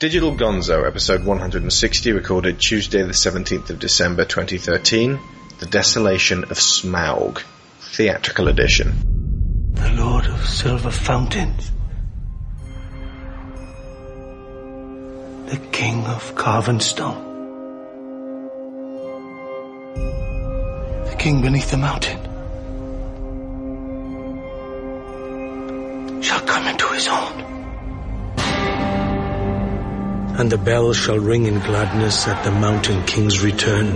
Digital Gonzo, episode 160, recorded Tuesday the 17th of December 2013, The Desolation of Smaug, theatrical edition. The Lord of Silver Fountains. The King of Carven Stone. The King beneath the mountain. And the bell shall ring in gladness at the mountain king's return.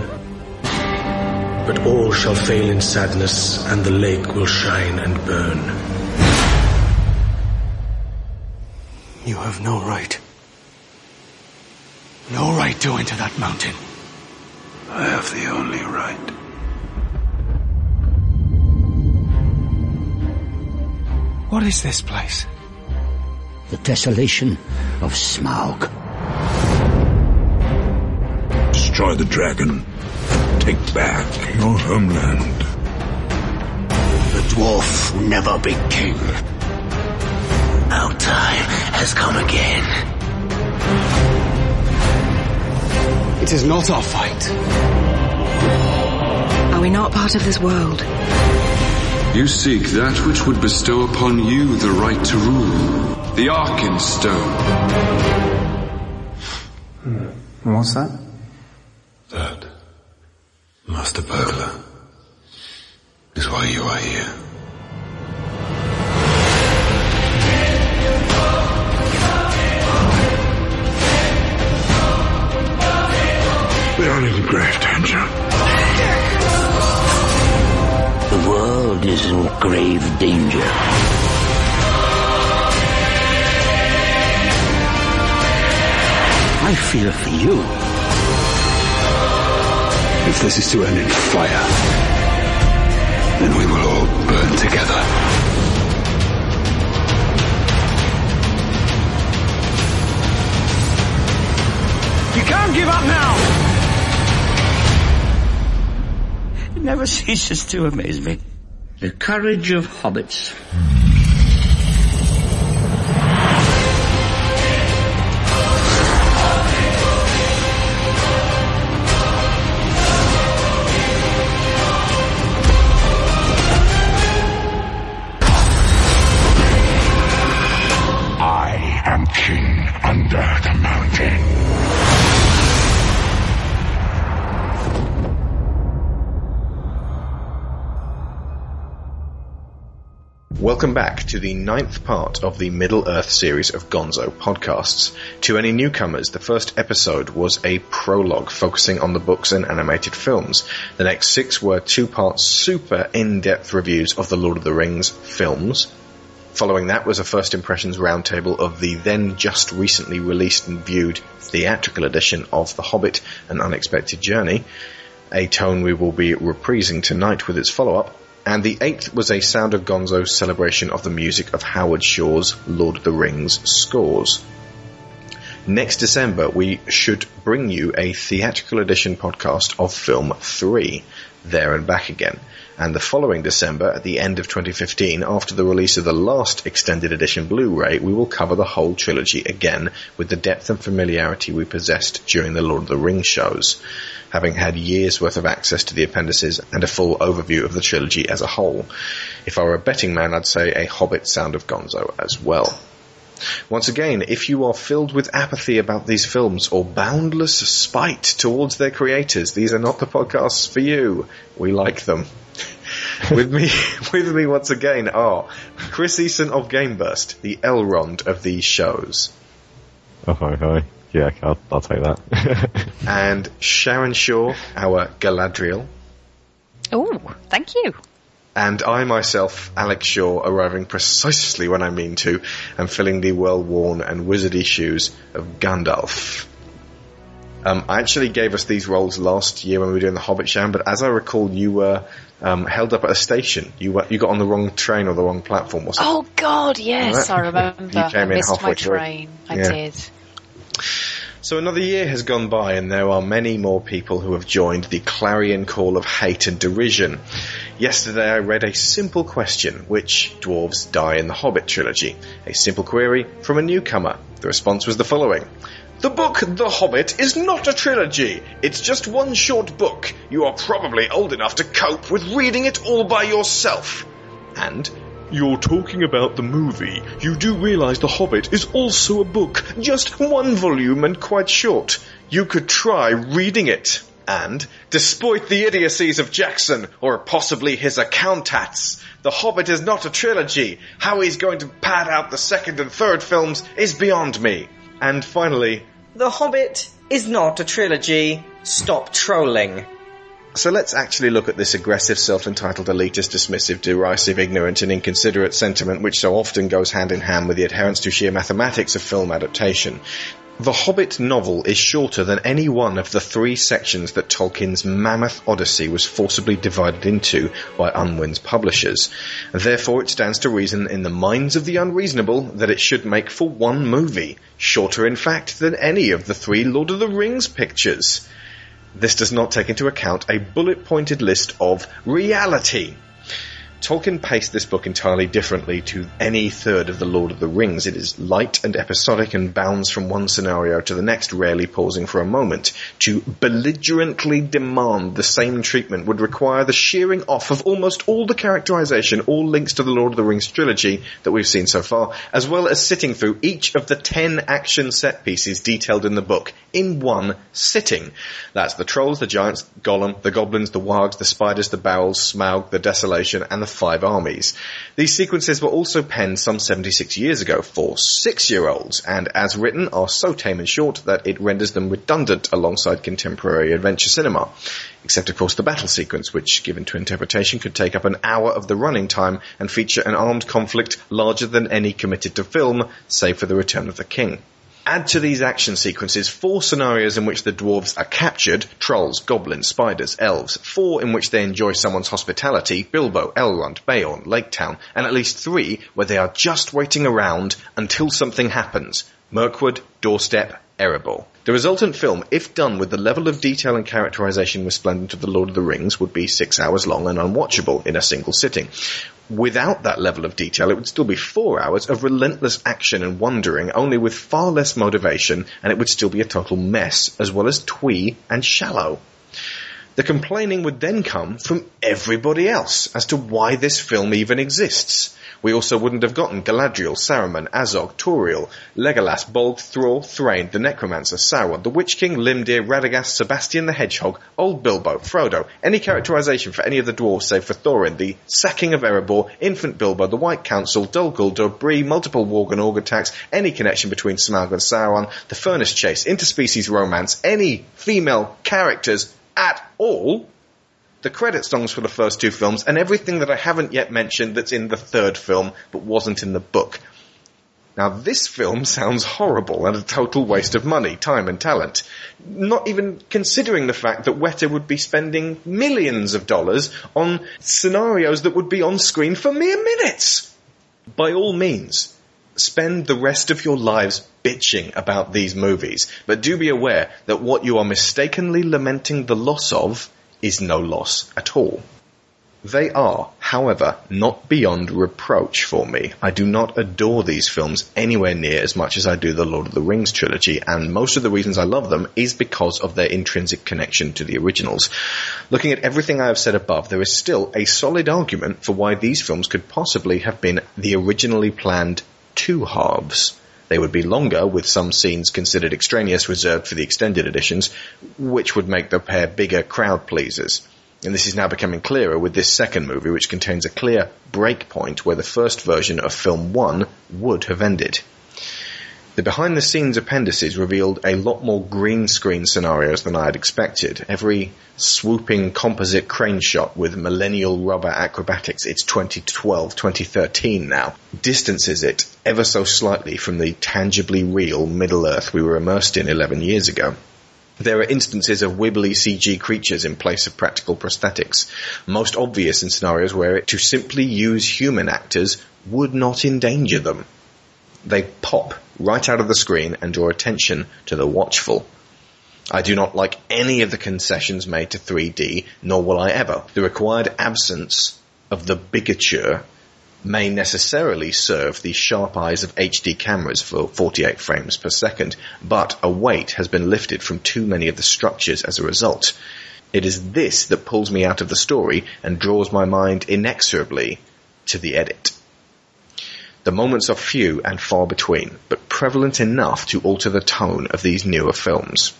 But all shall fail in sadness, and the lake will shine and burn. You have no right. No right to enter that mountain. I have the only right. What is this place? The desolation of Smaug. Destroy the dragon. Take back your homeland. The dwarf will never be king. Our time has come again. It is not our fight. Are we not part of this world? You seek that which would bestow upon you the right to rule. The Arkenstone. Hmm. What's that? That, Master Burglar, is why you are here. We are in grave danger. The world is in grave danger. I fear for you. If this is to end in fire, then we will all burn together. You can't give up now! It never ceases to amaze me. The courage of hobbits. Welcome back to the ninth part of the Middle Earth series of Gonzo podcasts. To any newcomers, the first episode was a prologue focusing on the books and animated films. The next six were two-part super in-depth reviews of the Lord of the Rings films. Following that was a first impressions roundtable of the then just recently released and viewed theatrical edition of The Hobbit An Unexpected Journey, a tone we will be reprising tonight with its follow-up. And the eighth was a Sound of Gonzo celebration of the music of Howard Shore's Lord of the Rings scores. Next December, we should bring you a theatrical edition podcast of Film 3, There and Back Again. And the following December, at the end of 2015, after the release of the last extended edition Blu-ray, we will cover the whole trilogy again with the depth and familiarity we possessed during the Lord of the Rings shows, having had years worth of access to the appendices and a full overview of the trilogy as a whole. If I were a betting man, I'd say a Hobbit Sound of Gonzo as well. Once again, if you are filled with apathy about these films or boundless spite towards their creators, these are not the podcasts for you. We like them. with me, with me once again are Chris Eason of Gameburst, the Elrond of these shows, Oh, hi, hi. Yeah, I'll, I'll take that. and Sharon Shaw, our Galadriel, Oh, thank you. and I myself, Alex Shaw, arriving precisely when I mean to, and filling the well-worn and wizardy shoes of Gandalf. Um, I actually gave us these roles last year when we were doing the Hobbit Sham, but as I recall, you were um, held up at a station. You were, you got on the wrong train or the wrong platform, or something. Oh God, yes, Right. I remember. You came I in missed halfway my through. train. I Yeah. did. So another year has gone by and there are many more people who have joined the clarion call of hate and derision. Yesterday I read a simple question, which dwarves die in the Hobbit trilogy? A simple query from a newcomer. The response was the following. The book The Hobbit is not a trilogy. It's just one short book. You are probably old enough to cope with reading it all by yourself. And You're talking about the movie. You do realize The Hobbit is also a book. just one volume and quite short. You could try reading it. And, despite the idiocies of Jackson, or possibly his accountats, The Hobbit is not a trilogy. How he's going to pad out the second and third films is beyond me. And finally, The Hobbit is not a trilogy. Stop trolling. So let's actually look at this aggressive, self-entitled, elitist, dismissive, derisive, ignorant, and inconsiderate sentiment which so often goes hand in hand with the adherence to sheer mathematics of film adaptation. The Hobbit novel is shorter than any one of the three sections that Tolkien's mammoth Odyssey was forcibly divided into by Unwin's publishers. Therefore, it stands to reason in the minds of the unreasonable that it should make for one movie, shorter in fact than any of the three Lord of the Rings pictures. This does not take into account a bullet pointed list of reality. Tolkien paced this book entirely differently to any third of the Lord of the Rings. It is light and episodic and bounds from one scenario to the next, rarely pausing for a moment. To belligerently demand the same treatment would require the shearing off of almost all the characterization, all links to the Lord of the Rings trilogy that we've seen so far, as well as sitting through each of the ten action set pieces detailed in the book in one sitting. That's the trolls, the giants, Gollum, the goblins, the wargs, the spiders, the barrels, Smaug, the desolation, and the five armies. These sequences were also penned some 76 years ago for six-year-olds, and as written are so tame and short that it renders them redundant alongside contemporary adventure cinema. Except of course the battle sequence, which given to interpretation could take up an hour of the running time and feature an armed conflict larger than any committed to film, save for the return of the king. Add to these action sequences four scenarios in which the dwarves are captured, trolls, goblins, spiders, elves, four in which they enjoy someone's hospitality, Bilbo, Elrond, Beorn, Lake Town, and at least three where they are just waiting around until something happens. Mirkwood, Doorstep, Erebor. The resultant film, if done with the level of detail and characterization resplendent of The Lord of the Rings, would be six hours long and unwatchable in a single sitting. Without that level of detail, it would still be four hours of relentless action and wandering, only with far less motivation, and it would still be a total mess, as well as twee and shallow. The complaining would then come from everybody else as to why this film even exists. We also wouldn't have gotten Galadriel, Saruman, Azog, Tauriel, Legolas, Bolg, Thror, Thrain, the Necromancer, Sauron, the Witch King, Lindir, Radagast, Sebastian the Hedgehog, Old Bilbo, Frodo, any characterization for any of the dwarves save for Thorin, the sacking of Erebor, Infant Bilbo, the White Council, Dol Guldur, Bree, multiple Warg and Orc attacks, any connection between Smaug and Sauron, the Furnace Chase, interspecies romance, any female characters at all, the credit songs for the first two films, and everything that I haven't yet mentioned that's in the third film but wasn't in the book. Now this film sounds horrible and a total waste of money, time and talent. Not even considering the fact that Weta would be spending millions of dollars on scenarios that would be on screen for mere minutes. By all means, spend the rest of your lives bitching about these movies, but do be aware that what you are mistakenly lamenting the loss of is no loss at all. They are, however, not beyond reproach for me. I do not adore these films anywhere near as much as I do the Lord of the Rings trilogy, and most of the reasons I love them is because of their intrinsic connection to the originals. Looking at everything I have said above, there is still a solid argument for why these films could possibly have been the originally planned two halves. They would be longer, with some scenes considered extraneous reserved for the extended editions, which would make the pair bigger crowd pleasers. And this is now becoming clearer with this second movie, which contains a clear break point where the first version of film one would have ended. The behind the scenes appendices revealed a lot more green screen scenarios than I had expected. Every swooping composite crane shot with millennial rubber acrobatics, it's 2012, 2013 now, distances it ever so slightly from the tangibly real Middle Earth we were immersed in 11 years ago. There are instances of wibbly CG creatures in place of practical prosthetics, most obvious in scenarios where it, to simply use human actors would not endanger them. They pop right out of the screen and draw attention to the watchful. I do not like any of the concessions made to 3D, nor will I ever. The required absence of the bigature may necessarily serve the sharp eyes of HD cameras for 48 frames per second, but a weight has been lifted from too many of the structures as a result. It is this that pulls me out of the story and draws my mind inexorably to the edit. The moments are few and far between, but prevalent enough to alter the tone of these newer films.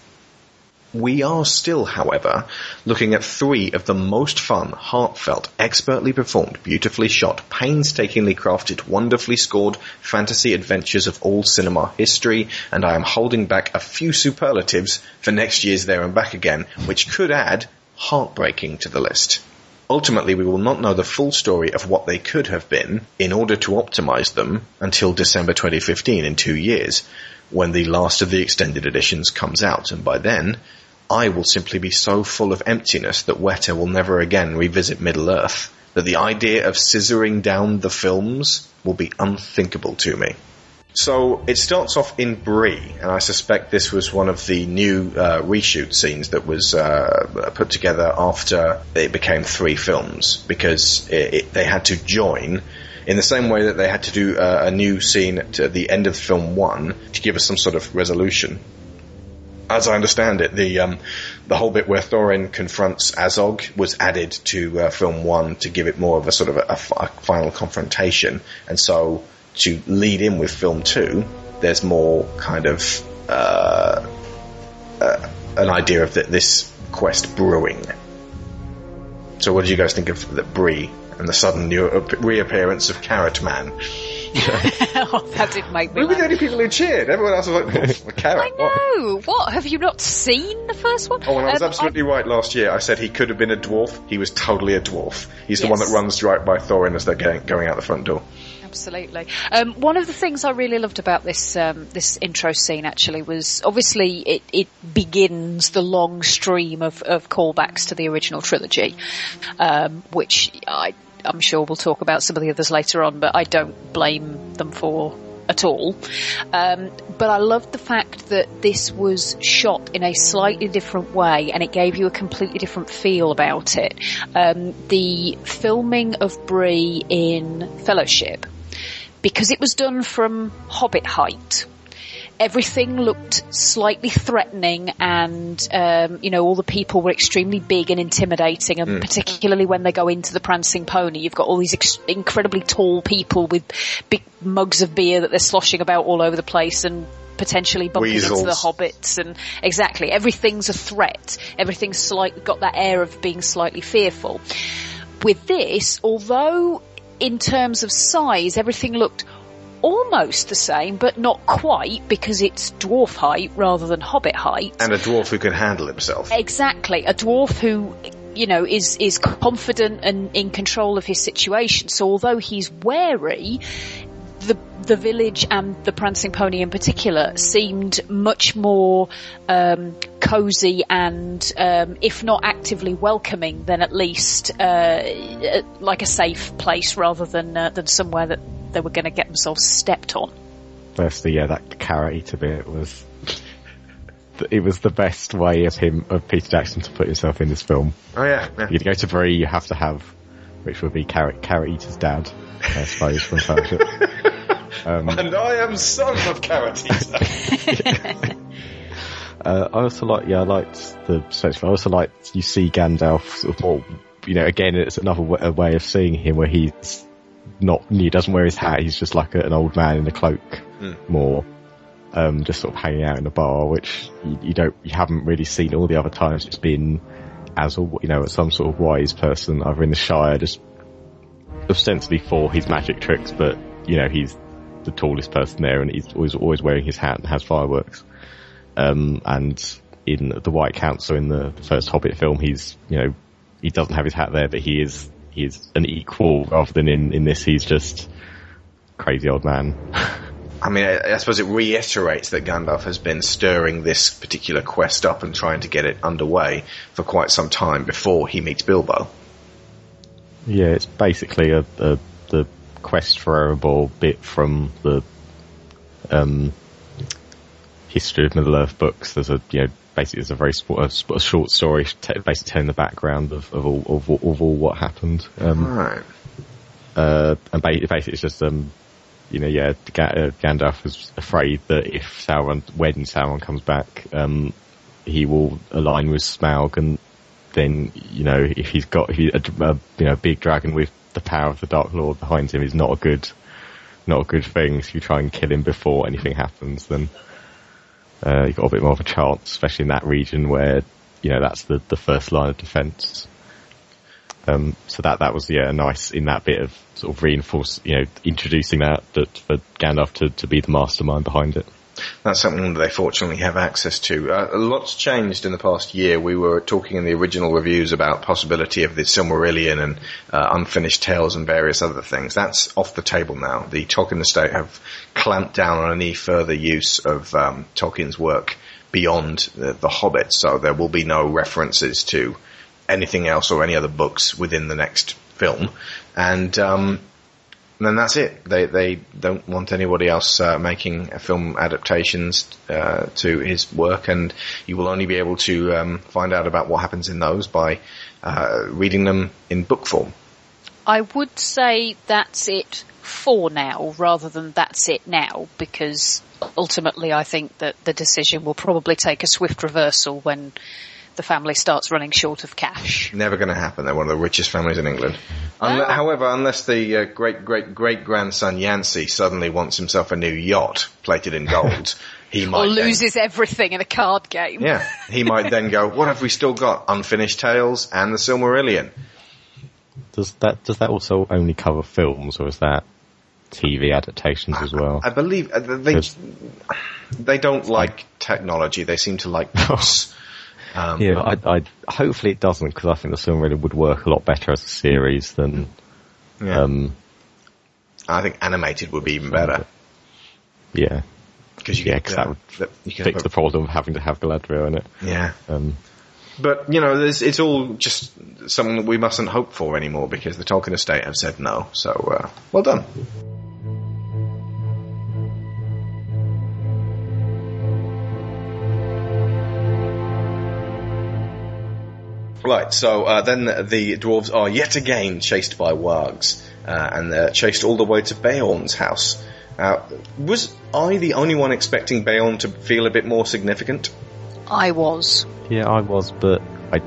We are still, however, looking at three of the most fun, heartfelt, expertly performed, beautifully shot, painstakingly crafted, wonderfully scored fantasy adventures of all cinema history, and I am holding back a few superlatives for next year's There and Back Again, which could add heartbreaking to the list. Ultimately, we will not know the full story of what they could have been in order to optimize them until December 2015 in two years, when the last of the extended editions comes out, and by then, I will simply be so full of emptiness that Weta will never again revisit Middle Earth, that the idea of scissoring down the films will be unthinkable to me. So it starts off in Bree, and I suspect this was one of the new uh, reshoot scenes that was uh, put together after it became three films, because it, it, they had to join in the same way that they had to do uh, a new scene at the end of film one to give us some sort of resolution. As I understand it, the um, the whole bit where Thorin confronts Azog was added to uh, film one to give it more of a sort of a, a, final confrontation, and so to lead in with film two, there's more kind of uh, uh, an idea of the, this quest brewing. So, what did you guys think of the Bree and the sudden new reappearance of Carrot Man? oh, that did make me. We were the only people who cheered. Everyone else was like, oh, "Carrot." I know. What? what? Have you not seen the first one? Oh, and I was um, absolutely I... right last year. I said he could have been a dwarf. He was totally a dwarf. He's yes. the one that runs right by Thorin as they're going, going out the front door. Absolutely. Um, one of the things I really loved about this um, this intro scene actually was obviously it, it begins the long stream of, of callbacks to the original trilogy, um, which I I'm sure we'll talk about some of the others later on, but I don't blame them for at all. Um, but I loved the fact that this was shot in a slightly different way and it gave you a completely different feel about it. Um, the filming of Bree in Fellowship, because it was done from Hobbit height, everything looked slightly threatening and, um, you know, all the people were extremely big and intimidating and mm. particularly when they go into the prancing pony, you've got all these ex- incredibly tall people with big mugs of beer that they're sloshing about all over the place and potentially bumping Weasels. into the hobbits and exactly everything's a threat. Everything's slight, got that air of being slightly fearful. With this, although in terms of size, everything looked almost the same, but not quite because it's dwarf height rather than hobbit height. And a dwarf who can handle himself. Exactly. A dwarf who, you know, is, is confident and in control of his situation. So although he's wary, the the village and the prancing pony in particular seemed much more um, cozy and, um, if not actively welcoming, then at least uh, like a safe place rather than uh, than somewhere that they were going to get themselves stepped on. Firstly, yeah, that carrot eater bit was. It was the best way of him, of Peter Jackson to put himself in this film. Oh yeah. yeah. You go to Bree, you have to have, which would be carrot, carrot eater's dad, I suppose, from Fellowship. Um, and I am son of Carrot Eater. uh, I also like, yeah, I liked the search. I also liked you see Gandalf sort of more, you know, again, it's another w- way of seeing him where he's not, he doesn't wear his hat, he's just like a, an old man in a cloak mm. more. Um, just sort of hanging out in a bar, which you, you, don't, you haven't really seen all the other times. It's been as a, you know, some sort of wise person, either in the Shire, just ostensibly for his magic tricks, but you know, he's the tallest person there, and he's always always wearing his hat and has fireworks. Um, and in the White Council in the, first Hobbit film, he's you know he doesn't have his hat there, but he is he is an equal rather than in in this he's just crazy old man. I mean, I, I, suppose it reiterates that Gandalf has been stirring this particular quest up and trying to get it underway for quite some time before he meets Bilbo. Yeah, it's basically a, a the quest for Erebor bit from the um, history of Middle Earth books. There's a you know basically there's a very a, a short story t- basically telling the background of, of all of, of all what happened. Um, right. uh, and ba- basically it's just um, you know, yeah, Ga- uh, Gandalf was afraid that if Sauron, when Sauron comes back, um, he will align with Smaug, and then you know, if he's got if he, a, a you know big dragon with the power of the Dark Lord behind him is not a good, not a good thing. So if you try and kill him before anything happens, then uh, you've got a bit more of a chance, especially in that region where you know that's the the first line of defence. Um, so that that was yeah nice in that bit of sort of reinforce you know introducing that that for Gandalf to, to be the mastermind behind it. That's something that they fortunately have access to. Uh, a lot's changed in the past year. We were talking in the original reviews about possibility of the Silmarillion and uh, unfinished tales and various other things. That's off the table now. The Tolkien estate have clamped down on any further use of um, Tolkien's work beyond the, the Hobbit, so there will be no references to anything else or any other books within the next film. And um, and then that's it. They they don't want anybody else uh, making film adaptations uh, to his work, and you will only be able to um, find out about what happens in those by uh, reading them in book form. I would say that's it for now, rather than that's it now, because ultimately I think that the decision will probably take a swift reversal when the family starts running short of cash. Never going to happen. They're one of the richest families in England. Unle- however, unless the uh, great great great grandson Yancey suddenly wants himself a new yacht plated in gold, he might Or then- loses everything in a card game. Yeah, he might then go. What have we still got? Unfinished tales and the Silmarillion. Does that does that also only cover films, or is that TV adaptations as well? I believe uh, they they don't like technology. They seem to like books. Um, yeah, I, I hopefully it doesn't because I think the film really would work a lot better as a series than. Yeah. Um, I think animated would be even better yeah, because you yeah, uh, that would fix the problem of having to have Galadriel in it. Yeah. Um, But you know, it's all just something that we mustn't hope for anymore because the Tolkien estate have said no. So uh, well done. Right, so uh, then the dwarves are yet again chased by wargs, uh, and they're chased all the way to Beorn's house. Uh, was I the only one expecting Beorn to feel a bit more significant? I was. yeah, I was, but I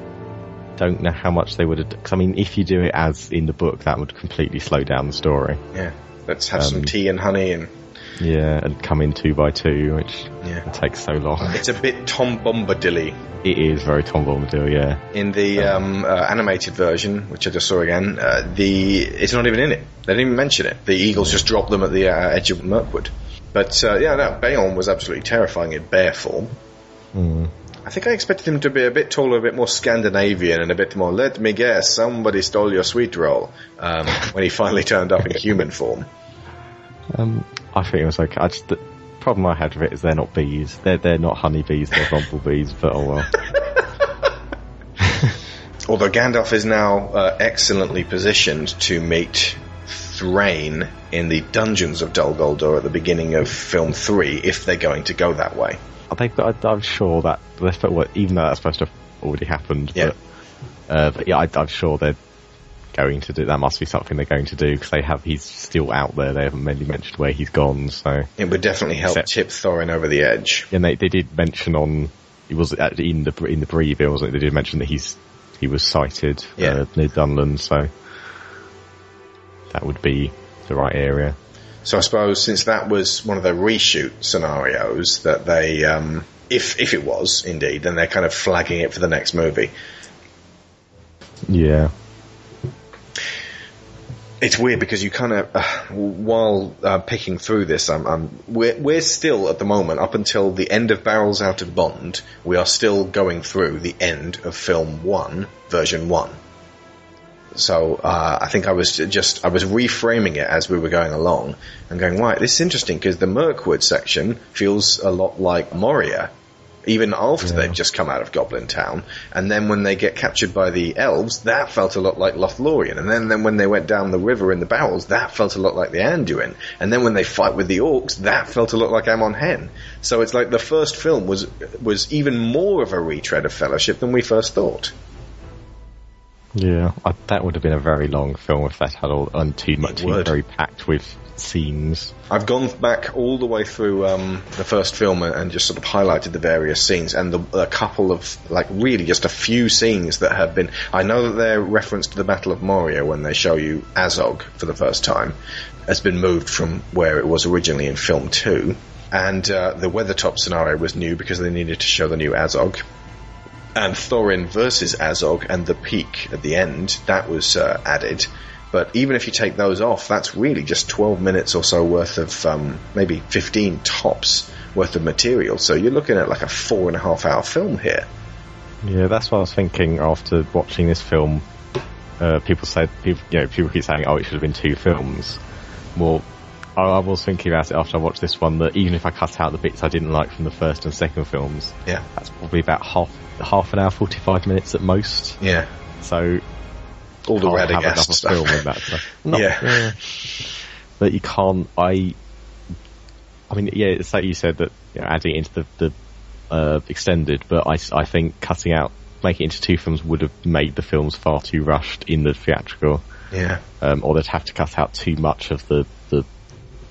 don't know how much they would have. Because I mean, if you do it as in the book, that would completely slow down the story. Yeah, let's have some Um, tea and honey and Yeah, and come in two by two, which Yeah. takes so long. It's a bit Tom Bombadilly. It is very Tom Bombadil, yeah. In the um, uh, animated version, which I just saw again, uh, the it's not even in it. They didn't even mention it. The eagles just dropped them at the uh, edge of Mirkwood. But uh, yeah, no, Beorn was absolutely terrifying in bear form. Hmm. I think I expected him to be a bit taller, a bit more Scandinavian, and a bit more. Let me guess, somebody stole your sweet roll. Um, when he finally turned up in human form. Um, I think it was okay. I just the problem I had with it is they're not bees. They're they're not honeybees. They're bumblebees. But oh well. Although Gandalf is now uh, excellently positioned to meet Thrain in the dungeons of Dol Guldur at the beginning of film three, if they're going to go that way. They've got, I, I'm sure that they're supposed, well, even though that's supposed to have already happened. Yeah. But, uh, but yeah, I, I'm sure they're going to do. That must be something they're going to do because they have. He's still out there. They haven't really mentioned where he's gone. So It would definitely help Except- tip Thorin over the edge. and they they did mention on. It was in the in the preview, wasn't it? They did mention that he's he was sighted Yeah. uh, near Dunland. So that would be the right area. So I suppose since that was one of the reshoot scenarios that they, um, if if it was indeed, then they're kind of flagging it for the next movie. Yeah. It's weird because you kind of, uh, while uh, picking through this, I'm, I'm, we're, we're still at the moment, up until the end of Barrels Out of Bond, we are still going through the end of film one, version one. So uh, I think I was just I was reframing it as we were going along and going right. This is interesting because the Mirkwood section feels a lot like Moria, even after they've just come out of Goblin Town. And then when they get captured by the elves, that felt a lot like Lothlorien. And then, then when they went down the river in the barrels, that felt a lot like the Anduin. And then when they fight with the orcs, that felt a lot like Amon Hen. So it's like the first film was was even more of a retread of Fellowship than we first thought. Yeah, I, that would have been a very long film if that had all and too much, very packed with scenes. I've gone back all the way through um, the first film and, just sort of highlighted the various scenes and the, a couple of like really just a few scenes that have been. I know that they're reference to the Battle of Moria when they show you Azog for the first time has been moved from where it was originally in film two, and uh, the Weathertop scenario was new because they needed to show the new Azog. And Thorin versus Azog and the peak at the end that was uh, added. But even if you take those off, that's really just 12 minutes or so worth of, um, maybe 15 tops worth of material. So you're looking at like a four and a half hour film here. Yeah, that's what I was thinking after watching this film. Uh, people said, people, you know, people keep saying, "Oh, it should have been two films." Well, I, I was thinking about it after I watched this one that even if I cut out the bits I didn't like from the first and second films, Yeah. that's probably about half half an hour, forty five minutes at most. Yeah. So All the can't have Radagast another stuff. film in that. Not- Yeah. But you can't. I. I mean, yeah, it's like you said that you know, adding it into the, the uh, extended, but I, I think cutting out, making it into two films would have made the films far too rushed in the theatrical. Yeah. Um, or they'd have to cut out too much of the, the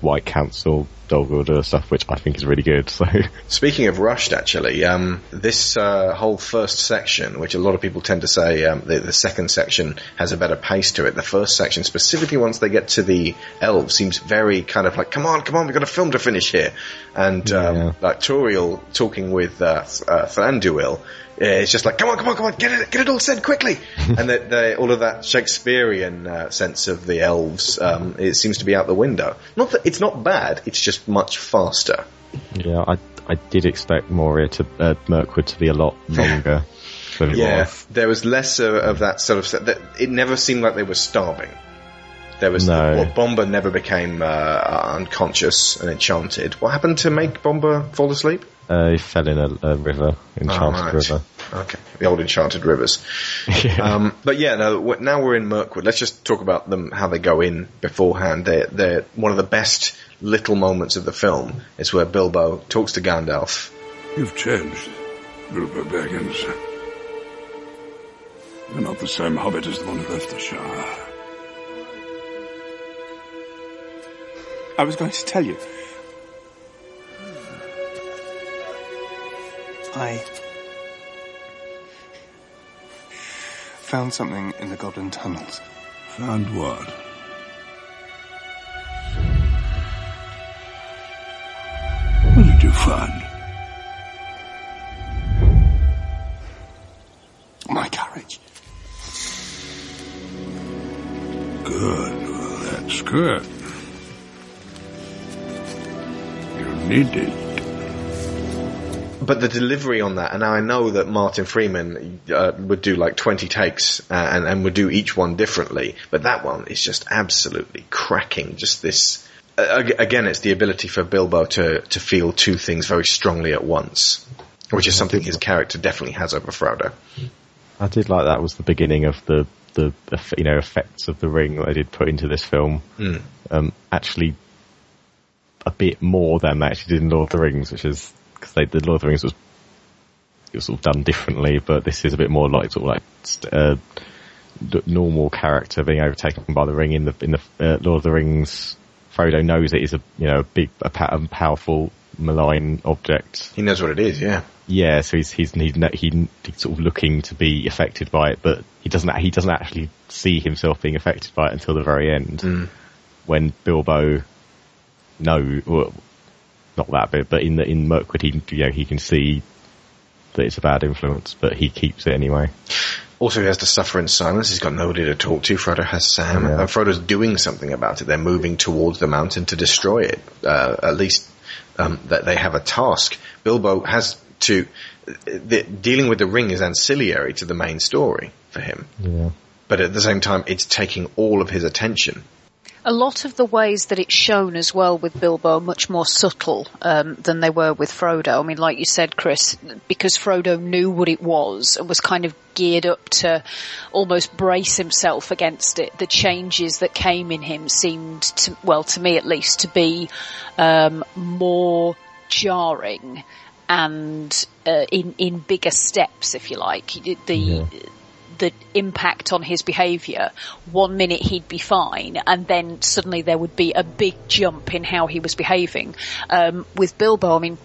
White Council Dol Guldur stuff, which I think is really good. So Speaking of rushed, actually, um, this uh, whole first section, which a lot of people tend to say um, the, the second section has a better pace to it, the first section, specifically once they get to the elves, seems very kind of like, come on, come on, we've got a film to finish here. And um, Yeah. like Tauriel talking with uh, uh, Thranduil, it's just like, come on, come on, come on, get it, get it all said quickly. and that all of that Shakespearean uh, sense of the elves, um, it seems to be out the window. Not that it's not bad, it's just much faster. yeah, I I did expect Moria to uh, Mirkwood to be a lot longer Yeah, was. there was less of, of that sort of. That, it never seemed like they were starving. There was No. well, Bombur never became uh, unconscious and enchanted. What happened to make Bombur fall asleep? Uh, he fell in a, a river, Enchanted Oh, right. River. Okay, the old enchanted rivers. um, but yeah, no, now we're in Mirkwood. Let's just talk about them, how they go in beforehand. They're, they're one of the best little moments of the film. Is where Bilbo talks to Gandalf. You've changed, Bilbo Baggins. You're not the same hobbit as the one who left the Shire. I was going to tell you. I found something in the Goblin tunnels. Found what? What did you find? My courage. Good. Well, that's good. You need it. But the delivery on that, and now I know that Martin Freeman uh, would do like 20 takes uh, and, and would do each one differently, but that one is just absolutely cracking. Just this, uh, again, it's the ability for Bilbo to, to feel two things very strongly at once, which is something his character definitely has over Frodo. I did like that was the beginning of the the eff- you know effects of the ring that they did put into this film. Mm. Um, actually, a bit more than they actually did in Lord of the Rings, which is because the Lord of the Rings was it was sort of done differently, but this is a bit more like sort of like uh, normal character being overtaken by the ring in the in the uh, Lord of the Rings. Frodo knows it is a you know a big a, powerful malign object. He knows what it is, yeah. Yeah, so he's he's he's, he's sort of looking to be affected by it, but he doesn't he doesn't actually see himself being affected by it until the very end, Mm. when Bilbo know well, not that bit, but in the in Mirkwood he you know he can see that it's a bad influence, but he keeps it anyway. Also, he has to suffer in silence. He's got nobody to talk to. Frodo has Sam. Yeah. And Frodo's doing something about it. They're moving towards the mountain to destroy it. Uh, at least um, that they have a task. Bilbo has to. The, dealing with the ring is ancillary to the main story for him. Yeah. But at the same time, it's taking all of his attention. A lot of the ways that it's shown as well with Bilbo are much more subtle um, than they were with Frodo. I mean, like you said, Chris, because Frodo knew what it was and was kind of geared up to almost brace himself against it. The changes that came in him seemed, to, well, to me at least, to be um, more jarring and uh, in in bigger steps, if you like. The Yeah. The impact on his behaviour. One minute he'd be fine, and then suddenly there would be a big jump in how he was behaving. Um, with Bilbo, I mean,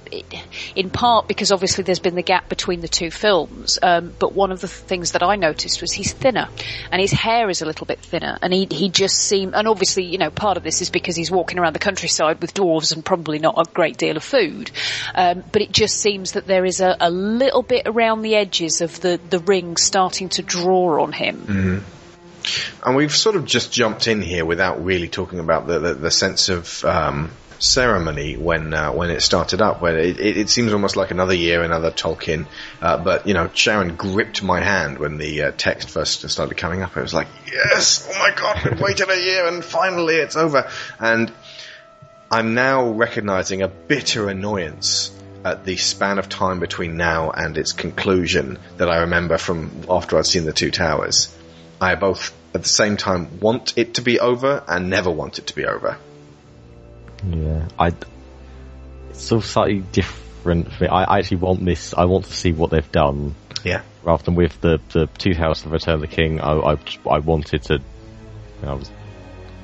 in part because obviously there's been the gap between the two films, um, but one of the things that I noticed was he's thinner, and his hair is a little bit thinner, and he he just seemed, and obviously you know part of this is because he's walking around the countryside with dwarves and probably not a great deal of food, um, but it just seems that there is a, a little bit around the edges of the the ring starting to draw on him. Mm-hmm. And we've sort of just jumped in here without really talking about the the, the sense of um, ceremony when uh, when it started up. Where it, it, it, seems almost like another year, another Tolkien. Uh, but you know, Sharon gripped my hand when the uh, text first started coming up. It was like, yes, oh my god, I've waited a year and finally it's over. And I'm now recognizing a bitter annoyance at the span of time between now and its conclusion that I remember from after I'd seen the Two Towers. I both at the same time want it to be over and never want it to be over. Yeah, I. It's of slightly different for me. I, I actually want this. I want to see what they've done. Yeah. Rather than with the the Two Towers of Return of the King, I I, I wanted to. I was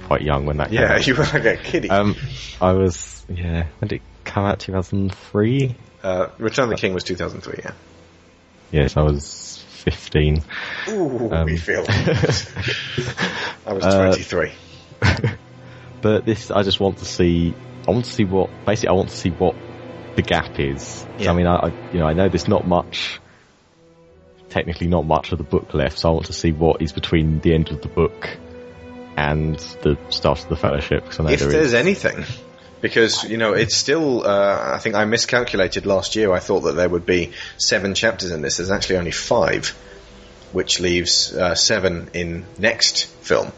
quite young when that. Yeah, came you were like a kiddie. Um, I was. Yeah. When did come out? Two thousand three. Uh, Return of the King was two thousand three. Yeah. Yes, I was fifteen. Ooh, Um, we feel. I was Uh, twenty three. but this, I just want to see. I want to see what. Basically, I want to see what the gap is. Yeah. I mean, I, I you know I know there's not much. Technically, not much of the book left, so I want to see what is between the end of the book and the start of the Fellowship. Because I know if there there's is. anything. Because, you know, it's still, uh, I think I miscalculated last year. I thought that there would be seven chapters in this. There's actually only five, which leaves uh, seven in next film.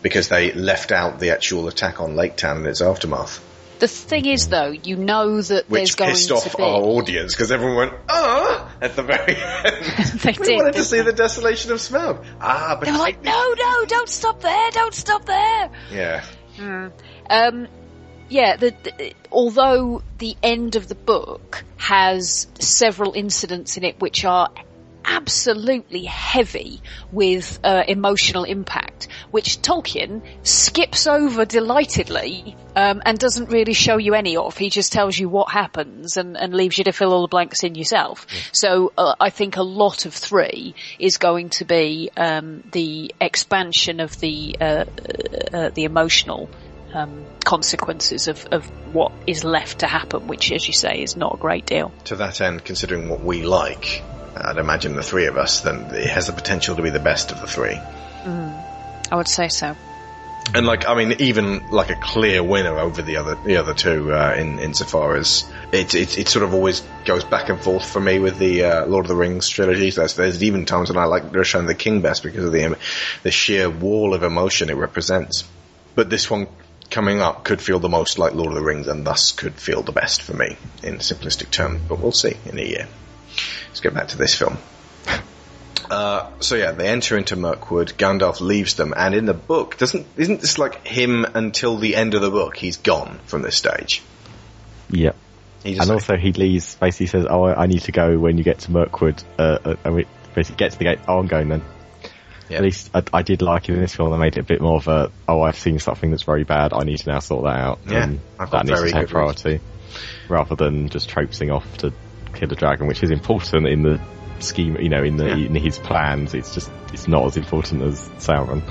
Because they left out the actual attack on Lake Town and its aftermath. The thing is, though, you know that there's Which going pissed to off our audience because everyone went, ah, at the very end. They we did, wanted to see the desolation of Smaug. Ah, but They were like, no, no, don't stop there, don't stop there. yeah. Um, yeah, the, the, although the end of the book has several incidents in it which are absolutely heavy with uh, emotional impact, which Tolkien skips over delightedly um, and doesn't really show you any of. He just tells you what happens and, and leaves you to fill all the blanks in yourself. So uh, I think a lot of three is going to be um, the expansion of the uh, uh, the emotional um, consequences of, of what is left to happen, which, as you say, is not a great deal. To that end, considering what we like, I'd imagine the three of us, then it has the potential to be the best of the three. I would say so. And like, I mean, even like a clear winner over the other, the other two, uh, in, insofar as it, it, it sort of always goes back and forth for me with the, uh, Lord of the Rings trilogies. There's, there's even times when I like Return of the King best because of the, the sheer wall of emotion it represents. But this one coming up could feel the most like Lord of the Rings and thus could feel the best for me in simplistic terms, but we'll see in a year. Let's get back to this film. Uh, so yeah, they enter into Mirkwood. Gandalf leaves them, and in the book, doesn't isn't this like him until the end of the book? He's gone from this stage. Yeah. And like- also, he leaves. Basically, says, "Oh, I I need to go when you get to Mirkwood." Uh, uh, and we basically get to the gate. Oh, I'm going then. At least I, I did like it in this film. They made it a bit more of a, "Oh, I've seen something that's very bad. I need to now sort that out." Yeah, and I've that needs to take priority, rather than just traipsing off to kill a dragon, which is important in the scheme. You know, in the Yeah. in his plans, it's just it's not as important as Sauron.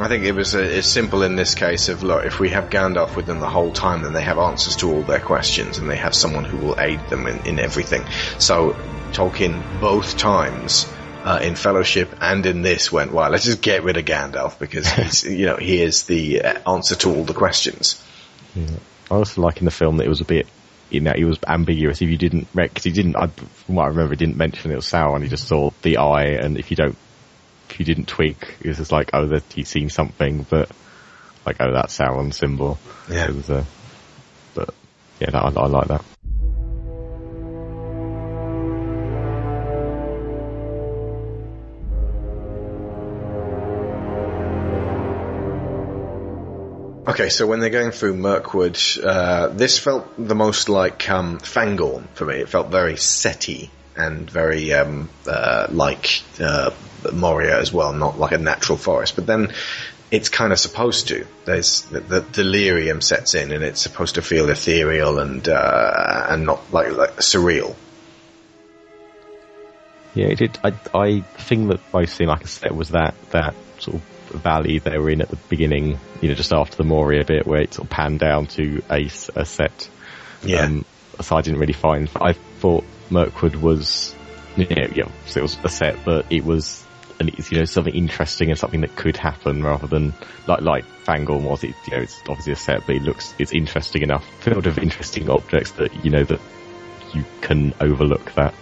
I think it was uh, as simple in this case of look, if we have Gandalf with them the whole time, then they have answers to all their questions, and they have someone who will aid them in, in everything. So Tolkien both times. Uh, in Fellowship and in this went, well, let's just get rid of Gandalf because he's, you know, he is the uh, answer to all the questions. I also like in the film that it was a bit, you know, it was ambiguous. If you didn't, because he didn't, I, from what I remember, he didn't mention it was Sauron. He just saw the eye, and if you don't, if you didn't tweak, it was just like, oh, that he's seen something, but like, oh, that's Sauron's symbol. Yeah. It was, uh, but yeah, I, I like that. Okay, so when they're going through Mirkwood, uh, this felt the most like um, Fangorn for me. It felt very setty and very um, uh, like uh, Moria as well, not like a natural forest. But then it's kind of supposed to. There's the, the delirium sets in, and it's supposed to feel ethereal and uh, and not like like surreal. Yeah, it did. I, I think that most seemed like a set was that that sort of valley they were in at the beginning, you know, just after the Moria bit where it sort of panned down to a, a set. Yeah. Um, so I didn't really find. I thought Mirkwood was, yeah, yeah, so it was a set, but it was, and it's you know something interesting and something that could happen rather than like like Fangorn was. It you know it's obviously a set, but it looks it's interesting enough, filled with interesting objects that you know that you can overlook that.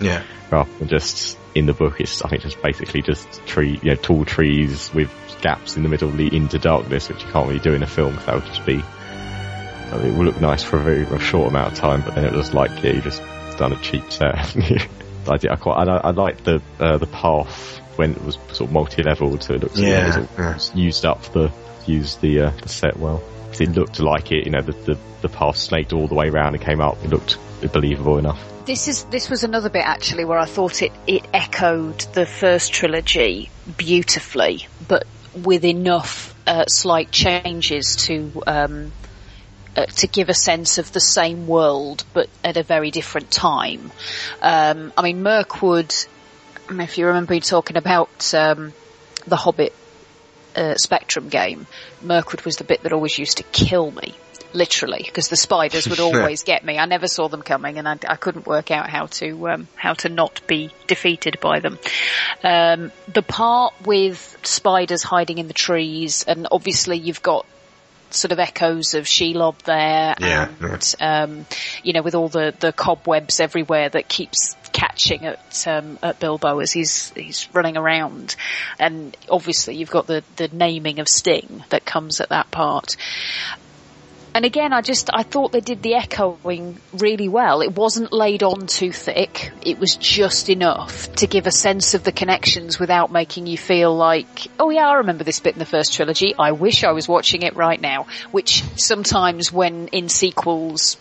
Yeah. rather than just in the book, it's I think just basically just tree, you know, tall trees with gaps in the middle lead into darkness, which you can't really do in a film. Cause that would just be. I mean, it will look nice for a very a short amount of time, but then it was like yeah, you just done a cheap set. I did. I quite. I, I like the uh, the path when it was sort of multi-level, so it looks Yeah, yeah, it was all used up the used the uh, the set well. It looked like it, you know, the, the the path snaked all the way around and came up. It looked believable enough. This is this was another bit actually where I thought it it echoed the first trilogy beautifully, but with enough uh, slight changes to um, uh, to give a sense of the same world, but at a very different time. Um, I mean, Mirkwood. If you remember, talking about um, the Hobbit uh, Spectrum game. Mirkwood was the bit that always used to kill me literally, because the spiders would always get me. I never saw them coming, and I, I couldn't work out how to um, how to not be defeated by them. Um, the part with spiders hiding in the trees, and obviously you've got sort of echoes of Shelob there, Yeah, and um, you know, with all the the cobwebs everywhere that keeps catching at um, at Bilbo as he's he's running around, and obviously you've got the the naming of Sting that comes at that part. And again, I just, I thought they did the echoing really well. It wasn't laid on too thick. It was just enough to give a sense of the connections without making you feel like, oh yeah, I remember this bit in the first trilogy. I wish I was watching it right now. Which sometimes when in sequels,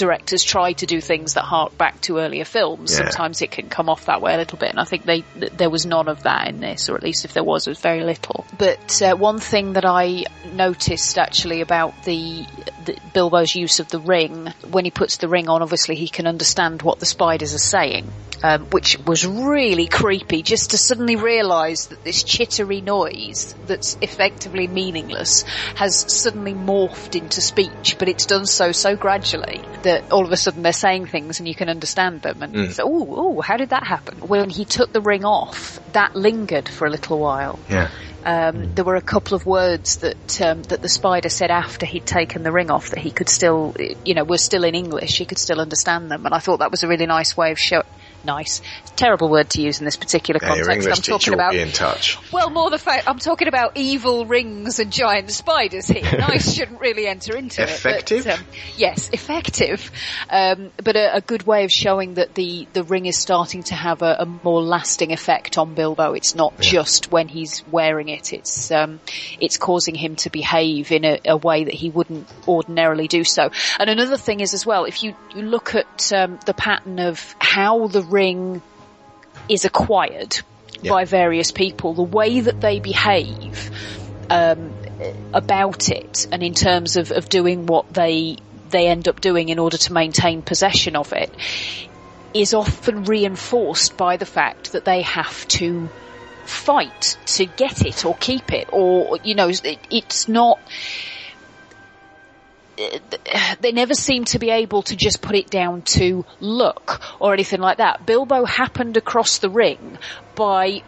directors try to do things that hark back to earlier films, Yeah. sometimes it can come off that way a little bit. And I think they, th- there was none of that in this, or at least if there was, it was very little. But uh, one thing that I noticed actually about the, the Bilbo's use of the ring, when he puts the ring on, obviously he can understand what the spiders are saying. Um, which was really creepy just to suddenly realise that this chittery noise that's effectively meaningless has suddenly morphed into speech, but it's done so so gradually that all of a sudden they're saying things and you can understand them. And Mm. so, oh, oh, how did that happen? When he took the ring off, that lingered for a little while. Yeah. Um, there were a couple of words that um, that the spider said after he'd taken the ring off that he could still, you know, were still in English. He could still understand them, and I thought that was a really nice way of show. Nice, terrible word to use in this particular Yeah, context. I'm talking about in touch. well, more the fact I'm talking about evil rings and giant spiders here. Nice shouldn't really enter into Effective? it. But, um, yes, effective. Um, but a, a good way of showing that the, the ring is starting to have a, a more lasting effect on Bilbo. It's not just when he's wearing it. It's um, it's causing him to behave in a, a way that he wouldn't ordinarily do so. And another thing is as well, if you, you look at um, the pattern of how the ring is acquired Yeah. by various people, the way that they behave um, about it, and in terms of, of doing what they they end up doing in order to maintain possession of it, is often reinforced by the fact that they have to fight to get it or keep it, or you know, it, it's not they never seem to be able to just put it down to luck or anything like that. Bilbo happened across the ring by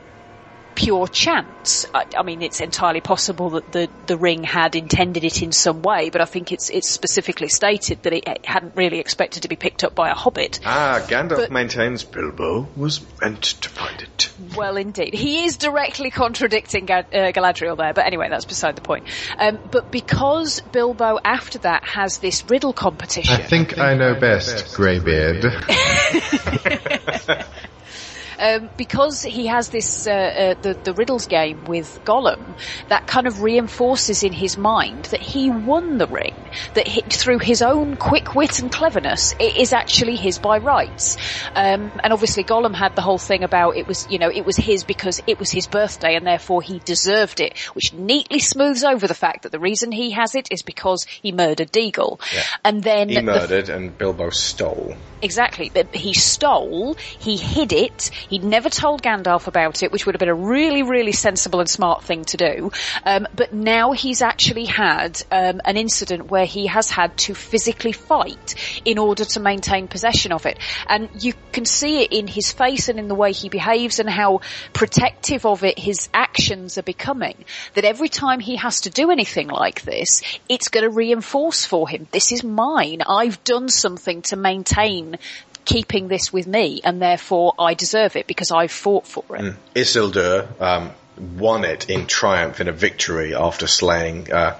pure chance. I, I mean, it's entirely possible that the, the ring had intended it in some way, but I think it's it's specifically stated that it, it hadn't really expected to be picked up by a hobbit. Ah, Gandalf But- maintains Bilbo was meant to find it. Well, indeed. He is directly contradicting Ga- uh, Galadriel there, but anyway, that's beside the point. Um, but because Bilbo, after that, has this riddle competition. I think I know best, Greybeard. um, because he has this uh, uh, the the riddles game with Gollum, that kind of reinforces in his mind that he won the ring, that he, through his own quick wit and cleverness, it is actually his by rights. Um, and obviously Gollum had the whole thing about it was, you know, it was his because it was his birthday and therefore he deserved it, which neatly smooths over the fact that the reason he has it is because he murdered Deagol. Yeah. And then He the murdered and Bilbo stole. Exactly. But he stole, he hid it, he never told Gandalf about it, which would have been a really, really sensible and smart thing to do. Um, but now he's actually had um, an incident where he has had to physically fight in order to maintain possession of it. And you can see it in his face and in the way he behaves and how protective of it his actions are becoming. That every time he has to do anything like this, it's going to reinforce for him, this is mine. I've done something to maintain keeping this with me and therefore I deserve it because I've fought for it. Mm. Isildur um, won it in triumph in a victory after slaying uh,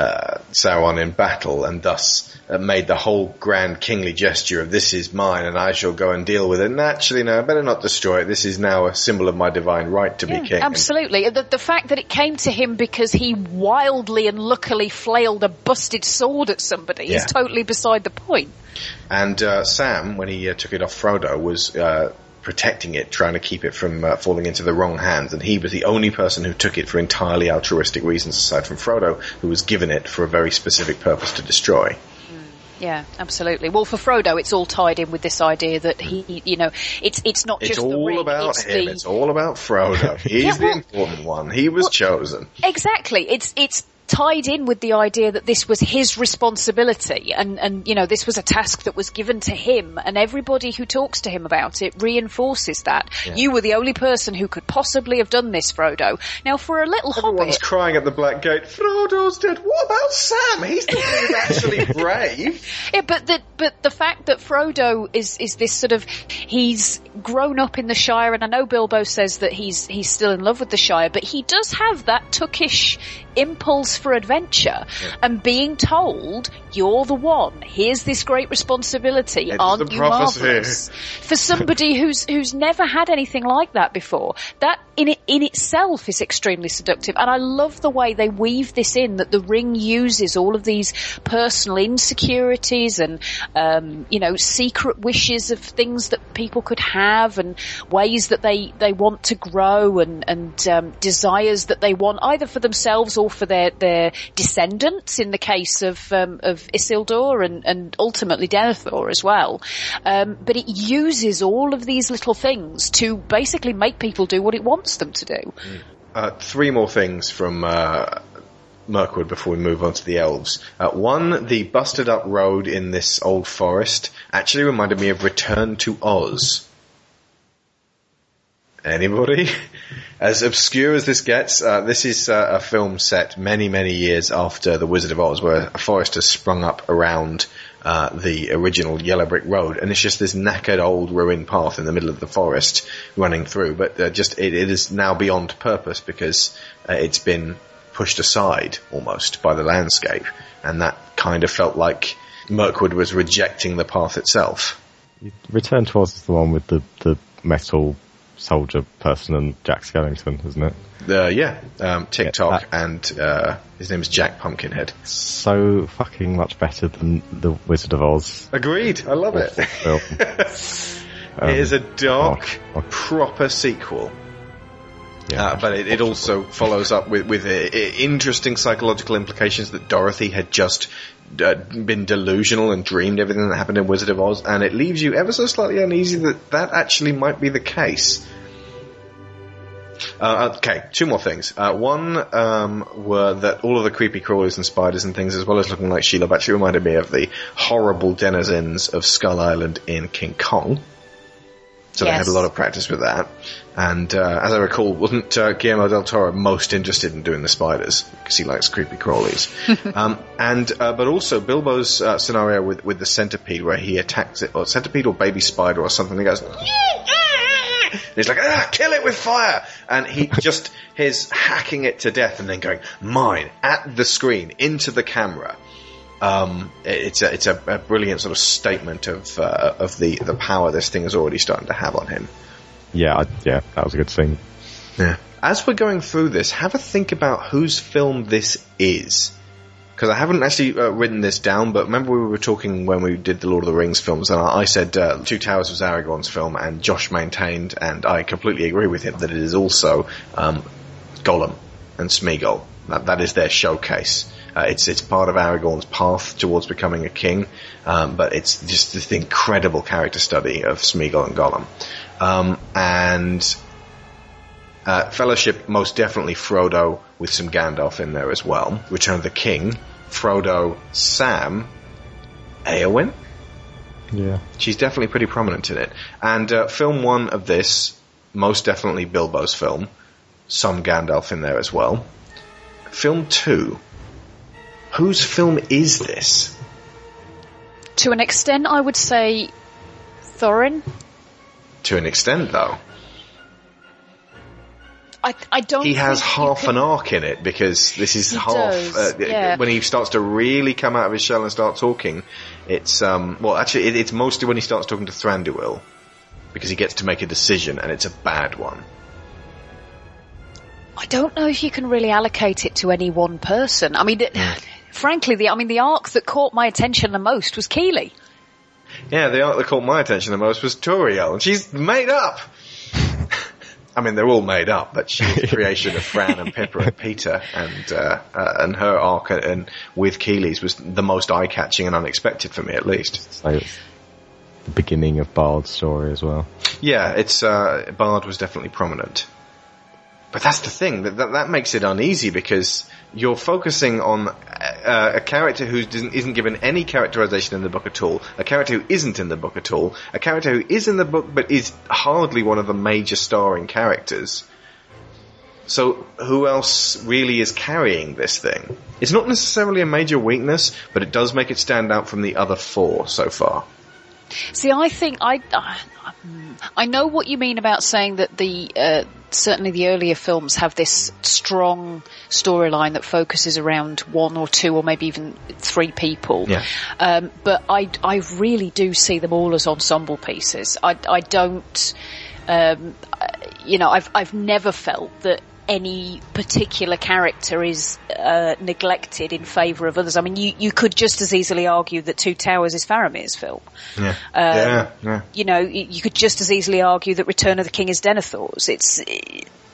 uh, Sauron in battle, and thus uh, made the whole grand kingly gesture of "this is mine, and I shall go and deal with it." And actually, no, I better not destroy it. This is now a symbol of my divine right to be king. Absolutely. The, the fact that it came to him because he wildly and luckily flailed a busted sword at somebody Yeah. is totally beside the point. And uh, Sam, when he uh, took it off Frodo, was uh, protecting it, trying to keep it from uh, falling into the wrong hands. And he was the only person who took it for entirely altruistic reasons, aside from Frodo, who was given it for a very specific purpose to destroy. Yeah, absolutely. Well, for Frodo, it's all tied in with this idea that he, you know, it's it's not It's just the all ring, about it's him. the It's all about Frodo. He's Yeah, the important one. He was chosen. Exactly. It's it's tied in with the idea that this was his responsibility and and you know this was a task that was given to him and everybody who talks to him about it reinforces that. Yeah. You were the only person who could possibly have done this, Frodo. Now for a little Everyone's hobbit crying at the Black Gate. Frodo's dead. What about Sam? He's the one who's actually brave. Yeah, but the but the fact that Frodo is is this sort of he's grown up in the Shire, and I know Bilbo says that he's he's still in love with the Shire, but he does have that Tookish impulse for adventure, and being told you're the one. Here's this great responsibility. It's Aren't you prophecy. marvelous? For somebody who's who's never had anything like that before, that in it in itself is extremely seductive, and I love the way they weave this in that the ring uses all of these personal insecurities and um, you know secret wishes of things that people could have and ways that they they want to grow and and um, desires that they want either for themselves or for their their descendants. In the case of um, of Isildur and and ultimately Denethor as well, um, but it uses all of these little things to basically make people do what it wants them to do. Uh, three more things from uh, Mirkwood before we move on to the elves. Uh, one, the busted up road in this old forest actually reminded me of Return to Oz. Anybody? As obscure as this gets, uh, this is uh, a film set many, many years after The Wizard of Oz, where a forest has sprung up around uh, the original yellow brick road, and it's just this knackered old ruined path in the middle of the forest running through. But uh, just it, it is now beyond purpose because uh, it's been pushed aside almost by the landscape, and that kind of felt like Mirkwood was rejecting the path itself. Return to Oz is the one with the, the metal soldier person and Jack Skellington, isn't it? Uh, yeah, um, TikTok and uh, his name is Jack Pumpkinhead. So fucking much better than The Wizard of Oz. Agreed. I love it. film. it is a dark, oh, proper sequel. Yeah. Uh, but it, it also follows up with, with uh, interesting psychological implications that Dorothy had just uh, been delusional and dreamed everything that happened in Wizard of Oz, and it leaves you ever so slightly uneasy that that actually might be the case. Uh, okay, two more things. Uh, one um, were that all of the creepy crawlers and spiders and things, as well as looking like Shelob, actually reminded me of the horrible denizens of Skull Island in King Kong. So they had a lot of practice with that. And uh, as I recall, wasn't uh, Guillermo del Toro most interested in doing the spiders because he likes creepy crawlies? um, and uh, but also Bilbo's uh, scenario with with the centipede where he attacks it, or centipede or baby spider or something. He goes. And he's like, ah, kill it with fire! And he just, his hacking it to death and then going, mine, at the screen, into the camera. Um, it's a, it's a, a brilliant sort of statement of, uh, of the, the power this thing is already starting to have on him. Yeah, I, yeah, that was a good scene. Yeah. as we're going through this, have a think about whose film this is. Because I haven't actually uh, written this down, but remember we were talking when we did the Lord of the Rings films, and I, I said uh, Two Towers was Aragorn's film, and Josh maintained, and I completely agree with him, that it is also um, Gollum and Smeagol. That, that is their showcase. Uh, it's it's part of Aragorn's path towards becoming a king, um, but it's just this incredible character study of Smeagol and Gollum. Um, and uh, Fellowship, most definitely Frodo with some Gandalf in there as well. Return of the King, Frodo, Sam, Eowyn. Yeah. She's definitely pretty prominent in it. And uh, film one of this, most definitely Bilbo's film. Some Gandalf in there as well. Film two. Whose film is this? To an extent, I would say Thorin. To an extent, though. I, I don't. He has half can- an arc in it because this is He half. does, uh, yeah. When he starts to really come out of his shell and start talking, it's um. Well, actually, it, it's mostly when he starts talking to Thranduil because he gets to make a decision and it's a bad one. I don't know if you can really allocate it to any one person. I mean, it, frankly, the I mean, the arc that caught my attention the most was Kili. Yeah, the arc that caught my attention the most was Tauriel, and she's made up. I mean, they're all made up, but she's the creation of Fran and Pippa and Peter, and uh, uh, and her arc and with Kili's was the most eye-catching and unexpected for me, at least. So the beginning of Bard's story as well. Yeah, it's uh, Bard was definitely prominent, but that's the thing that that, that makes it uneasy because you're focusing on uh, a character who isn't given any characterization in the book at all, a character who isn't in the book at all, a character who is in the book but is hardly one of the major starring characters. So who else really is carrying this thing? It's not necessarily a major weakness, but it does make it stand out from the other four so far. See, I think I, I know what you mean about saying that the uh, certainly the earlier films have this strong storyline that focuses around one or two or maybe even three people. Yeah. Um, but I, I really do see them all as ensemble pieces. I, I don't, um, you know, I've, I've never felt that any particular character is uh, neglected in favour of others. I mean, you, you could just as easily argue that Two Towers is Faramir's film. Yeah. Um, yeah, yeah. You know, you could just as easily argue that Return of the King is Denethor's. It's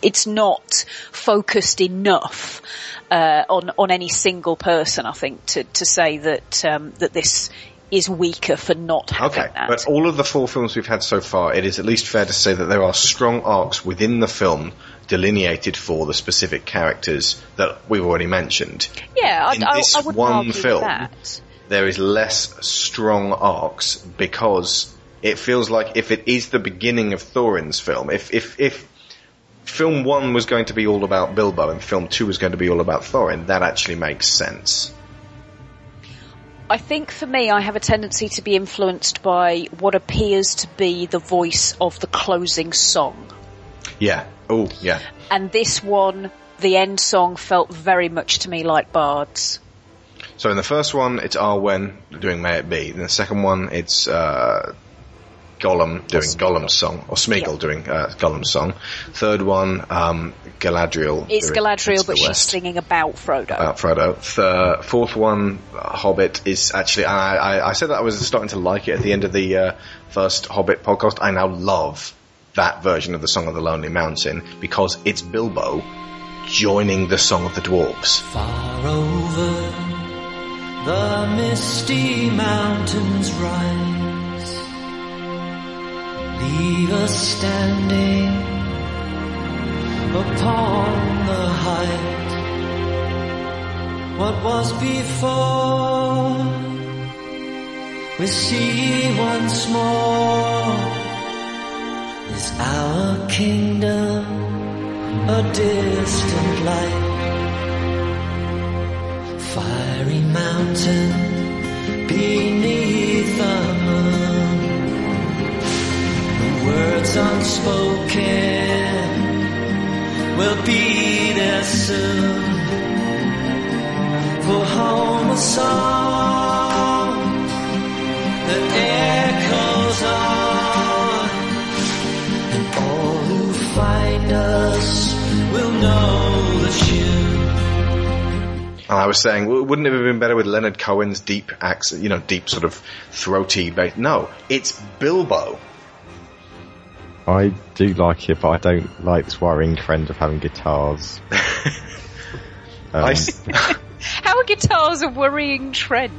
it's not focused enough uh, on on any single person. I think to to say that um, that this is weaker for not having Okay, that. but all of the four films we've had so far, it is at least fair to say that there are strong arcs within the film delineated for the specific characters that we've already mentioned. yeah, I, in I, this I wouldn't one film, that. There is less strong arcs because it feels like if it is the beginning of Thorin's film, if if if film one was going to be all about Bilbo and film two was going to be all about Thorin, that actually makes sense. I think for me, I have a tendency to be influenced by what appears to be the voice of the closing song. Yeah. Oh, yeah. And this one, the end song felt very much to me like Bard's. So in the first one, it's Arwen doing May It Be. In the second one, it's uh, Gollum doing Gollum's song, or Smeagol doing uh, Gollum's song. Third one, um, Galadriel. It's Galadriel, but she's West singing about Frodo. About Frodo. Th- fourth one, uh, Hobbit, is actually. I, I, I said that I was starting to like it at the end of the uh, first Hobbit podcast. I now love that version of the Song of the Lonely Mountain because it's Bilbo joining the Song of the Dwarves. Far over the misty mountains rise. Leave us standing upon the height. What was before, we see once more. Is our kingdom a distant light? Fiery mountain beneath the moon. The words unspoken will be there soon. For home a song And I was saying, well, wouldn't it have been better with Leonard Cohen's deep accent, you know, deep sort of throaty bass? No, it's Bilbo. I do like it, but I don't like this worrying trend of having guitars. Um, I s- How are guitars a worrying trend?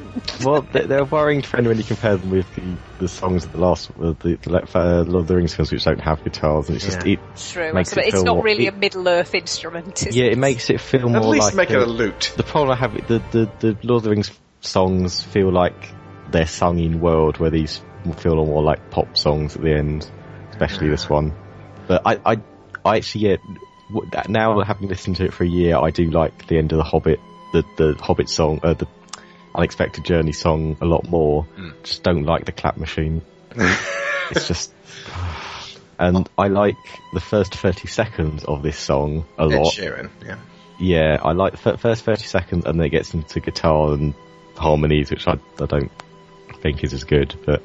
well, they're, they're a worrying trend when you compare them with the, the songs of the last, uh, the, the uh, Lord of the Rings films, which don't have guitars, and it's just Yeah. it True, makes but it it's not more- really it- a Middle Earth instrument. Is Yeah, it? it makes it feel more. At more least like make it a lute. The problem I have with the, the the Lord of the Rings songs feel like they're sung in world where these feel more like pop songs at the end, especially this one. But I I, I actually yeah, w- that- now having listened to it for a year, I do like the end of the Hobbit, the the Hobbit song, uh, the Unexpected Journey song a lot more. Hmm. Just don't like the clap machine. it's just. And I like the first 30 seconds of this song a Ed lot. Sheeran, yeah. Yeah, I like the first 30 seconds and then it gets into guitar and harmonies, which I, I don't think is as good, but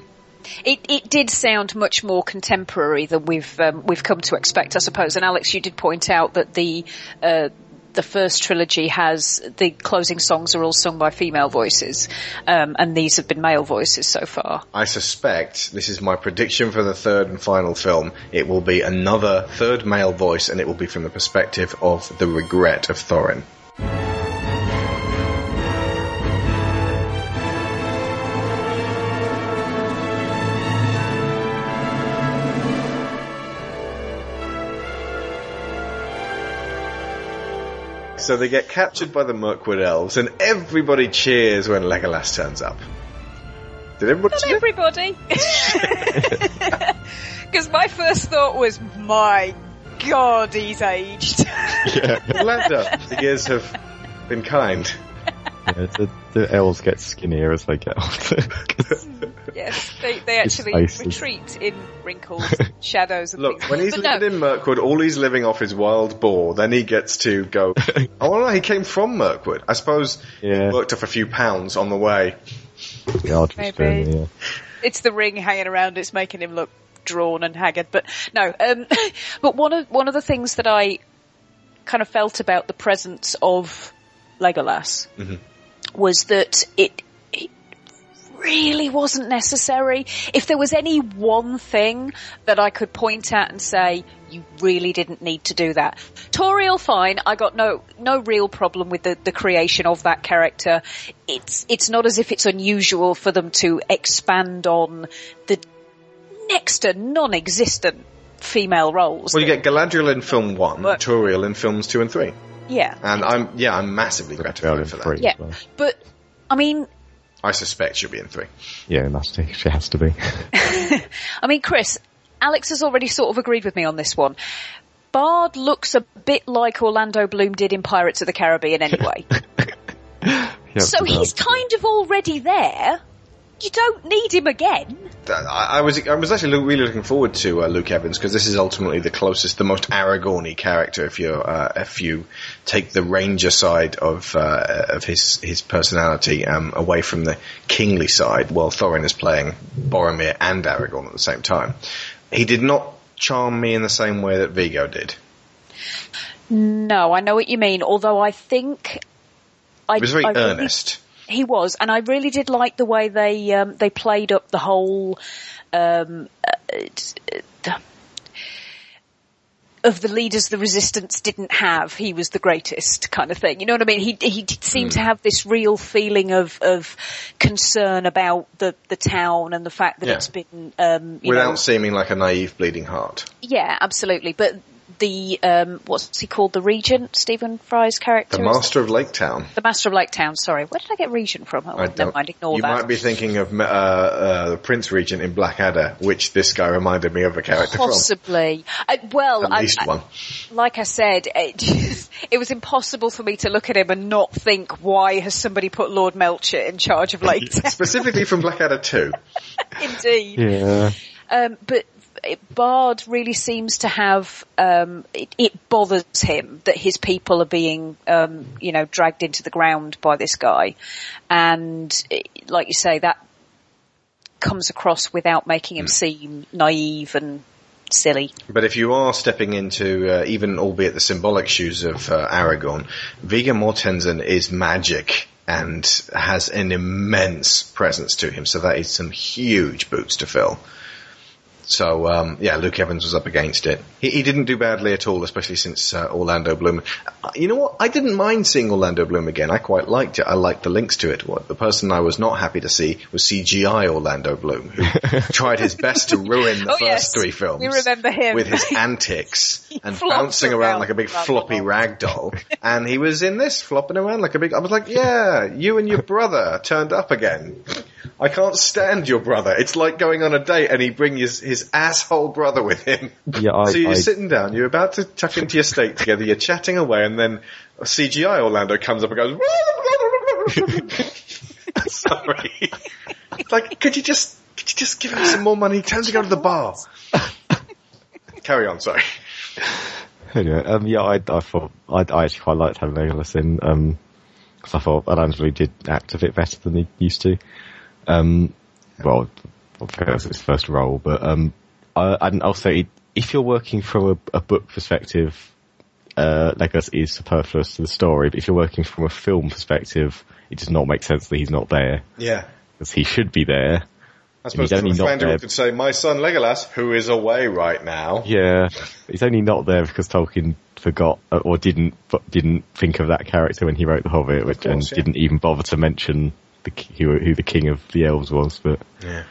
It it did sound much more contemporary than we've um, we've come to expect, I suppose. And Alex, you did point out that the uh, the first trilogy has the closing songs are all sung by female voices, um, and these have been male voices so far. I suspect, this is my prediction for the third and final film, it will be another third male voice and it will be from the perspective of the regret of Thorin. So they get captured by the Mirkwood elves and everybody cheers when Legolas turns up. Did everybody Not everybody, because my first thought was, my God, he's aged. yeah. Ladder. The years have been kind. Yeah, the, the elves get skinnier as they get older. yes, they they actually retreat in wrinkles, shadows, and Look, things. when he's But no, living in Mirkwood, all he's living off is wild boar. Then he gets to go. oh no, he came from Mirkwood. I suppose Yeah. he worked off a few pounds on the way. the Arduous Maybe. journey, yeah. it's the ring hanging around. It's making him look drawn and haggard. But no, um, but one of one of the things that I kind of felt about the presence of Legolas was that it it really wasn't necessary. If there was any one thing that I could point at and say, you really didn't need to do that. Tauriel, fine. I got no, no real problem with the, the creation of that character. It's, it's not as if it's unusual for them to expand on the next to non-existent female roles. Well, you get Galadriel in film one, But- Tauriel in films two and three, yeah. and I'm yeah, I'm massively gratified in for that. three. Yeah. well. But, I mean, I suspect she'll be in three. Yeah, must be. She has to be. I mean, Chris, Alex has already sort of agreed with me on this one. Bard looks a bit like Orlando Bloom did in Pirates of the Caribbean anyway. He so he's kind of already there. You don't need him again. I, I was I was actually really looking forward to uh, Luke Evans because this is ultimately the closest, the most Aragorny character. If you uh, if you take the ranger side of uh, of his his personality um, away from the kingly side, while Thorin is playing Boromir and Aragorn at the same time, he did not charm me in the same way that Viggo did. No, I know what you mean. Although I think I, He was very I really- earnest. He was, and I really did like the way they um, they played up the whole um, uh, the- of the leaders the resistance didn't have. He was the greatest kind of thing. You know what I mean? He he did seem to have this real feeling of of concern about the the town and the fact that Yeah. it's been um, you Without know seeming like a naive bleeding heart. yeah absolutely. But the um, what's he called? The regent, Stephen Fry's character. The master of Lake Town. the Master of Lake Town, sorry. Where did I get Regent from? Oh, I never don't- mind, ignore you that. might be thinking of uh, uh, the Prince Regent in Blackadder, which this guy reminded me of a character Possibly. Uh, well. At I, least I- one. like I said, it, just, it was impossible for me to look at him and not think, why has somebody put Lord Melchett in charge of Lake Town? Specifically from Blackadder 2. Indeed. Yeah. Um, but it, Bard really seems to have, um, it, it bothers him that his people are being, um, you know, dragged into the ground by this guy. And it, like you say, that comes across without making him seem naive and silly. But if you are stepping into, uh, even albeit the symbolic shoes of uh, Aragorn, Viggo Mortensen is magic and has an immense presence to him. So that is some huge boots to fill. So um, yeah, Luke Evans was up against it. He, he didn't do badly at all, especially since uh, Orlando Bloom. Uh, you know what? I didn't mind seeing Orlando Bloom again. I quite liked it. I liked the links to it. What the person I was not happy to see was CGI Orlando Bloom, who tried his best to ruin the Oh, first yes. three films We remember him. with his antics and bouncing around around like a big like floppy rag doll. and he was in this flopping around like a big. I was like, yeah, you and your brother turned up again. I can't stand your brother. It's like going on a date and he brings his, his asshole brother with him. Yeah, I- so you're I- sitting down, you're about to tuck into your steak together, you're chatting away, and then CGI Orlando comes up and goes. Sorry. like, could you just could you just give him some more money? Tell him to go to the bar. Carry on. Sorry. Anyway, um, yeah, I, I thought I, I actually quite liked having Legolas in. Um, because I thought Angelo did act a bit better than he used to. Um, well, was his first role, but um, I, and also if you're working from a, a book perspective, uh, Legolas is superfluous to the story. But if you're working from a film perspective, it does not make sense that he's not there Yeah. because he should be there. I suppose he's only not there. could say, "My son Legolas, who is away right now." Yeah, he's only not there because Tolkien forgot uh, or didn't didn't think of that character when he wrote The Hobbit, which and yeah. didn't even bother to mention the who, who the king of the elves was. But Yeah.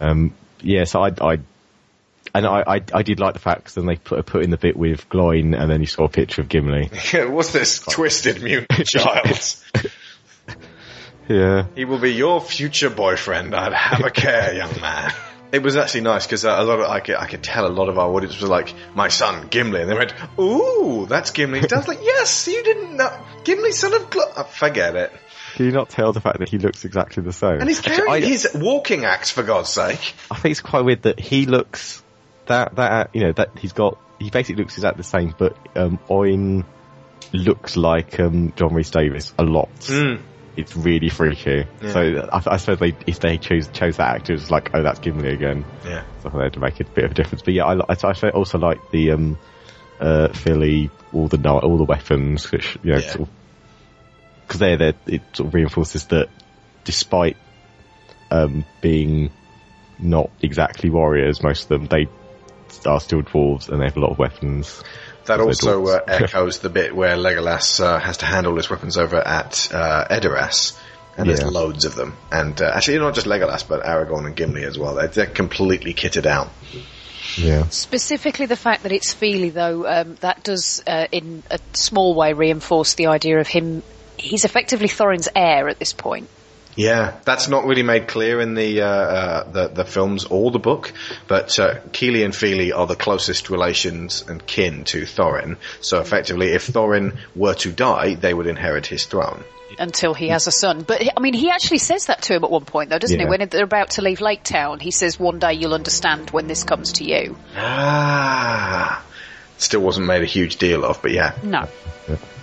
um, yeah, so I, I and I, I, I did like the fact then they put put in the bit with Gloin, and then you saw a picture of Gimli. What's this twisted mutant child? Yeah, he will be your future boyfriend. I'd have a care, young man. It was actually nice because uh, a lot of I could, I could tell a lot of our audience was like, "My son Gimli," and they went, "Ooh, that's Gimli." Was like, "Yes, you didn't know Gimli, son of Glo." Oh, forget it. Can you not tell the fact that he looks exactly the same? And he's Actually, carrying I- his walking axe for God's sake. I think it's quite weird that he looks that that you know that he's got he basically looks exactly the same, but um, Oin looks like um, John Rhys Davies a lot. Mm. It's really freaky. Yeah. So I, I suppose they, if they chose chose that actor, it's like oh that's Gimli again. Yeah. So they had to make it a bit of a difference. But yeah, I, I, I also like the um, uh, Fili all the kni- all the weapons, which you know, Yeah. Because they're there, it sort of reinforces that despite um, being not exactly warriors, most of them they are still dwarves and they have a lot of weapons. That also uh, echoes the bit where Legolas uh, has to handle his weapons over at uh, Edoras, and there's loads of them. And uh, actually, not just Legolas, but Aragorn and Gimli as well. They're, they're completely kitted out. yeah. Specifically, the fact that it's Fili, though, um, that does, uh, in a small way, reinforce the idea of him. He's effectively Thorin's heir at this point. Yeah, that's not really made clear in the uh, uh, the, the films or the book, but uh, Kili and Fili are the closest relations and kin to Thorin. So effectively, if Thorin were to die, they would inherit his throne. until he has a son. But I mean, he actually says that to him at one point, though, doesn't Yeah. he? When they're about to leave Lake Town, he says, "One day you'll understand when this comes to you." Ah, still wasn't made a huge deal of, but yeah, No,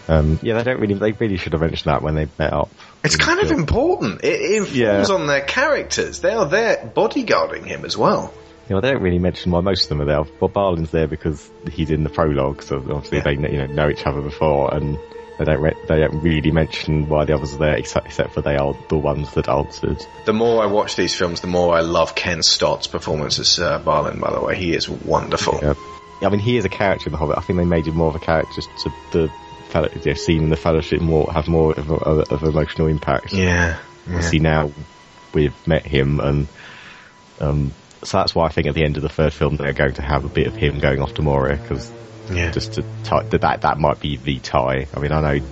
Um, yeah, they don't really. They really should have mentioned that when they met up. it's kind of important. It, it informs Yeah. on their characters. They are there bodyguarding him as well. You know, they don't really mention why most of them are there. Well, Balin's there because he's in the prologue, so obviously they you know know each other before, and they don't re- they don't really mention why the others are there, except except for they are the ones that answered. The more I watch these films, the more I love Ken Stott's performance as uh, Balin. By the way, he is wonderful. Yeah. I mean, he is a character in the Hobbit. I think they made him more of a character just to the fellow, you know, scene in the Fellowship more have more of, a, of emotional impact. Yeah, See, now we've met him, and um, so that's why I think at the end of the third film they're going to have a bit of him going off to Moria because Yeah. just to tie that, that that might be the tie. I mean, I know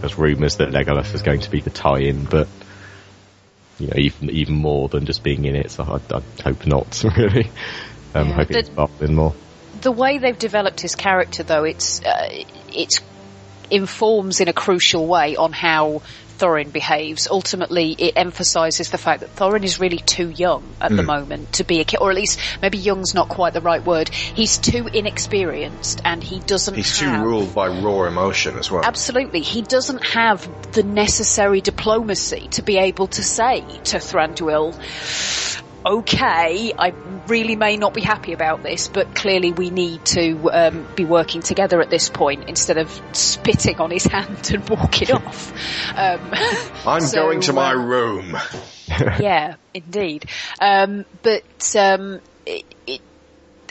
there's rumours that Legolas is going to be the tie-in, but you know, even even more than just being in it. So I, I hope not really. Um, Yeah, hoping the- it's Balin more. the way they've developed his character, though, it's uh, it's informs in a crucial way on how Thorin behaves. Ultimately, it emphasises the fact that Thorin is really too young at the Mm. moment to be a kid, or at least maybe young's not quite the right word. He's too inexperienced, and he doesn't. He's too ruled by raw emotion as well. Absolutely. He doesn't have the necessary diplomacy to be able to say to Thranduil, okay, I'm really may not be happy about this, but clearly we need to um, be working together at this point instead of spitting on his hand and walking off. Um, I'm so, going to my um, room. yeah, indeed. Um, but um, it, it,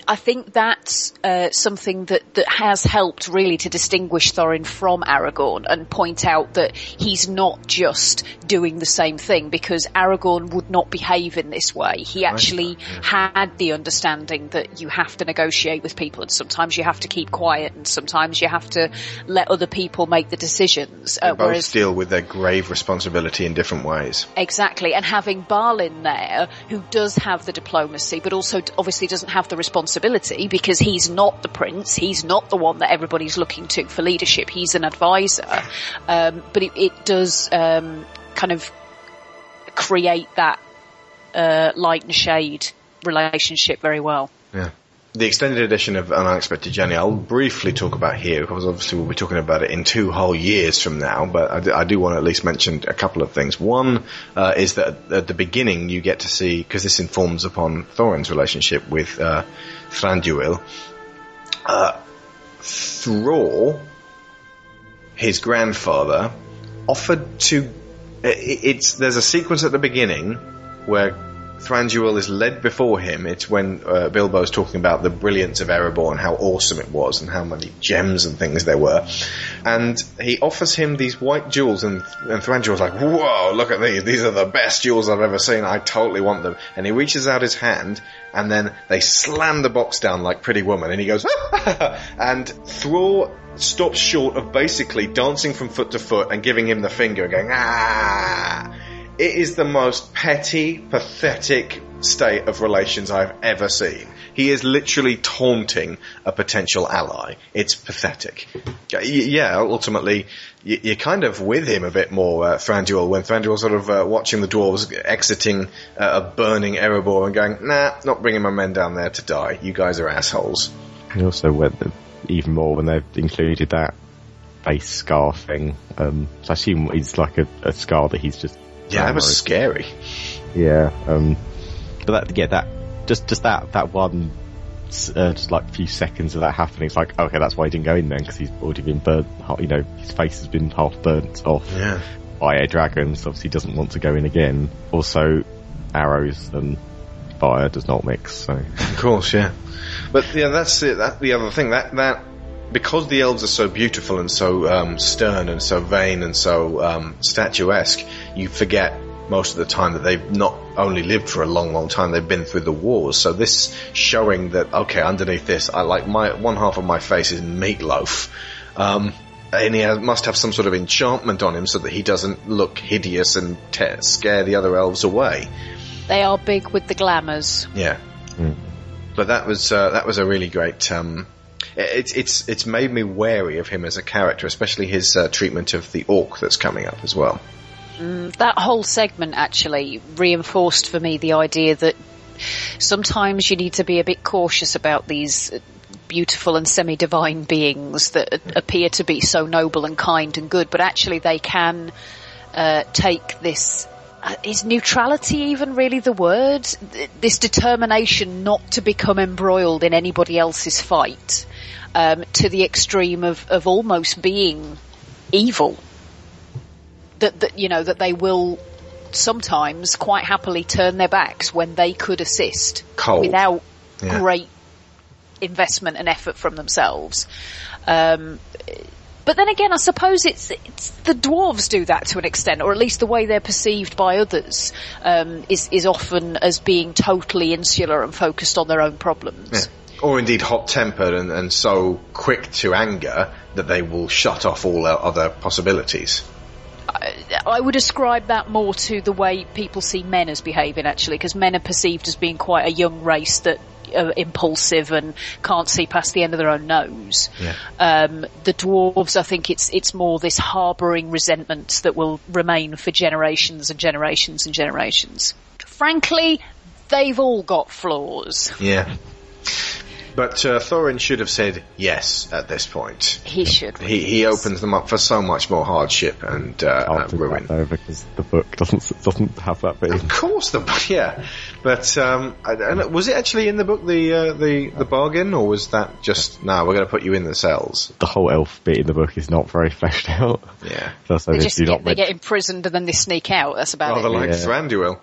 I think that's uh, something that, that has helped really to distinguish Thorin from Aragorn and point out that he's not just doing the same thing because Aragorn would not behave in this way. He actually had the understanding that you have to negotiate with people and sometimes you have to keep quiet and sometimes you have to let other people make the decisions. Uh, Both whereas deal with their grave responsibility in different ways. Exactly, and having Balin there, who does have the diplomacy, but also obviously doesn't have the responsibility because he's not the prince, he's not the one that everybody's looking to for leadership, he's an advisor. Um, but it, it does um, kind of create that uh, light and shade relationship very well. Yeah. The extended edition of An Unexpected Journey, I'll briefly talk about here because obviously we'll be talking about it in two whole years from now, but I do, I do want to at least mention a couple of things. One uh, is that at the beginning you get to see, because this informs upon Thorin's relationship with uh, Thranduil, uh, Thror, his grandfather, offered to. It's there's a sequence at the beginning where Thranduil is led before him. It's when uh, Bilbo's talking about the brilliance of Erebor and how awesome it was and how many gems and things there were. And he offers him these white jewels and, and Thranduil's like, whoa, look at these. These are the best jewels I've ever seen. I totally want them. And he reaches out his hand and then they slam the box down like Pretty Woman and he goes, and Thror stops short of basically dancing from foot to foot and giving him the finger and going, ah. It is the most petty, pathetic state of relations I've ever seen. He is literally taunting a potential ally. It's pathetic. Yeah, ultimately, you're kind of with him a bit more, uh, Thranduil, when Thranduil's sort of uh, watching the dwarves exiting uh, a burning Erebor and going, nah, not bringing my men down there to die. You guys are assholes. He also went even more when they've included that face scar thing. Um, so I assume it's like a, a scar that he's just. Yeah, that was scary. Yeah, um, but that yeah that just just that that one uh, just like few seconds of that happening. It's like okay, that's why he didn't go in then because he's already been burnt. You know, his face has been half burnt off Yeah. by a dragon. So obviously, he doesn't want to go in again. Also, arrows and fire does not mix. So Of course, yeah. But yeah, that's it. That the other thing that that because the elves are so beautiful and so um, stern and so vain and so um, statuesque, you forget most of the time that they've not only lived for a long, long time, they've been through the wars. So this showing that okay, underneath this, I like my one half of my face is meatloaf. Um, and he has, must have some sort of enchantment on him so that he doesn't look hideous and te- scare the other elves away. They are big with the glamours. Yeah. But that was uh, that was a really great. Um, it's it's it's made me wary of him as a character, especially his uh, treatment of the orc that's coming up as well. Mm, that whole segment actually reinforced for me the idea that sometimes you need to be a bit cautious about these beautiful and semi-divine beings that appear to be so noble and kind and good, but actually they can uh, take this. Uh, is neutrality even really the word? This determination not to become embroiled in anybody else's fight um, to the extreme of, of almost being evil that, that you know that they will sometimes quite happily turn their backs when they could assist Cold. without Yeah. great investment and effort from themselves. Um, but then again, I suppose it's, it's the dwarves do that to an extent, or at least the way they're perceived by others um, is is often as being totally insular and focused on their own problems. Yeah. Or indeed hot tempered and, and so quick to anger that they will shut off all other possibilities. I would ascribe that more to the way people see men as behaving actually, because men are perceived as being quite a young race that are impulsive and can't see past the end of their own nose. Yeah. Um, the dwarves, I think it's it's more this harbouring resentment that will remain for generations and generations and generations. Frankly, they've all got flaws. Yeah. But uh, Thorin should have said yes at this point. He should. He he opens them up for so much more hardship and uh, I'll do ruin. that though because the book doesn't doesn't have that bit. Of course, the yeah, But um, I, don't was it actually in the book the uh, the the bargain, or was that just no? we're going to put you in the cells. The whole elf bit in the book is not very fleshed out. Yeah, so, so They they just do get, not they men- get imprisoned and then they sneak out. That's about rather it. like Yeah. Thranduil.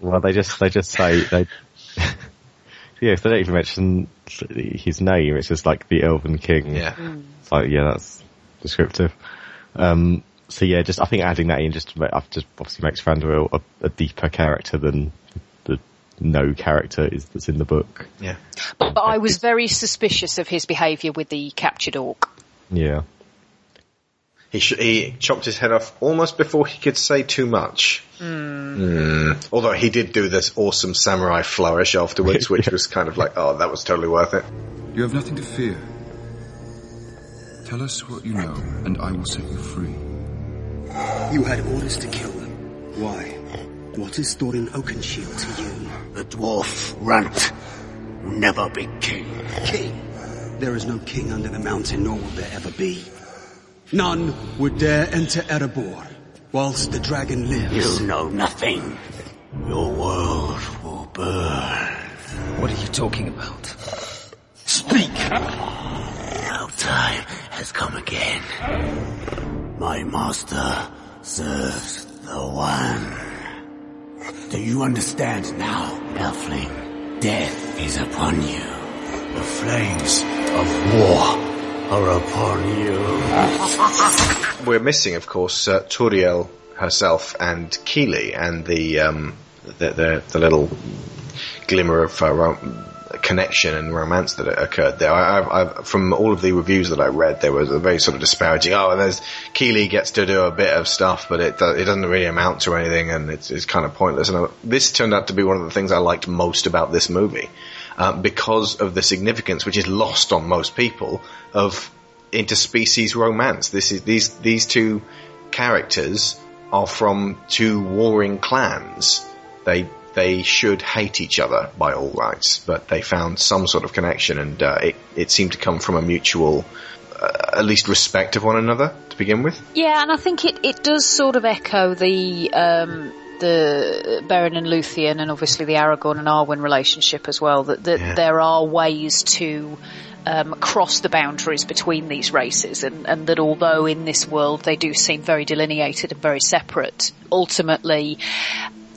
Well, they just they just say they. yeah, they don't even mention his name. It's just like the Elven King. Yeah. It's like yeah, that's descriptive. Um, so yeah, just I think adding that in just I've just obviously makes Thranduil a, a deeper character than the no character is that's in the book. Yeah. But, but I was very suspicious of his behaviour with the captured orc. Yeah. He sh- he chopped his head off almost before he could say too much. Mm. Although he did do this awesome samurai flourish afterwards, which was kind of like, oh, that was totally worth it. You have nothing to fear. Tell us what you know, and I will set you free. You had orders to kill them. Why? What is Thorin Oakenshield to you? The dwarf Runt will never be king. King? There is no king under the mountain, nor will there ever be. None would dare enter Erebor whilst the dragon lives. You know nothing. Your world will burn. What are you talking about? Speak! Now time has come again. My master serves the one. Do you understand now, Elfling? Death is upon you. The flames of war are upon you. We're missing, of course, uh, Tauriel herself and Kili and the um, the, the the little glimmer of uh, rom- connection and romance that occurred there. I, I, from all of the reviews that I read, there was a very sort of disparaging. Oh, there's Kili gets to do a bit of stuff, but it do- it doesn't really amount to anything, and it's, it's kind of pointless. And I, this turned out to be one of the things I liked most about this movie. Uh, because of the significance, which is lost on most people, of interspecies romance. This is these these two characters are from two warring clans. They they should hate each other by all rights, but they found some sort of connection, and uh, it it seemed to come from a mutual, uh, at least respect of one another to begin with. Yeah, and I think it, it does sort of echo the um, the Beren and Luthien, and obviously the Aragorn and Arwen relationship as well. That, that Yeah. there are ways to um, cross the boundaries between these races, and, and that although in this world they do seem very delineated and very separate, ultimately.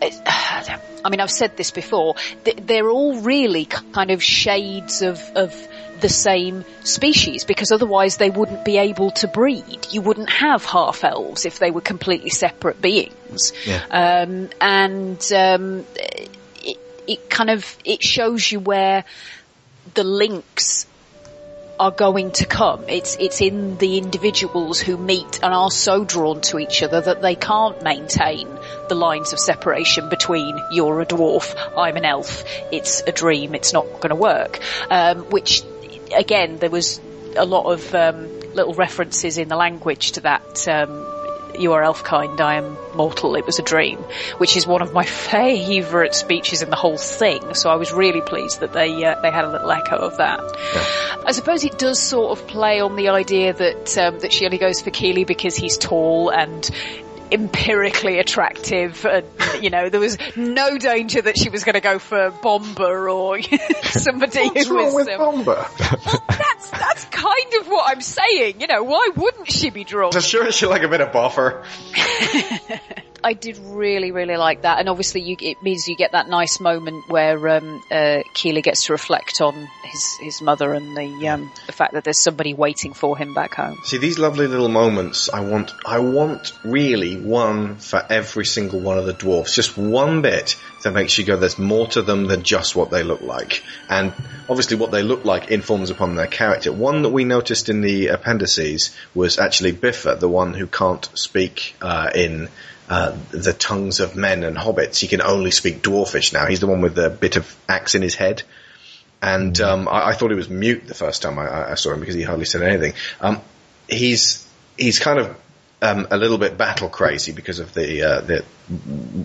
it- I mean, I've said this before. They're all really kind of shades of, of the same species because otherwise they wouldn't be able to breed. You wouldn't have half elves if they were completely separate beings. Yeah. Um, and um, it, it kind of it shows you where the links are going to come. It's it's in the individuals who meet and are so drawn to each other that they can't maintain the lines of separation between you're a dwarf, I'm an elf. It's a dream. It's not going to work. Um, which again, there was a lot of um, little references in the language to that. Um, you are elf kind, I am mortal, it was a dream, which is one of my favourite speeches in the whole thing, so I was really pleased that they, uh, they had a little echo of that. I suppose it does sort of play on the idea that, um, that she only goes for Kili because he's tall and empirically attractive and, you know, there was no danger that she was going to go for Bombur or somebody What's who wrong was, with um, Bombur? that's, that's kind of what I'm saying, you know, why wouldn't she be drawn I'm sure she like a bit of buffer. I did really, really like that, and obviously, you, it means you get that nice moment where um, uh, Kili gets to reflect on his his mother and the um, the fact that there's somebody waiting for him back home. See these lovely little moments. I want, I want really one for every single one of the dwarfs. Just one bit that makes you go, "There's more to them than just what they look like." And obviously, what they look like informs upon their character. One that we noticed in the appendices was actually Bifur, the one who can't speak uh, in. Uh, the tongues of men and hobbits. He can only speak dwarfish now. He's the one with the bit of axe in his head. And um, I, I thought he was mute the first time I, I saw him because he hardly said anything. Um, he's he's kind of um, a little bit battle crazy because of the uh, the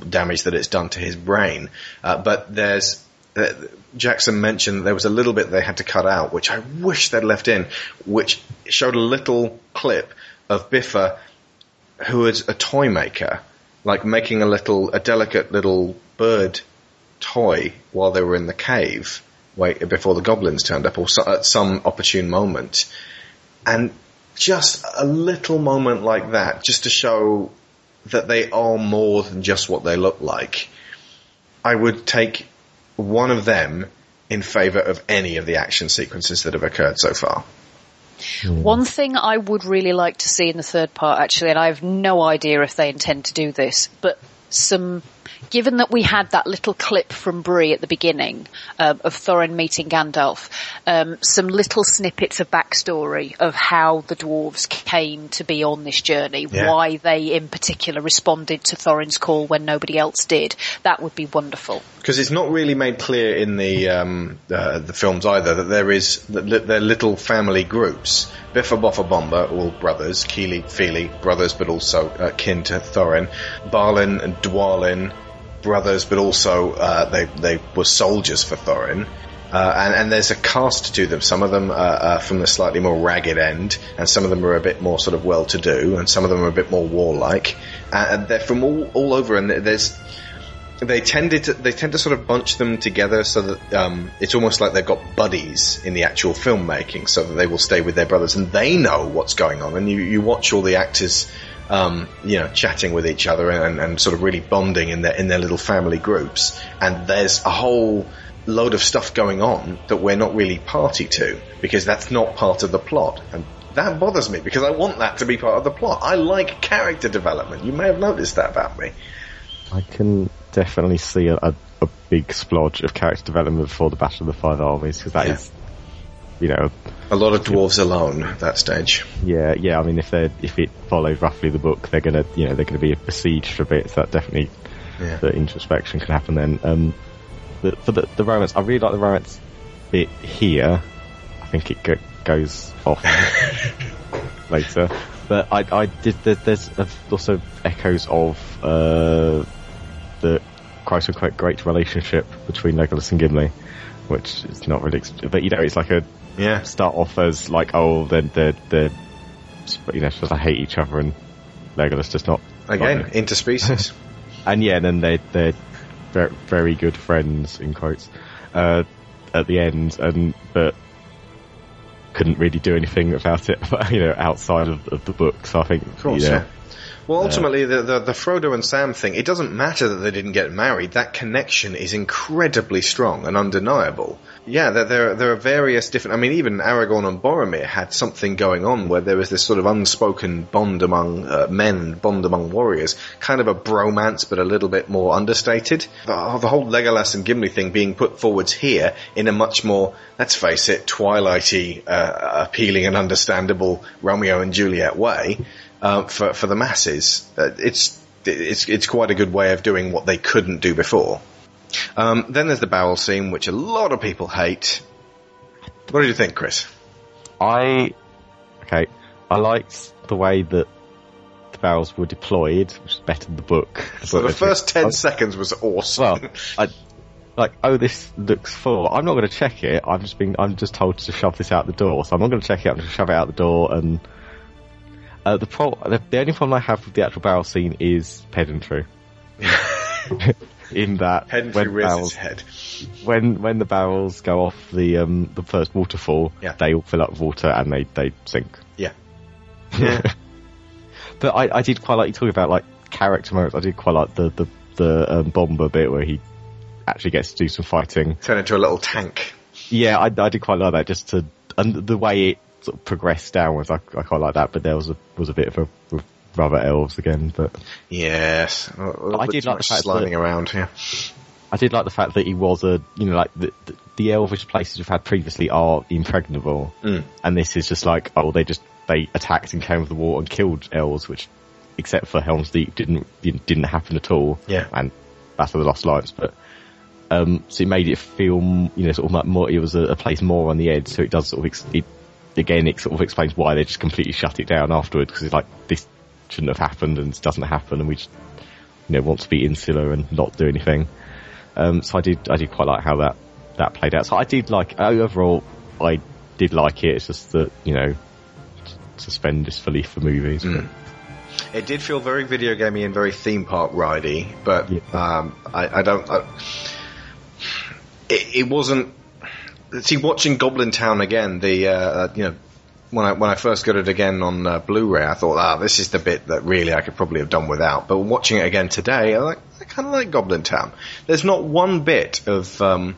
damage that it's done to his brain. Uh, but there's uh, Jackson mentioned there was a little bit they had to cut out, which I wish they'd left in, which showed a little clip of Bifur, who is a toy maker, like making a little a delicate little bird toy while they were in the cave, wait before the goblins turned up, or so, at some opportune moment, and just a little moment like that, just to show that they are more than just what they look like. I would take one of them in favour of any of the action sequences that have occurred so far. Hmm. One thing I would really like to see in the third part, actually, and I have no idea if they intend to do this, but some, given that we had that little clip from Bree at the beginning um, of Thorin meeting Gandalf, um, some little snippets of backstory of how the dwarves came to be on this journey, Yeah. why they in particular responded to Thorin's call when nobody else did. That would be wonderful. Because it's not really made clear in the um, uh, the films either that there is that they're little family groups. Bifur Bofur Bombur, all brothers. Kili, Fili, brothers, but also uh, kin to Thorin. Balin and Dwalin, brothers, but also uh, they they were soldiers for Thorin. Uh, and, and there's a cast to them. Some of them are, are from the slightly more ragged end, and some of them are a bit more sort of well-to-do, and some of them are a bit more warlike. Uh, and they're from all, all over, and there's they tended to, they tend to sort of bunch them together so that um, it's almost like they've got buddies in the actual filmmaking, so that they will stay with their brothers and they know what's going on. And you, you watch all the actors, um, you know, chatting with each other and, and sort of really bonding in their in their little family groups. And there's a whole load of stuff going on that we're not really party to because that's not part of the plot. And that bothers me because I want that to be part of the plot. I like character development. You may have noticed that about me. I can definitely see a, a, a big splodge of character development before the Battle of the Five Armies because that Yeah. is, you know, A lot of dwarves alone at that stage. yeah, yeah. I mean, if they if it follows roughly the book, they're gonna, you know, they're gonna be besieged for a bit. So that definitely, Yeah. the introspection can happen then. Um, the, for the the romance, I really like the romance bit here. I think it go, goes off later, but I I did there, there's also echoes of uh the quote unquote great relationship between Legolas and Gimli, which is not really, but you know, it's like a Yeah. start off as like oh they're they're, they're you know supposed to hate each other and Legolas just not Again, not- interspecies. and yeah, then they they're very, very good friends in quotes uh, at the end, and but couldn't really do anything about it, you know, outside of, of the book. So I think Of course, you know, yeah. Well, ultimately, the, the the Frodo and Sam thing, it doesn't matter that they didn't get married. That connection is incredibly strong and undeniable. Yeah, there, there, there are various different. I mean, even Aragorn and Boromir had something going on where there was this sort of unspoken bond among uh, men, bond among warriors, kind of a bromance, but a little bit more understated. The, the whole Legolas and Gimli thing being put forwards here in a much more, let's face it, Twilighty, uh, appealing and understandable Romeo and Juliet way uh, for for the masses. Uh, it's it's it's quite a good way of doing what they couldn't do before. Um, then there's the barrel scene, which a lot of people hate. What did you think, Chris? I okay, I liked the way that the barrels were deployed, which is better than the book. So the first ten seconds was awesome. Well, I like, oh, this looks full. I'm not going to check it. I'm just being, I'm just told to shove this out the door, so I'm not going to check it. I'm going to shove it out the door. And uh, the, pro- the the only problem I have with the actual barrel scene is pedantry. In that, Pedantry when barrels, head. when when the barrels go off the um the first waterfall, Yeah. they all fill up with water and they they sink. Yeah. Yeah. But I, I did quite like you talking about like character moments. I did quite like the the the um, Bombur bit where he actually gets to do some fighting. Turn into a little tank. Yeah, I, I did quite like that. Just to and the way it sort of progressed downwards, I, I quite like that. But there was a was a bit of a, a rubber elves again. But Yes. A I did like the fact sliding that- around. Yeah. I did like the fact that he was a you know like the the, the elvish places we've had previously are impregnable, Mm. and this is just like oh they just they attacked and came with the war and killed elves, which except for Helm's Deep didn't didn't didn't happen at all. Yeah. and Battle of the Lost Lives, but um, so it made it feel you know sort of like more it was a, a place more on the edge, so it does sort of ex- it, again it sort of explains why they just completely shut it down afterwards because it's like this shouldn't have happened and doesn't happen and we just you know want to be insular and not do anything. Um, so I did, I did quite like how that, that played out. So I did like, overall, I did like it. It's just that, you know, suspend disbelief for movies. Mm. It did feel very video gamey and very theme park ridey, but um, I, I don't. I, it, it wasn't. See, watching Goblin Town again, the uh, you know when I when I first got it again on uh, Blu-ray, I thought, ah, this is the bit that really I could probably have done without. But watching it again today, I like I kind of like Goblin Town. There's not one bit of um,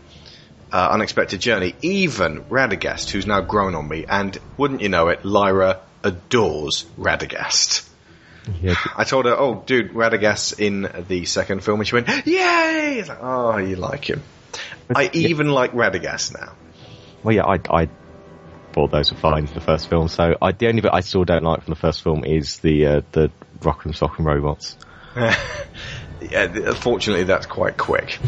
uh, unexpected journey. Even Radagast, who's now grown on me, and wouldn't you know it, Lyra adores Radagast. Yeah, I told her, "Oh, dude, Radagast in the second film," and she went, "Yay!" Like, oh, you like him. I even like Radagast now. Well, yeah, I, I thought those were fine for the first film. So I, the only bit I still don't like from the first film is the uh, the Rock'em Sock'em robots. yeah, unfortunately, that's quite quick.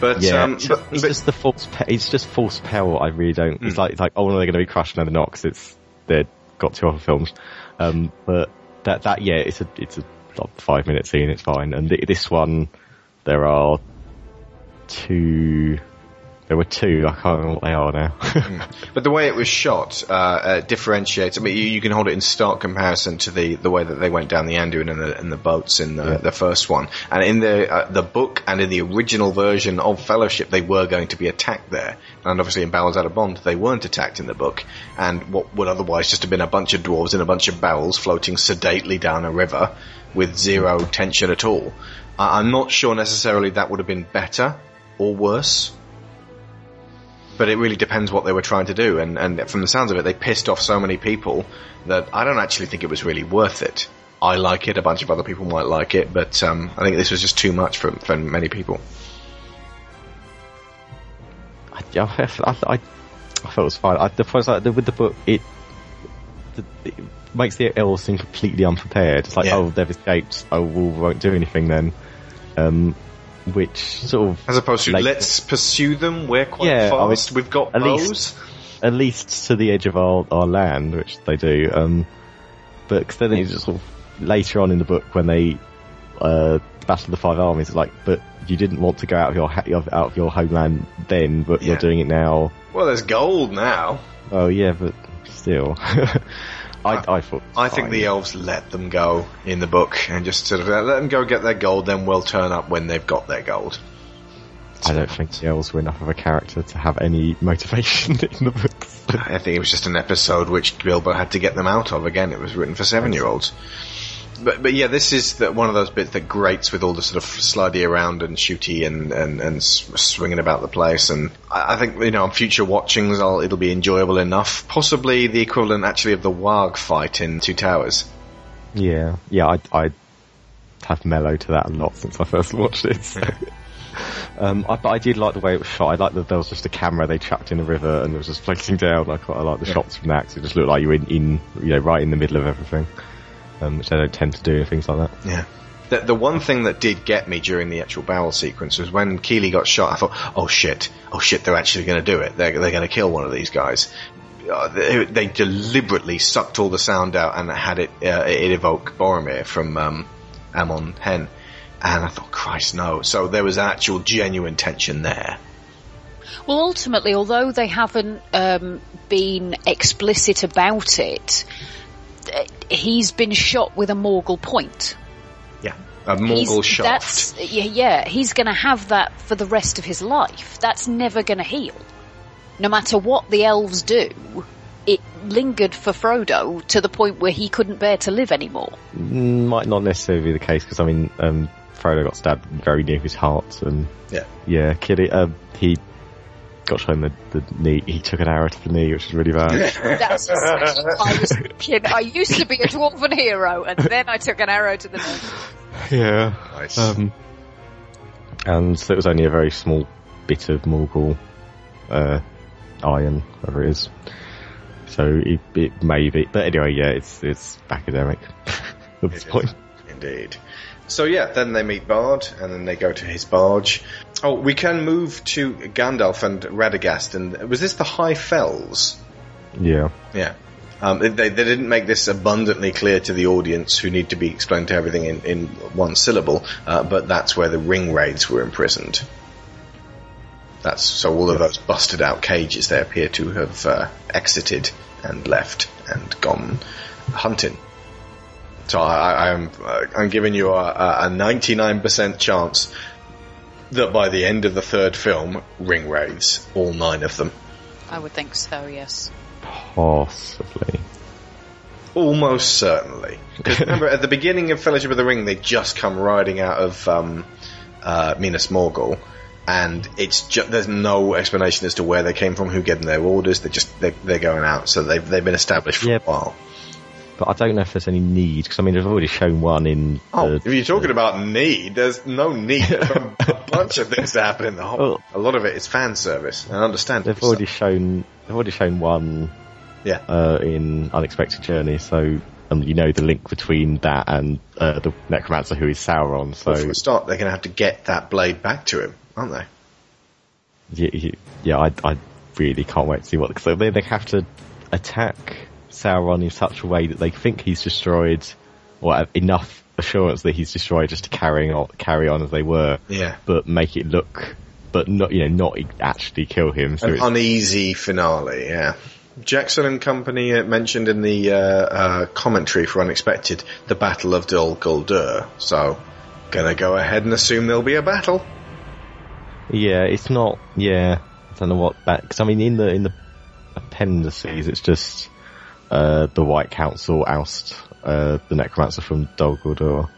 But yeah, um, it's, but, it's but- just the false. Pe- it's just false power. I really don't. It's like it's like oh, no, they're going to be crushed under the knocks. It's they've got two other films, um, but that that yeah, it's a it's a like, five minute scene. It's fine. And th- this one, there are two. There were two. I can't remember what they are now. But the way it was shot uh, uh, differentiates. I mean, you, you can hold it in stark comparison to the, the way that they went down the Anduin and the, and the boats in the, the first one. And in the uh, the book and in the original version of Fellowship, they were going to be attacked there. And obviously in Barrels Out of Bond, they weren't attacked in the book. And what would otherwise just have been a bunch of dwarves in a bunch of barrels floating sedately down a river with zero tension at all. I'm not sure necessarily that would have been better or worse but it really depends what they were trying to do. And, and from the sounds of it, they pissed off so many people that I don't actually think it was really worth it. I like it. A bunch of other people might like it, but um, I think this was just too much for, for many people. I, I, I, I thought it was fine. I, the first, like, the, with the book, it, the, it makes the elves seem completely unprepared. It's like, Yeah. oh, they've escaped. Oh, we won't do anything then. Um, which sort of As opposed to like- let's pursue them. We're quite Yeah, I mean, fast. We've got at bows. least- at least to the edge of our, our land, which they do. Um, but 'cause then it's just sort of later on in the book when they uh, battle the five armies, it's like, but you didn't want to go out of your ha- out of your homeland then, but you're doing it now. Well, there's gold now. Oh yeah, but still, I I thought I think the elves let them go in the book and just sort of let them go get their gold. Then we'll turn up when they've got their gold. I don't think the elves were enough of a character to have any motivation in the book. I think it was just an episode which Bilbo had to get them out of. Again, it was written for seven-year-olds. But but yeah, this is the, one of those bits that grates with all the sort of slidey around and shooty and and and swinging about the place. And I, I think you know on future watchings, I'll, it'll be enjoyable enough. Possibly the equivalent actually of the Warg fight in Two Towers. Yeah, yeah, I I have mellowed to that a lot since I first watched it. So. Um, I, but I did like the way it was shot. I like that there was just a camera they chucked in the river and it was just floating down. I quite I like the Yeah. shots from that 'cause it just looked like you were in, in you know right in the middle of everything, um, which they don't tend to do in things like that. Yeah. The, the one thing that did get me during the actual barrel sequence was when Kili got shot. I thought, oh shit, oh shit, they're actually going to do it. They're, they're going to kill one of these guys. Uh, they, they deliberately sucked all the sound out and had it uh, it evoke Boromir from um, Amon Hen. And I thought, Christ, no. So there was actual genuine tension there. Well, ultimately, although they haven't um, been explicit about it, he's been shot with a Morgul point. Yeah. A Morgul He's- shaft. That's, yeah, yeah, he's going to have that for the rest of his life. That's never going to heal. No matter what the elves do, it lingered for Frodo to the point where he couldn't bear to live anymore. Mm, Might not necessarily be the case because I mean, um, Frodo got stabbed very near his heart, and Yeah. yeah, Kitty, uh, he got shown the, the knee. He took an arrow to the knee, which is really bad. That's I was kid. I used to be a dwarven hero, and then I took an arrow to the knee. Yeah. Nice. Um, and so it was only a very small bit of Morgul uh, iron, whatever it is. So it, it may be, but anyway, yeah, it's it's academic at this point. Indeed. So yeah, then they meet Bard, and then they go to his barge. Oh, we can move to Gandalf and Radagast, and was this the High Fells? Yeah. Yeah. Um, they, they didn't make this abundantly clear to the audience who need to be explained to everything in, in one syllable, uh, but that's where the ring wraiths were imprisoned. That's so all of those busted out cages they appear to have uh, exited and left and gone hunting. So I, I, I'm uh, I'm giving you a, a 99% chance that by the end of the third film, ring wraiths, all nine of them. I would think so. Yes. Possibly. Almost certainly. Because remember, at the beginning of Fellowship of the Ring, they just come riding out of um, uh, Minas Morgul, and it's ju- there's no explanation as to where they came from, who gave them their orders. They're just they're, they're going out, so they've they've been established for a while. But I don't know if there's any need because I mean they've already shown one in. Oh, the, if you're talking about need, there's no need for a bunch of things to happen in the whole. A lot of it is fan service, and understand. they've already shown they've already shown one. Yeah. Uh, in Unexpected Journey, so um, you know the link between that and uh, the Necromancer who is Sauron. So Well, for a start, they're going to have to get that blade back to him, aren't they? yeah, yeah, yeah I, I really can't wait to see what. So they they have to attack Sauron in such a way that they think he's destroyed, or have enough assurance that he's destroyed just to carry on carry on as they were. Yeah. But make it look, but not you know not actually kill him. So An uneasy finale, yeah. Jackson and company uh, mentioned in the uh, uh, commentary for Unexpected the Battle of Dol Guldur, so gonna go ahead and assume there'll be a battle. Yeah, it's not. Yeah, I don't know what that. Because I mean, in the in the appendices, it's just uh, the White Council oust uh, the Necromancer from Dol Guldur,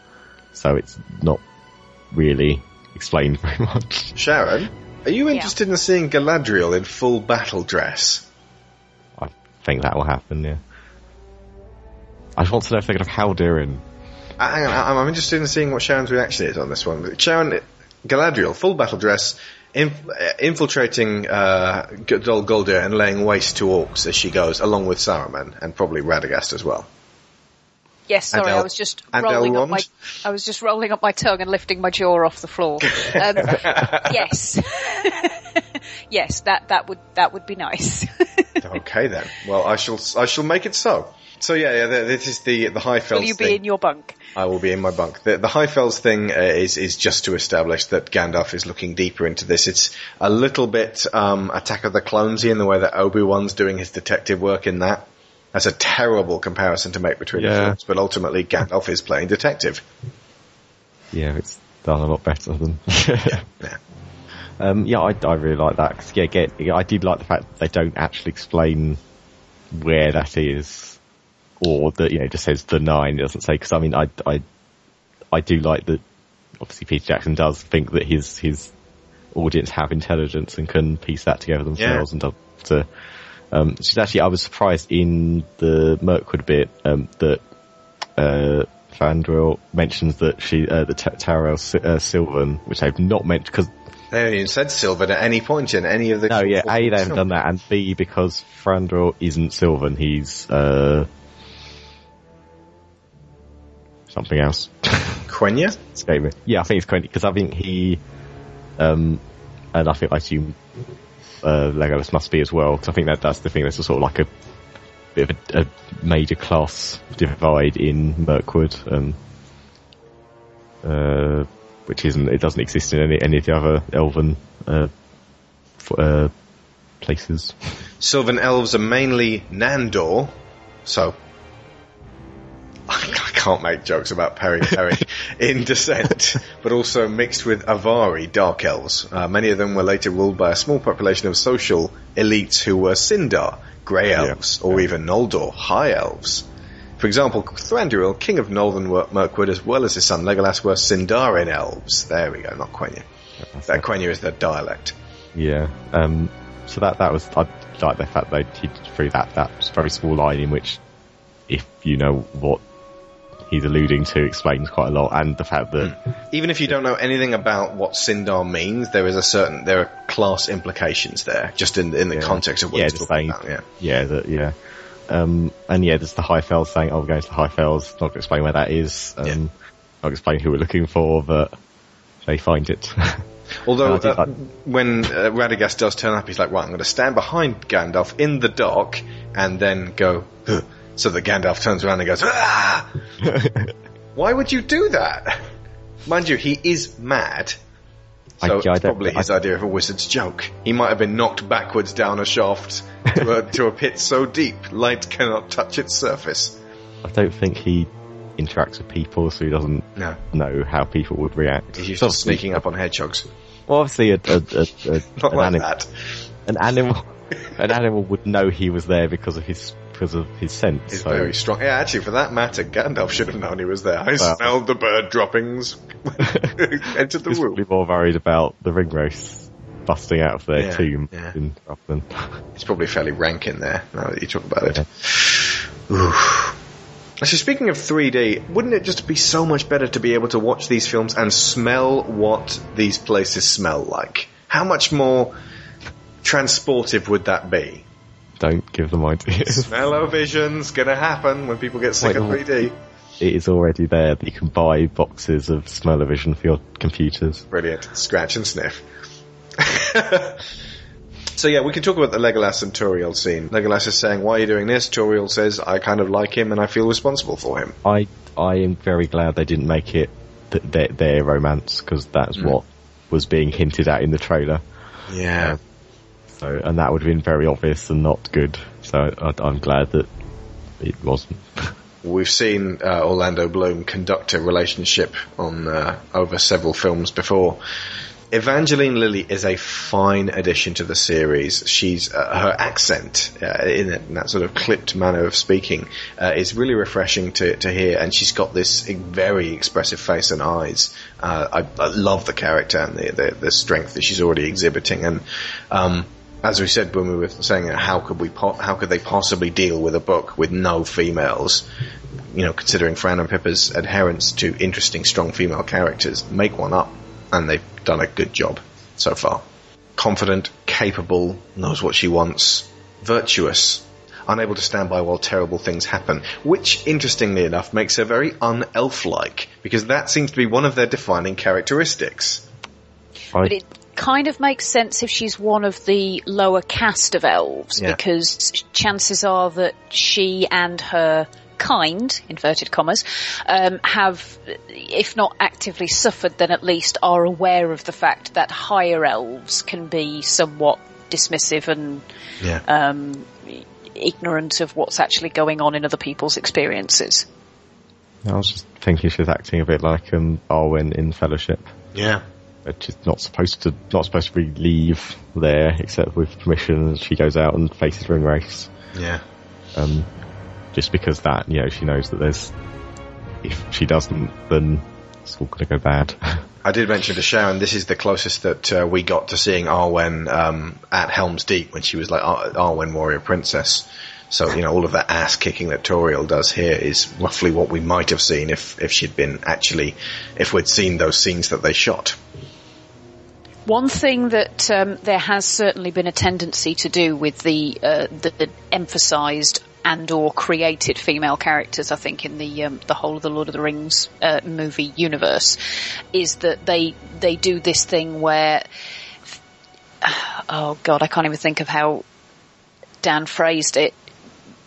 so it's not really explained very much. Sharon, are you interested in seeing Galadriel in full battle dress? I think that will happen. Yeah. I just want to know if they're going to have Haldir Uh, hang on, I'm interested in seeing what Sharon's reaction is on this one. Sharon, Galadriel, full battle dress, inf- uh, infiltrating uh, Guldur and laying waste to orcs as she goes, along with Saruman and probably Radagast as well. Yes, sorry, El- I was just rolling up my I was just rolling up my tongue and lifting my jaw off the floor. Um, yes, yes, that that would that would be nice. okay then. Well, I shall I shall make it so. So yeah, yeah. This is the the High Will you be thing. in your bunk? I will be in my bunk. The, the Highfells thing uh, is is just to establish that Gandalf is looking deeper into this. It's a little bit um, Attack of the Clonesy in the way that Obi Wan's doing his detective work in that. That's a terrible comparison to make between the Yeah. films, but ultimately Gandalf is playing detective. Yeah, it's done a lot better than. yeah. Um, yeah, I, I really like that. 'cause, yeah, get, yeah, I did like the fact that they don't actually explain where that is, or that you know just says the nine. It doesn't say because I mean I I I do like that. Obviously, Peter Jackson does think that his his audience have intelligence and can piece that together themselves and does to. Um, she's actually, I was surprised in the Mirkwood bit um, that uh, Thranduil mentions that she, uh, the T- Tyrell Si- uh, Sylvan, which they've not mentioned because They haven't even said Sylvan at any point in any of the. no, yeah, A, they haven't done that, and B, because Thranduil isn't Sylvan, he's, uh, something else. Quenya? Escape me. Yeah, I think it's Quenya, because I think he, um, and I think I assume, uh, Legolas must be as well, because I think that that's the thing, there's a sort of like a bit of a, a major class divide in Mirkwood, um, uh, which isn't, it doesn't exist in any, any of the other elven, uh, f- uh, places. Sylvan elves are mainly Nandor, so I can't make jokes about Peri Peri in Descent, but also mixed with Avari dark elves. Uh, many of them were later ruled by a small population of social elites who were Sindar, grey elves, or even Noldor, high elves. For example, Thranduil, king of Northern Mirkwood, as well as his son Legolas, were Sindarin elves. There we go, not Quenya. That Quenya is their dialect. Yeah. Um, so that that was I like the fact they he threw that that very small line in which, if you know what he's alluding to, explains quite a lot, and the fact that Even if you don't know anything about what Sindar means, there is a certain there are class implications there, just in in the context of what yeah, he's talking saying, about. Yeah. yeah, that yeah. Um, and yeah, there's the Highfells saying, "Oh, we're going to the High Fells." Not going to explain where that is. Um, Not explain who we're looking for, but they find it. Although And I did uh, like- when uh, Radagast does turn up, he's like, "Right, I'm going to stand behind Gandalf in the dock and then go." "Huh," So that Gandalf turns around and goes, "Ah!" Why would you do that? Mind you, he is mad. So I it's don't- probably I- his idea of a wizard's joke. He might have been knocked backwards down a shaft to a, to a pit so deep light cannot touch its surface. I don't think he interacts with people, so he doesn't No. know how people would react. He's used So to sneaking up on hedgehogs. Well, obviously, a, a, a, a Not an, like that. an animal, an animal would know he was there because of his because of his sense. He's so, very strong. Yeah, actually, for that matter, Gandalf should have known he was there. I smelled the bird droppings. Entered the he's room. probably more worried about the ring wraiths busting out of their Yeah, tomb yeah. than It's probably fairly rank in there now that you talk about it. Oof. So speaking of 3D, wouldn't it just be so much better to be able to watch these films and smell what these places smell like? How much more transportive would that be? Don't give them ideas. Smell-o-vision's gonna happen when people get sick Wait, of 3D. it is already there that you can buy boxes of smell-o-vision for your computers. Brilliant. Scratch and sniff. so yeah, we can talk about the Legolas and Tauriel scene. Legolas is saying, why are you doing this? Tauriel says, I kind of like him and I feel responsible for him. I I am very glad they didn't make it th- their, their romance because that's Mm. what was being hinted at in the trailer. Yeah. So and that would have been very obvious and not good. So I, I'm glad that it wasn't. We've seen uh, Orlando Bloom conduct a relationship on uh, over several films before. Evangeline Lilly is a fine addition to the series. She's uh, her accent uh, in, that- in that sort of clipped manner of speaking uh, is really refreshing to, to hear, and she's got this very expressive face and eyes. Uh, I, I love the character and the, the the strength that she's already exhibiting, and um, as we said when we were saying how could we po- how could they possibly deal with a book with no females you know considering Fran and Pippa's adherence to interesting strong female characters make one up and they've done a good job so far. Confident capable knows what she wants virtuous unable to stand by while terrible things happen which interestingly enough makes her very un-elf like because that seems to be one of their defining characteristics. I, But it kind of makes sense if she's one of the lower caste of elves, Yeah. because chances are that she and her kind, inverted commas, um, have, if not actively suffered, then at least are aware of the fact that higher elves can be somewhat dismissive and yeah um, ignorant of what's actually going on in other people's experiences. I was just thinking she was acting a bit like um, Arwen in Fellowship. yeah But she's not supposed to not supposed to really leave there except with permission. She goes out and faces ring wraiths. yeah Um, just because that you know she knows that there's if she doesn't then it's all going to go bad. I did mention to Sharon, this is the closest that uh, we got to seeing Arwen um, at Helm's Deep when she was like Ar- Arwen Warrior Princess. So, you know, all of that ass kicking that Tauriel does here is roughly what we might have seen if, if she'd been actually, if we'd seen those scenes that they shot. One thing that um, there has certainly been a tendency to do with the uh, the, the emphasised and or created female characters, I think, in the um, the whole of the Lord of the Rings uh, movie universe, is that they they do this thing where, oh god, I can't even think of how Dan phrased it.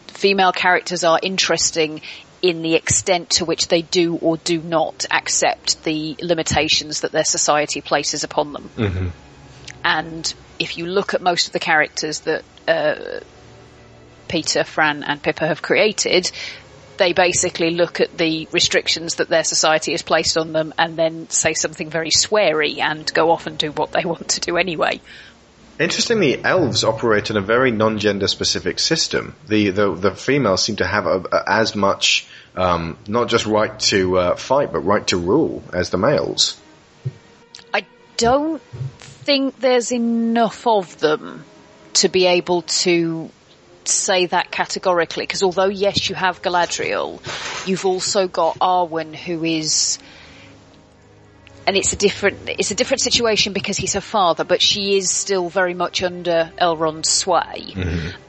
Female characters are interesting in the extent to which they do or do not accept the limitations that their society places upon them. Mm-hmm. And if you look at most of the characters that uh, Peter, Fran, and Pippa have created, they basically look at the restrictions that their society has placed on them and then say something very sweary and go off and do what they want to do anyway. Interestingly, elves operate in a very non-gender specific system. The the, the females seem to have a, a, as much um, not just right to uh, fight, but right to rule as the males. I don't think there's enough of them to be able to say that categorically, because although yes, you have Galadriel, you've also got Arwen, who is, and it's a different, it's a different situation because he's her father, but she is still very much under Elrond's sway,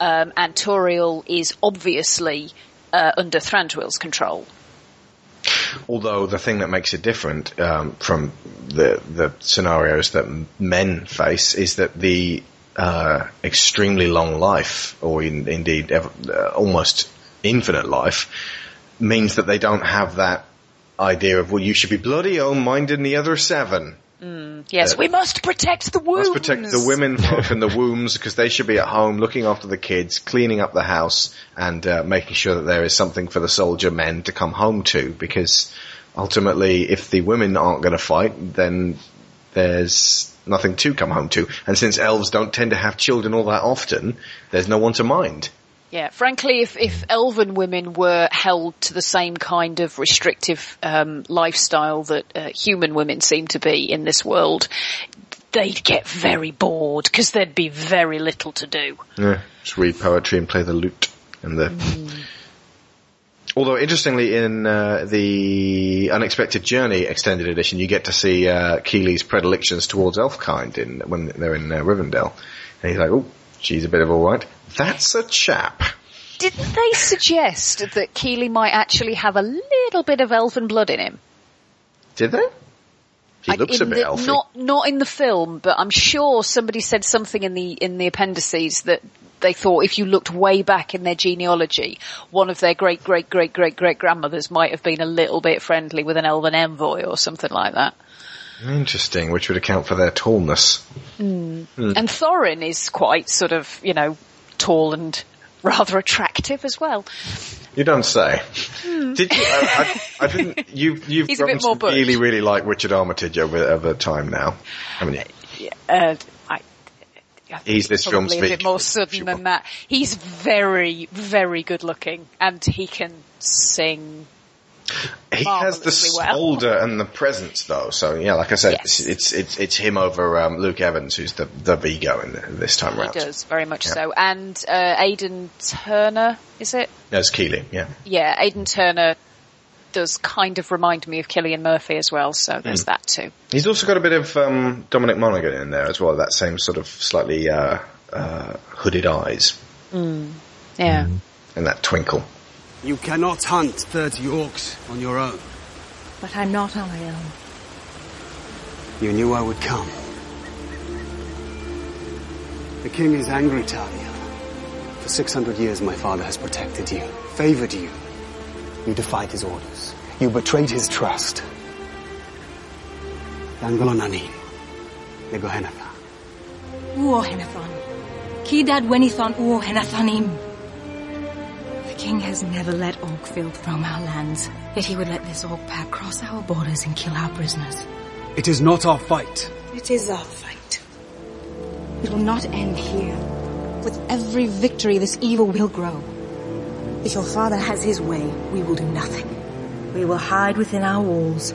um, and Tauriel is obviously uh, under Thranduil's control. Although the thing that makes it different um, from the the scenarios that men face is that the uh, extremely long life, or in, indeed ever, uh, almost infinite life, means that they don't have that idea of well, you should be bloody oh minded the other seven. Yes, Uh, we must protect the wounds. Must protect the women from the wombs because they should be at home looking after the kids, cleaning up the house, and uh, making sure that there is something for the soldier men to come home to. Because ultimately, if the women aren't going to fight, then there's nothing to come home to. And since elves don't tend to have children all that often, there's no one to mind. Yeah, frankly, if, if elven women were held to the same kind of restrictive um, lifestyle that uh, human women seem to be in this world, they'd get very bored because there'd be very little to do. Yeah, just read poetry and play the lute and the. Although interestingly, in uh, the Unexpected Journey extended edition, you get to see uh, Kili's predilections towards Elfkind in when they're in uh, Rivendell, and he's like, "Oh, she's a bit of all right. That's a chap." Didn't they suggest that Kili might actually have a little bit of elven blood in him? Did they? He looks a bit the- elfy. Not not in the film, but I'm sure somebody said something in the in the appendices that they thought if you looked way back in their genealogy, one of their great great great great great grandmothers might have been a little bit friendly with an elven envoy or something like that. Interesting, which would account for their tallness. Mm. Hmm. And Thorin is quite sort of you know tall and rather attractive as well. You don't say. Hmm. Did you? I, I, I didn't. You've you've He's a grown bit more to really really like Richard Armitage over over time now, haven't you? Uh, I, He's this film's a bit more sudden than that. He's very, very good looking, and he can sing. He has the marvellously well. and the presence though, so yeah, like I said, it's, it's it's it's him over um, Luke Evans, who's the the Viggo in the, this time He round. does very much Yeah. so, and uh, Aidan Turner is it? As Kili, yeah. Yeah, Aidan Turner does kind of remind me of Cillian Murphy as well, so there's Mm. that too. He's also got a bit of um, Dominic Monaghan in there as well. That same sort of slightly uh, uh, hooded eyes Mm. Yeah. and that twinkle. You cannot hunt 30 orcs on your own. But I'm not on my own. You knew I would come. The king is angry, Talia. For 600 years my father has protected you, favored you. You defied his orders. You betrayed his trust. Yangolonanin. Negohenatha. Uo Henathan. Kidad Wenithon Uo Henathanim. The king has never let Orcfield roam our lands, yet he would let this Orc pack cross our borders and kill our prisoners. It is not our fight. It is our fight. It will not end here. With every victory, this evil will grow. If your father has his way, we will do nothing. We will hide within our walls,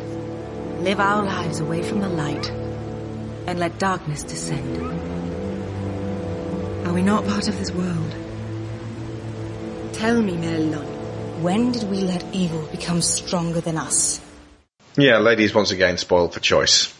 live our lives away from the light, and let darkness descend. Are we not part of this world? Tell me, mellon, when did we let evil become stronger than us? Yeah, ladies once again spoiled for choice.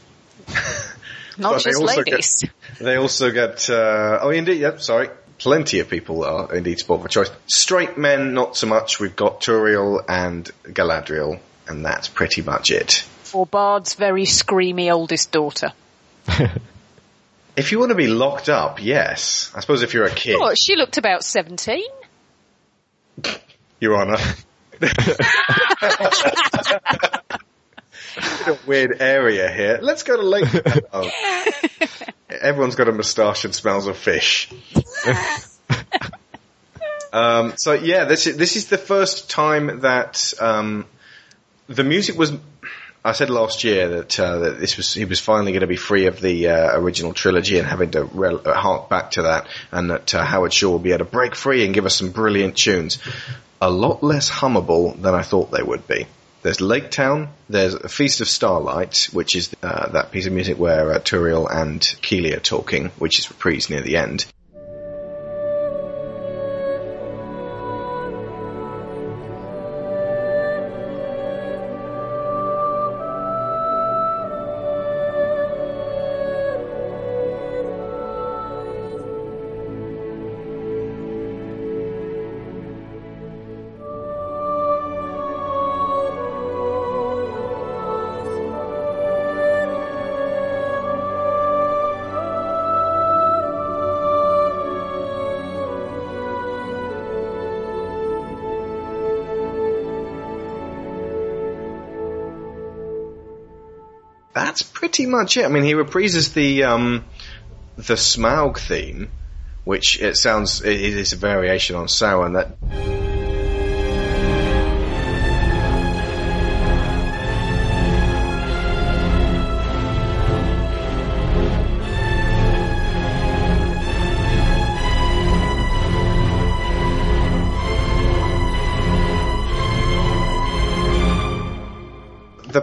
Not But they just also ladies. Get, they also get, uh, oh indeed, yep, sorry. Plenty of people are indeed spoiled for choice. Straight men, not so much. We've got Tauriel and Galadriel, and that's pretty much it. Or Bard's very screamy oldest daughter. If you want to be locked up, yes. I suppose if you're a kid, Oh, she looked about 17. Your Honour. a weird area here. Let's go to Lake. Oh. Everyone's got a moustache and smells of fish. um, so yeah, this is, this is the first time that um, the music was. I said last year that, uh, that this was he was finally going to be free of the uh, original trilogy and having to rel- uh, hark back to that, and that uh, Howard Shore will be able to break free and give us some brilliant tunes. A lot less hummable than I thought they would be. There's Lake Town, there's A Feast of Starlight, which is uh, that piece of music where uh, Tauriel and Kili are talking, which is reprised near the end. Much it. I mean, he reprises the um, the Smaug theme, which it sounds it is a variation on Sauron. That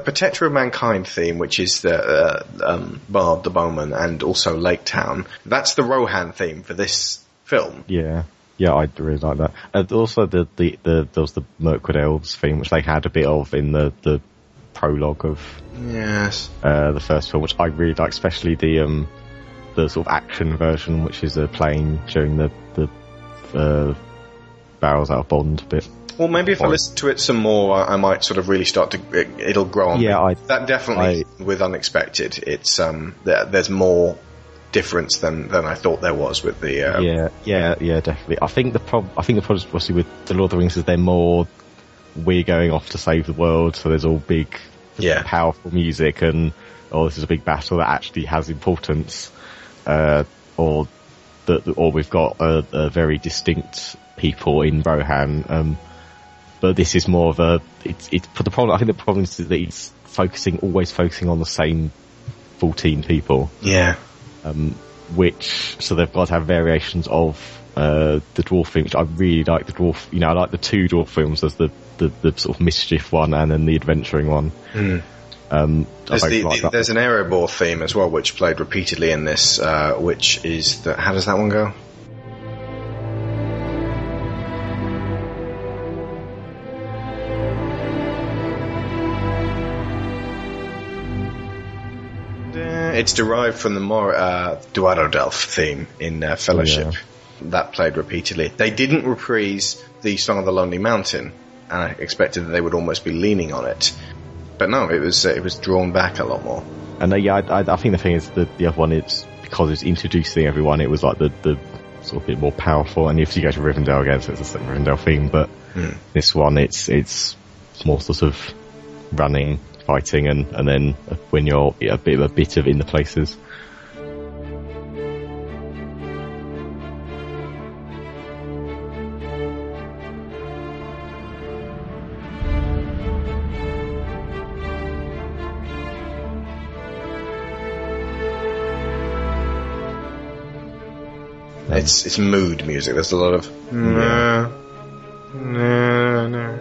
Protector of Mankind theme, which is the uh, um, Bard the Bowman and also Lake Town, that's the Rohan theme for this film. Yeah. Yeah, I really like that. And also the, the, the, there was the Mirkwood Elves theme, which they had a bit of in the, the prologue of Yes. uh, the first film, which I really like, especially the um, the sort of action version, which is a plane during the the uh, barrels out of Bond bit. Well, maybe if I listen to it some more, I I might sort of really start to. It, it'll grow on. Yeah, me. I- that definitely with unexpected. It's um, there, there's more difference than than I thought there was with the. Uh, yeah, yeah, yeah, definitely. I think the prob- I think the problem obviously with the Lord of the Rings is they're more we're going off to save the world, so there's all big, Yeah. powerful music and oh, this is a big battle that actually has importance, uh, or that, or we've got a, a very distinct people in Rohan. Um, but this is more of a it's it's but the problem. I think the problem is that it's focusing always focusing on the same fourteen people Yeah. um, which so they've got to have variations of uh, the dwarf film, which I really like. The dwarf, you know, I like the two dwarf films. There's the, the, the sort of mischief one and then the adventuring one. Hmm. Um, There's, both the, like the- there's an Erebor theme as well, which played repeatedly in this, uh, which is the, how does that one go? It's derived from the more uh, Dwarrowdelf theme in uh, Fellowship. That played repeatedly. They didn't reprise the Song of the Lonely Mountain, and I expected that they would almost be leaning on it. But no, it was uh, it was drawn back a lot more. And uh, yeah, I, I, I think the thing is that the other one, it's because it's introducing everyone. It was like the the sort of bit more powerful. And if you go to Rivendell again, so it's the same Rivendell theme. But Hmm. this one, it's it's more sort of running, fighting, and and then when you're a bit of a bit of in the places. It's it's mood music. There's a lot of no, no, no.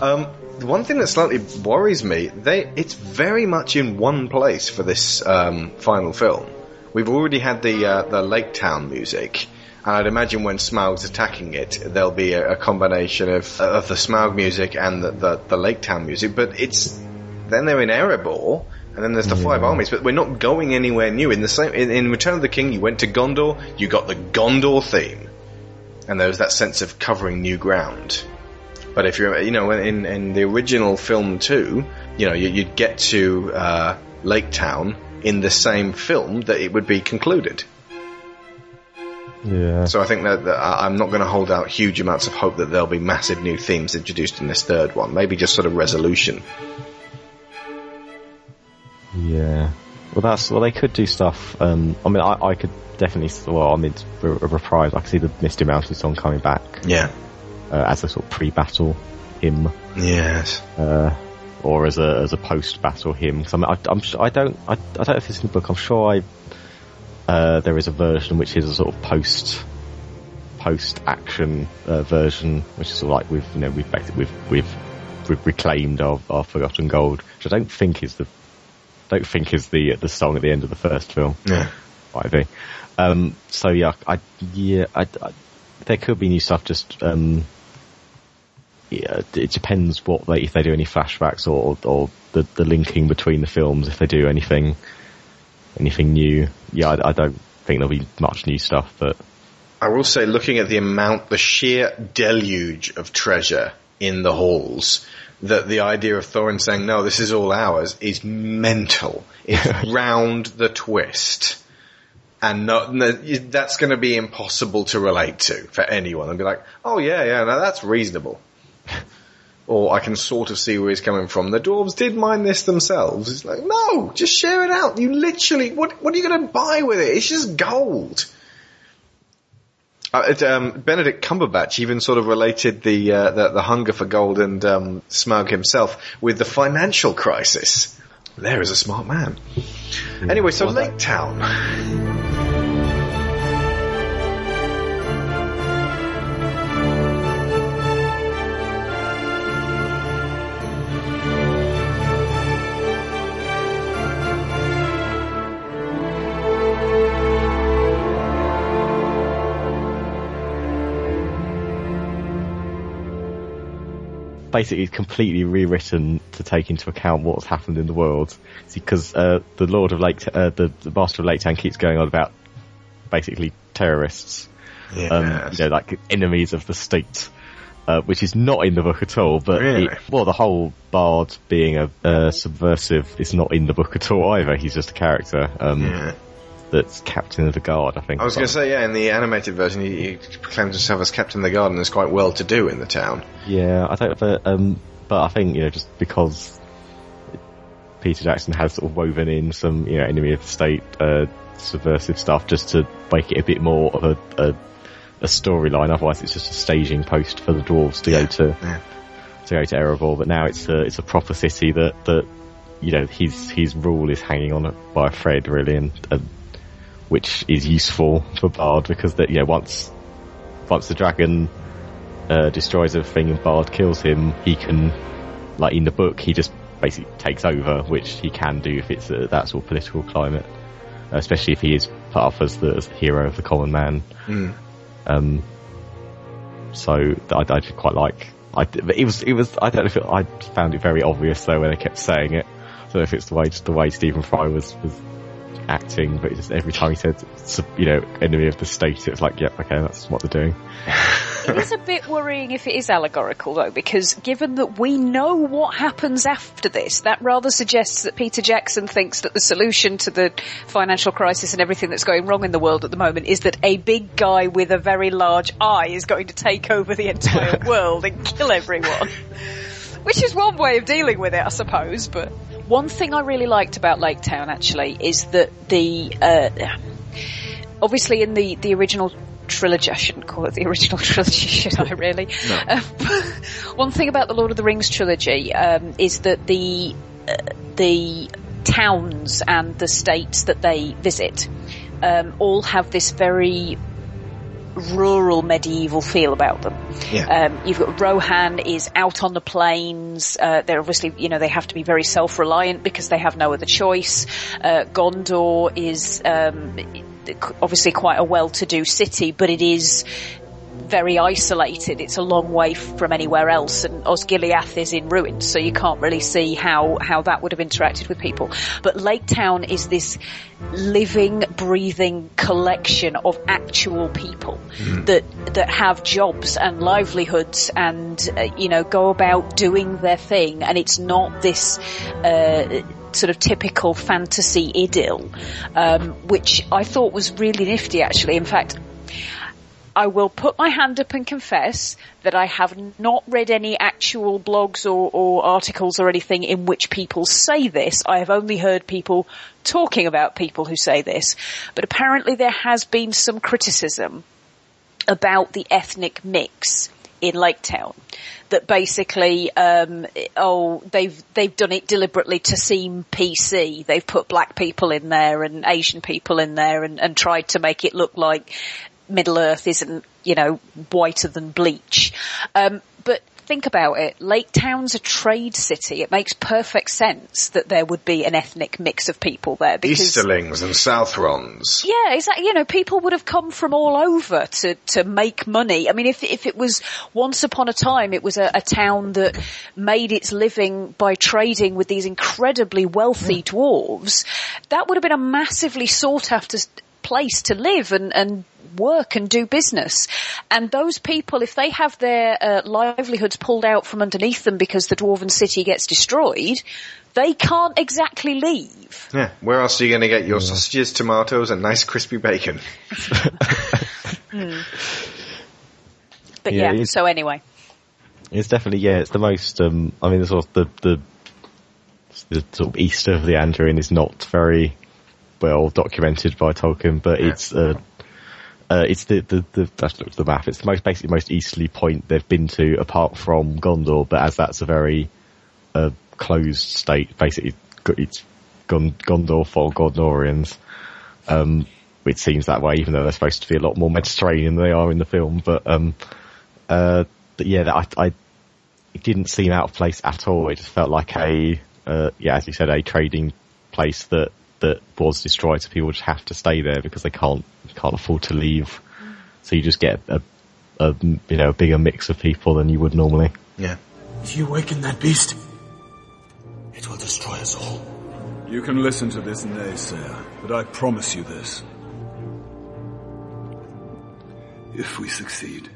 um, the one thing that slightly worries me, they it's very much in one place for this um, final film. We've already had the uh, the Lake Town music, and I'd imagine when Smaug's attacking it, there'll be a, a combination of of the Smaug music and the, the the Lake Town music. But it's then they're in Erebor, and then there's the five armies. But we're not going anywhere new. In the same in, in Return of the King, you went to Gondor, you got the Gondor theme, and there was that sense of covering new ground. But if you're, you know, in in the original film too, you know, you, you'd get to uh, Lake Town in the same film that it would be concluded. Yeah. So I think that, that I'm not going to hold out huge amounts of hope that there'll be massive new themes introduced in this third one. Maybe just sort of resolution. Yeah. Well, that's well. They could do stuff. Um, I mean, I, I could definitely. Well, I mean, a, a reprise. I could see the Misty Mountain song coming back. Yeah. Uh, as a sort of pre-battle hymn. Yes. Uh, or as a as a post-battle hymn. 'Cause I, mean, I, I'm I don't I, I don't know if it's in the book. I'm sure I. Uh, there is a version which is a sort of post post action uh, version, which is sort of like we've you know we've it, we've we've reclaimed our, our forgotten gold, which I don't think is the don't think is the the song at the end of the first film. Yeah. I think. Um, so yeah, I yeah, I, I, there could be new stuff. Just um, yeah, it depends what they if they do any flashbacks or or the the linking between the films. If they do anything anything new, yeah, I, I don't think there'll be much new stuff. But I will say, looking at the amount, the sheer deluge of treasure in the halls, that the idea of Thorin saying, no, this is all ours, is mental. It's round the twist. And no, no, that's going to be impossible to relate to for anyone. And be like, oh yeah, yeah, now that's reasonable. Or I can sort of see where he's coming from. The dwarves did mine this themselves. It's like, no, just share it out. You literally, what, what are you going to buy with it? It's just gold. Uh, it, um, Benedict Cumberbatch even sort of related the, uh, the the hunger for gold and um, Smaug himself with the financial crisis. There is a smart man. Anyway, so Lake Town. Basically completely rewritten to take into account what's happened in the world. Because uh, the Lord of Lake, uh, the, the Master of Lake Town keeps going on about basically terrorists, um, you know, like enemies of the state. Uh, which is not in the book at all, but Really? it- well, the whole Bard being a uh, subversive is not in the book at all either. He's just a character um, Yeah. That's captain of the guard, I think. I was going to say, yeah, in the animated version, he, he proclaims himself as Captain of the guard and is quite well to do in the town. Yeah, I don't, but, um, but I think, you know, just because Peter Jackson has sort of woven in some, you know, enemy of the state, uh, subversive stuff just to make it a bit more of a, a, a storyline. Otherwise it's just a staging post for the dwarves to go to, Yeah. to go to Erebor. But now it's a, it's a proper city that, that, you know, his, his rule is hanging on by a thread really and, and which is useful for Bard because that, you know, once, once the dragon, uh, destroys everything and Bard kills him, he can, like in the book, he just basically takes over, which he can do if it's uh, that sort of political climate, especially if he is put up as the, as the hero of the common man. Mm. Um, so I, I did quite like. I but it was it was I don't know if it, I found it very obvious though when they kept saying it. I don't know if it's the way the way Stephen Fry was was acting, but just every time he said you know enemy of the state, it's like yep okay that's what they're doing. It is a bit worrying if it is allegorical though, because given that we know what happens after this, that rather suggests that Peter Jackson thinks that the solution to the financial crisis and everything that's going wrong in the world at the moment is that a big guy with a very large eye is going to take over the entire world and kill everyone. Which is one way of dealing with it, I suppose, but one thing I really liked about Lake Town actually is that the, uh, obviously in the, the original trilogy, I shouldn't call it the original trilogy, should I really? No. Um, one thing about the Lord of the Rings trilogy um, is that the uh, the towns and the states that they visit um, all have this very rural medieval feel about them. Yeah. Um, you've got Rohan is out on the plains. Uh, they're obviously, you know, they have to be very self-reliant because they have no other choice. Uh, Gondor is um, obviously quite a well-to-do city, but it is very isolated. It's a long way from anywhere else, and Osgiliath is in ruins, so you can't really see how how that would have interacted with people. But Lake Town is this living, breathing collection of actual people that that have jobs and livelihoods, and uh, you know go about doing their thing, and it's not this. Uh, sort of typical fantasy idyll, um, which I thought was really nifty actually. In fact, I will put my hand up and confess that I have not read any actual blogs or, or articles or anything in which people say this. I have only heard people talking about people who say this. But apparently there has been some criticism about the ethnic mix in Lake Town. That basically, um, oh, they've they've done it deliberately to seem PC. They've put black people in there and Asian people in there, and, and tried to make it look like Middle Earth isn't, you know, whiter than bleach. Um, but think about it. Lake Town's a trade city. It makes perfect sense that there would be an ethnic mix of people there because Easterlings and Southrons. yeah, exactly. You know, people would have come from all over to, to make money. I mean, if, if it was once upon a time, it was a, a town that made its living by trading with these incredibly wealthy dwarves, that would have been a massively sought after place to live and, and work and do business. And those people, if they have their uh, livelihoods pulled out from underneath them because the dwarven city gets destroyed, they can't exactly leave. Yeah. Where else are you going to get your sausages, tomatoes, and nice crispy bacon? Hmm. But Yeah, yeah, so anyway. It's definitely yeah. It's the most. Um, I mean, the sort of the the the sort of east of the Anduin is not very well documented by Tolkien, but it's uh, uh, it's the the the at the map. It's the most basically most easterly point they've been to apart from Gondor. But as that's a very uh, closed state, basically it's Gondor for Gondorians. Um, it seems that way, even though they're supposed to be a lot more Mediterranean than they are in the film. But um, uh, but yeah, I, I it didn't seem out of place at all. It just felt like a uh, yeah, as you said, a trading place that that was destroyed, so people just have to stay there because they can't can't afford to leave. So you just get a, a you know a bigger mix of people than you would normally. Yeah. If you awaken that beast, it will destroy us all. You can listen to this naysayer, but I promise you this. If we succeed,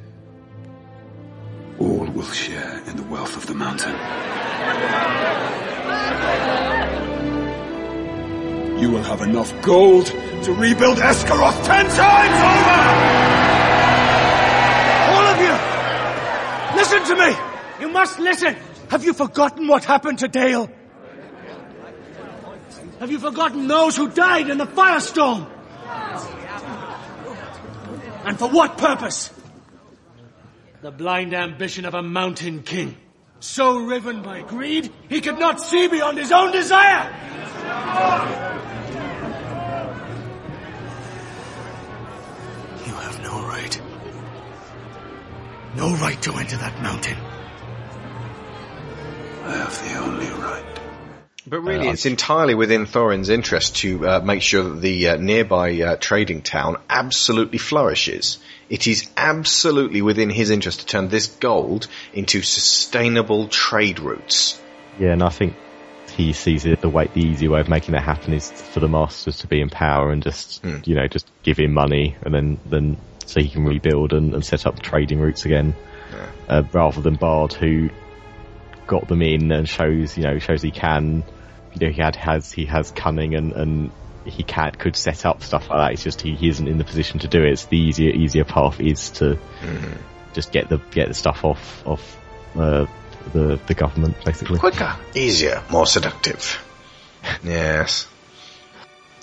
all will share in the wealth of the mountain. You will have enough gold to rebuild Esgaroth ten times over! All of you! Listen to me! You must listen! Have you forgotten what happened to Dale? Have you forgotten those who died in the firestorm? And for what purpose? The blind ambition of a mountain king. So riven by greed, he could not see beyond his own desire! Right. No right to enter that mountain. I have the only right. But really, it's entirely within Thorin's interest to uh, make sure that the uh, nearby uh, trading town absolutely flourishes. It is absolutely within his interest to turn this gold into sustainable trade routes. Yeah, and I think he sees it the way the easy way of making that happen is for the masters to be in power and just you know just give him money and then then so he can rebuild and, and set up trading routes again, uh, rather than Bard who got them in and shows you know shows he can you know he had has he has cunning and and he can could set up stuff like that. It's just he, he isn't in the position to do it. It's the easier easier path is to just get the get the stuff off off uh, the the government basically. Quicker, easier, more seductive. yes.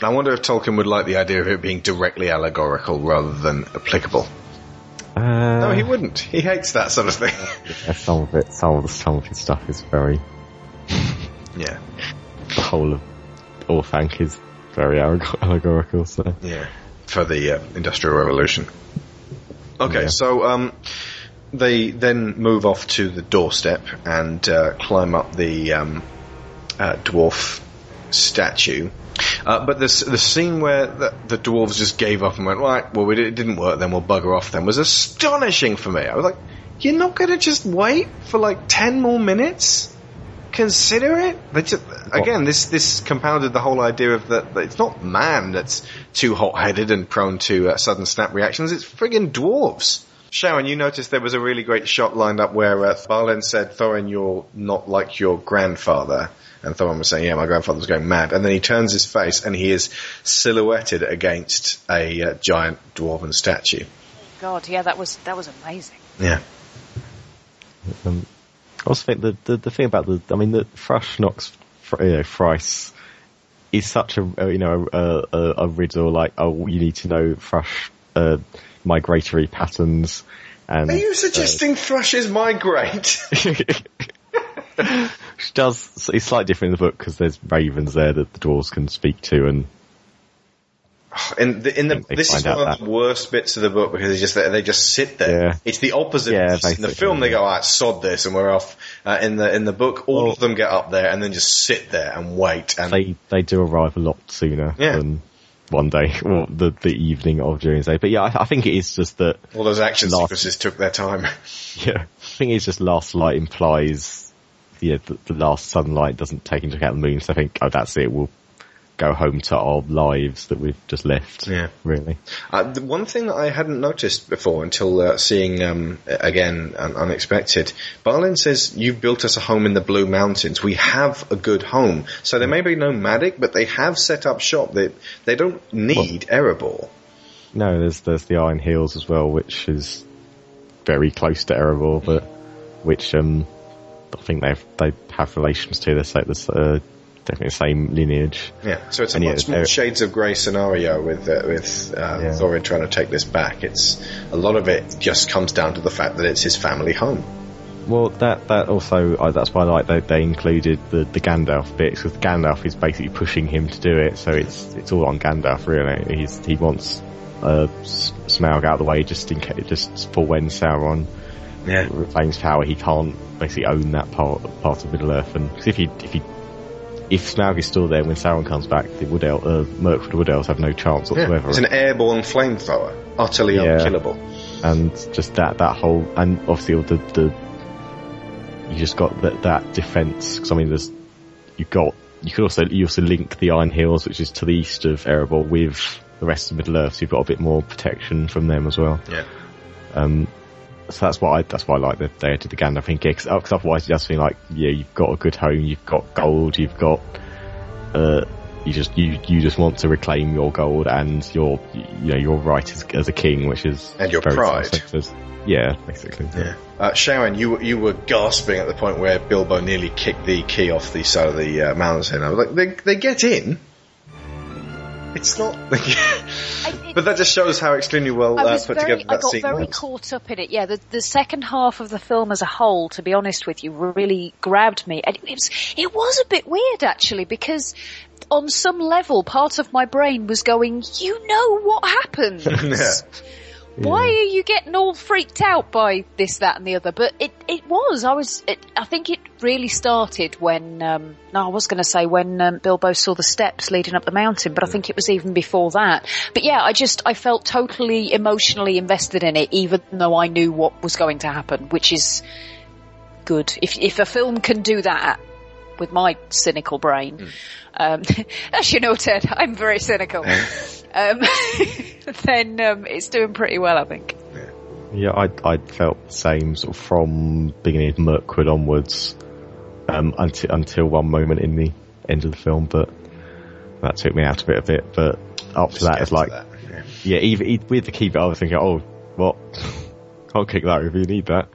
I wonder if Tolkien would like the idea of it being directly allegorical rather than applicable. Uh, no, he wouldn't. He hates that sort of thing. Yeah, some of it, some of the some of his stuff is very. yeah. The whole of Orthanc is very allegorical. So Yeah, for the uh, Industrial Revolution. Okay, so um, they then move off to the doorstep and uh, climb up the um, uh, dwarf statue. Uh, but this, the scene where the, the dwarves just gave up and went, right, well, it didn't work, then we'll bugger off then, was astonishing for me. I was like, you're not going to just wait for like 10 more minutes? Consider it? They just, again, this, this compounded the whole idea of that, that it's not man that's too hot-headed and prone to uh, sudden snap reactions, it's friggin' dwarves. Sharon, you noticed there was a really great shot lined up where uh, Balin said, Thorin, you're not like your grandfather. And someone was saying, yeah, my grandfather was going mad. And then he turns his face and he is silhouetted against a uh, giant dwarven statue. God, yeah, that was that was amazing. Yeah. um, I also think the, the the thing about the I mean the Thrush knocks you know, Thrice is such a uh, you know a, a, a riddle like oh you need to know Thrush uh, migratory patterns and Are you suggesting thrushes migrate? Which does it's slightly different in the book because there's ravens there that the dwarves can speak to, and In the, in the, this is one of the worst bits of the book because they just they just sit there. Yeah. It's the opposite. Yeah, in the film, they go, "Alright, sod this," and we're off. Uh, in the in the book, all of them get up there and then just sit there and wait. And they they do arrive a lot sooner Yeah. than one day or the the evening of Durin's Day. But yeah, I, I think it is just that all those action last- sequences took their time. Yeah, I think it's just last light implies yeah the, the last sunlight doesn't take into account the moon. So I think oh that's it. We'll go home to our lives that we've just left. Yeah. really. Uh, the one thing that I hadn't noticed before until uh, seeing um, again un- unexpected, Balin says you've built us a home in the Blue Mountains. We have a good home, so they may be nomadic, but they have set up shop. They they don't need Erebor. No, there's there's the Iron Hills as well, which is very close to Erebor, but which um I think they they have relations to. There's like this uh, definitely the same lineage. Yeah, so it's a And yeah, more shades of grey scenario with uh, with uh, Yeah. Thorin trying to take this back. It's a lot of it just comes down to the fact that it's his family home. Well, that that also uh, that's why I like they, they included the the Gandalf bits because Gandalf is basically pushing him to do it. So it's it's all on Gandalf really. He's he wants uh, Smaug out of the way just in case, just for when Sauron Yeah. reclaims power, he can't basically own that part part of Middle Earth. And 'cause if he if he if Smaug is still there when Sauron comes back, the Wood El- uh, Mirkwood Wood Elves have no chance Yeah, whatsoever. it's an airborne flamethrower, utterly Yeah. unkillable. and just that that whole and obviously all the the you just got that that defense. Because I mean, there's you've got you could also you also link the Iron Hills, which is to the east of Erebor, with the rest of Middle Earth. So you've got a bit more protection from them as well. Yeah. Um, so that's why I, that's why I like that they added the Gandalf thing because otherwise you just seems like yeah you've got a good home, you've got gold, you've got uh you just you you just want to reclaim your gold and your you know your right as, as a king, which is And your pride. Yeah, basically. Yeah. Uh, Sharon, you were- you were gasping at the point where Bilbo nearly kicked the key off the side of the uh, mountain. I was like, they they get in. It's not. but that just shows how extremely well I uh, put very, together I got scene very was. caught up in it. Yeah, the, the second half of the film as a whole, to be honest with you, really grabbed me. And it was, it was a bit weird actually because on some level, part of my brain was going, you know what happens. Why are you getting all freaked out by this, that, and the other? But it, it was. I was. It, I think it really started when. Um, no, I was going to say when um, Bilbo saw the steps leading up the mountain, but I think it was even before that. But yeah, I just I felt totally emotionally invested in it, even though I knew what was going to happen, which is good. If if a film can do that with my cynical brain, um, as you know, Ted, I'm very cynical. um, then um, it's doing pretty well, I think. Yeah, I I felt the same sort of from beginning of Mirkwood onwards, um, until until one moment in the end of the film, but that took me out of it a bit. But after that, it's like, yeah, even, even with the key bit, I was thinking, oh, what? I'll kick that if you need that.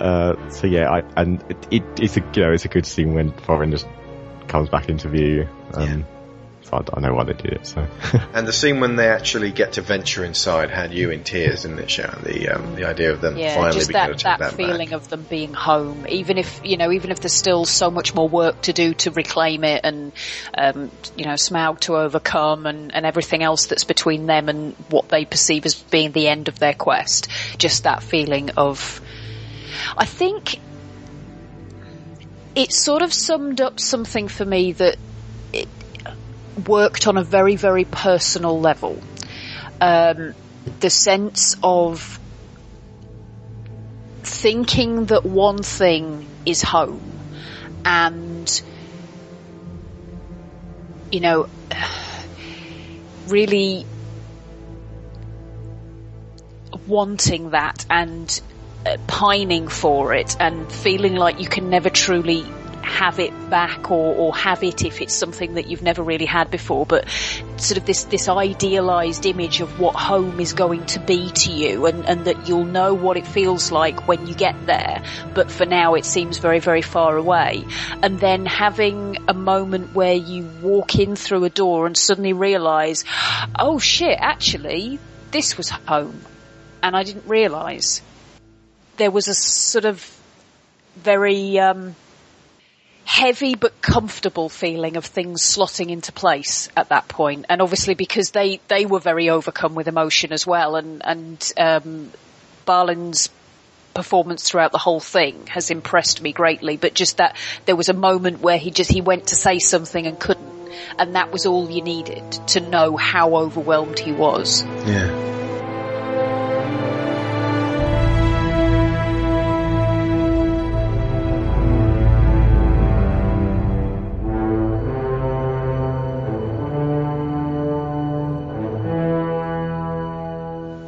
Uh, so yeah, I and it, it, it's a you know it's a good scene when Thorin just comes back into view. Um, so I, I know why they did it. So. And the scene when they actually get to venture inside had you in tears, didn't it, Sharon? The um, the idea of them Yeah, finally just being able that, to take that that feeling back. of them being home, even if, you know, even if there's still so much more work to do to reclaim it and, um, you know, Smaug to overcome and, and everything else that's between them and what they perceive as being the end of their quest. Just that feeling of, I think it sort of summed up something for me that it worked on a very, very personal level. Um, the sense of thinking that one thing is home and you know really wanting that and Uh, pining for it and feeling like you can never truly have it back or, or have it if it's something that you've never really had before. But sort of this this idealized image of what home is going to be to you and, and that you'll know what it feels like when you get there. But for now it seems very very far away. And then having a moment where you walk in through a door and suddenly realize oh shit actually this was home. And I didn't realize there was a sort of very um, heavy but comfortable feeling of things slotting into place at that point. And obviously because they, they were very overcome with emotion as well and, and, um, Balin's performance throughout the whole thing has impressed me greatly, but just that there was a moment where he just, he went to say something and couldn't. And that was all you needed to know how overwhelmed he was. Yeah.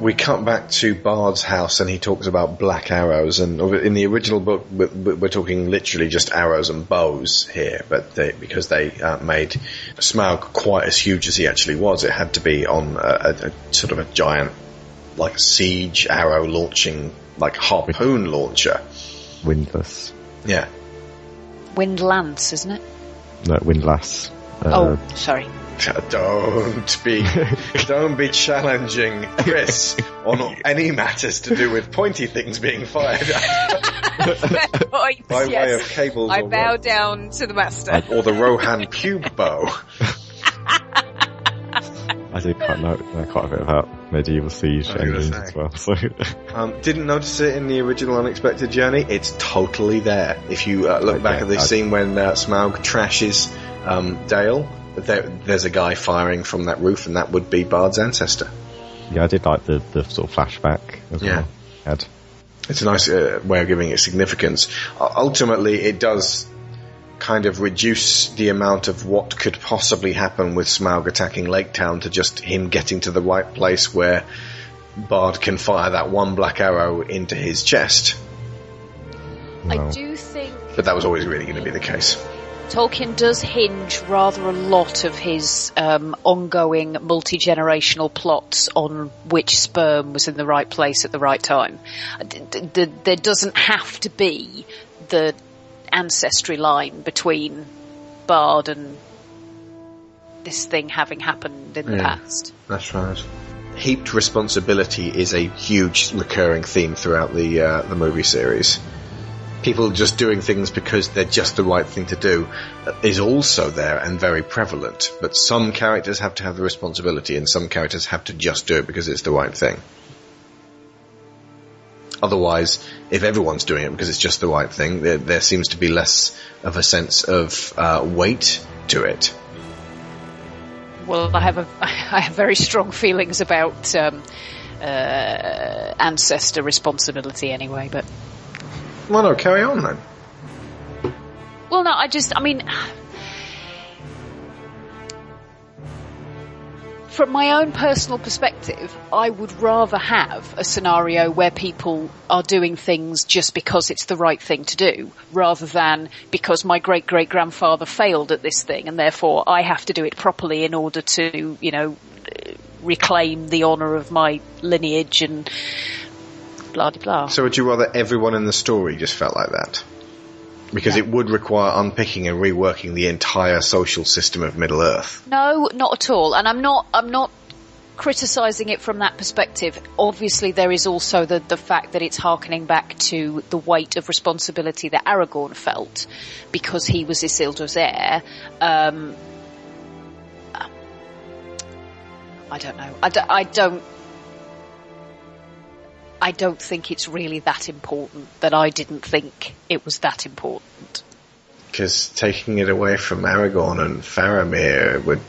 We cut back to Bard's house and he talks about black arrows. And in the original book, we're we're talking literally just arrows and bows here, but they, because they uh, made Smaug quite as huge as he actually was, it had to be on a, a, a sort of a giant, like a siege arrow launching, like harpoon launcher. Windlass. Yeah. Wind lance, isn't it? No, windlass. Uh, oh, sorry. Don't be, don't be challenging Chris on any matters to do with pointy things being fired. Points, By way yes. of cables I bow rope. down to the master. or the Rohan cube bow. I did quite know, know quite a bit about medieval siege I was gonna engines as well. So Um, didn't notice it in the original Unexpected Journey. It's totally there. If you uh, look back at the I- scene when uh, Smaug trashes um, Dale, there, there's a guy firing from that roof, and that would be Bard's ancestor. yeah, I did like the, the sort of flashback as Yeah. well. Had It's a nice uh, way of giving it significance. U- ultimately, it does kind of reduce the amount of what could possibly happen with Smaug attacking Lake Town to just him getting to the right place where Bard can fire that one black arrow into his chest. I do think But that was always really going to be the case. Tolkien does hinge rather a lot of his um, ongoing multi-generational plots on which sperm was in the right place at the right time. There doesn't have to be the ancestry line between Bard and this thing having happened in the Yeah. past. That's right. Heaped responsibility is a huge recurring theme throughout the uh, the movie series. People just doing things because they're just the right thing to do is also there and very prevalent. But some characters have to have the responsibility, and some characters have to just do it because it's the right thing. Otherwise, if everyone's doing it because it's just the right thing, there, there seems to be less of a sense of uh, weight to it. Well, I have a, I have very strong feelings about um, uh, ancestor responsibility anyway, but Well, no, carry on then. Well, no, I just, I mean, from my own personal perspective, I would rather have a scenario where people are doing things just because it's the right thing to do, rather than because my great great grandfather failed at this thing and therefore I have to do it properly in order to, you know, reclaim the honour of my lineage and blah de blah. So would you rather everyone in the story just felt like that? Because it would require unpicking and reworking the entire social system of Middle Earth. No, not at all. And I'm not, I'm not criticising it from that perspective. Obviously there is also the, the fact that it's harkening back to the weight of responsibility that Aragorn felt because he was Isildur's heir. Um, I don't know. I, do, I don't, I don't think it's really that important that I didn't think it was that important. Because taking it away from Aragorn and Faramir would